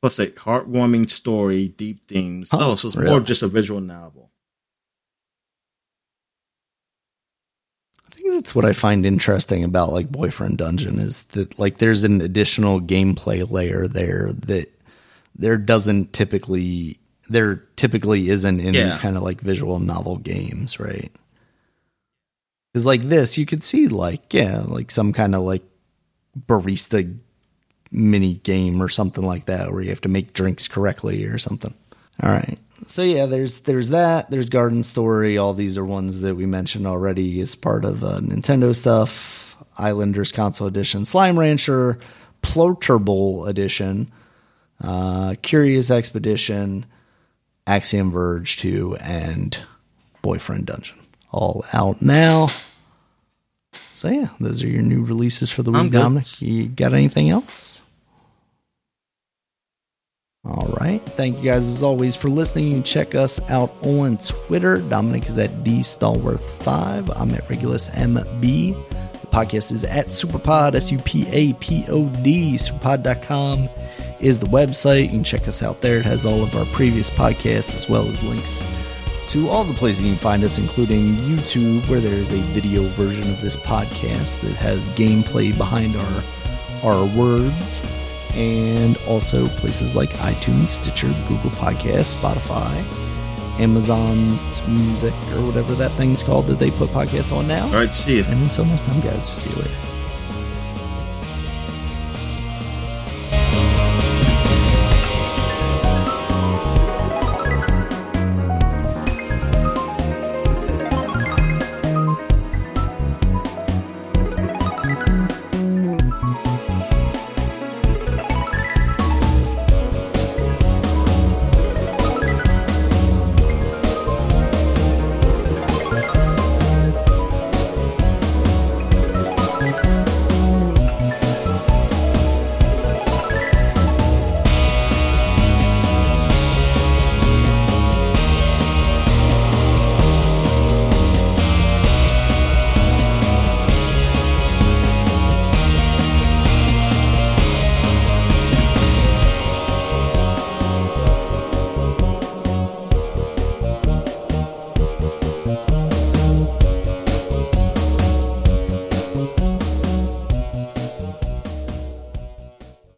Plus a heartwarming story, deep themes. Oh, Oh, so it's more really? of just a visual novel. I think that's what I find interesting about like Boyfriend Dungeon is that like there's an additional gameplay layer there that there doesn't typically there typically isn't in Yeah. these kind of like visual novel games, right? Because like this, you could see like yeah, like some kind of like barista mini game or something like that where you have to make drinks correctly or something. All right. So yeah, there's there's that. There's Garden Story. All these are ones that we mentioned already as part of uh, Nintendo stuff. Islanders Console Edition, Slime Rancher, Plortable Edition, uh, Curious Expedition, Axiom Verge 2, and Boyfriend Dungeon. All out now. So yeah, those are your new releases for the week. Dominic. You got anything else? All right. Thank you guys as always for listening. You can check us out on Twitter. Dominic is at dstalworth5. I'm at Regulus MB. Podcast is at Supapod, S U P A P O D. Supapod.com is the website. You can check us out there. It has all of our previous podcasts as well as links to all the places you can find us, including YouTube, where there's a video version of this podcast that has gameplay behind our our words, and also places like iTunes, Stitcher, Google Podcasts, Spotify, Amazon Music, or whatever that thing's called that they put podcasts on now. All right, see you. And until next time, guys, see you later.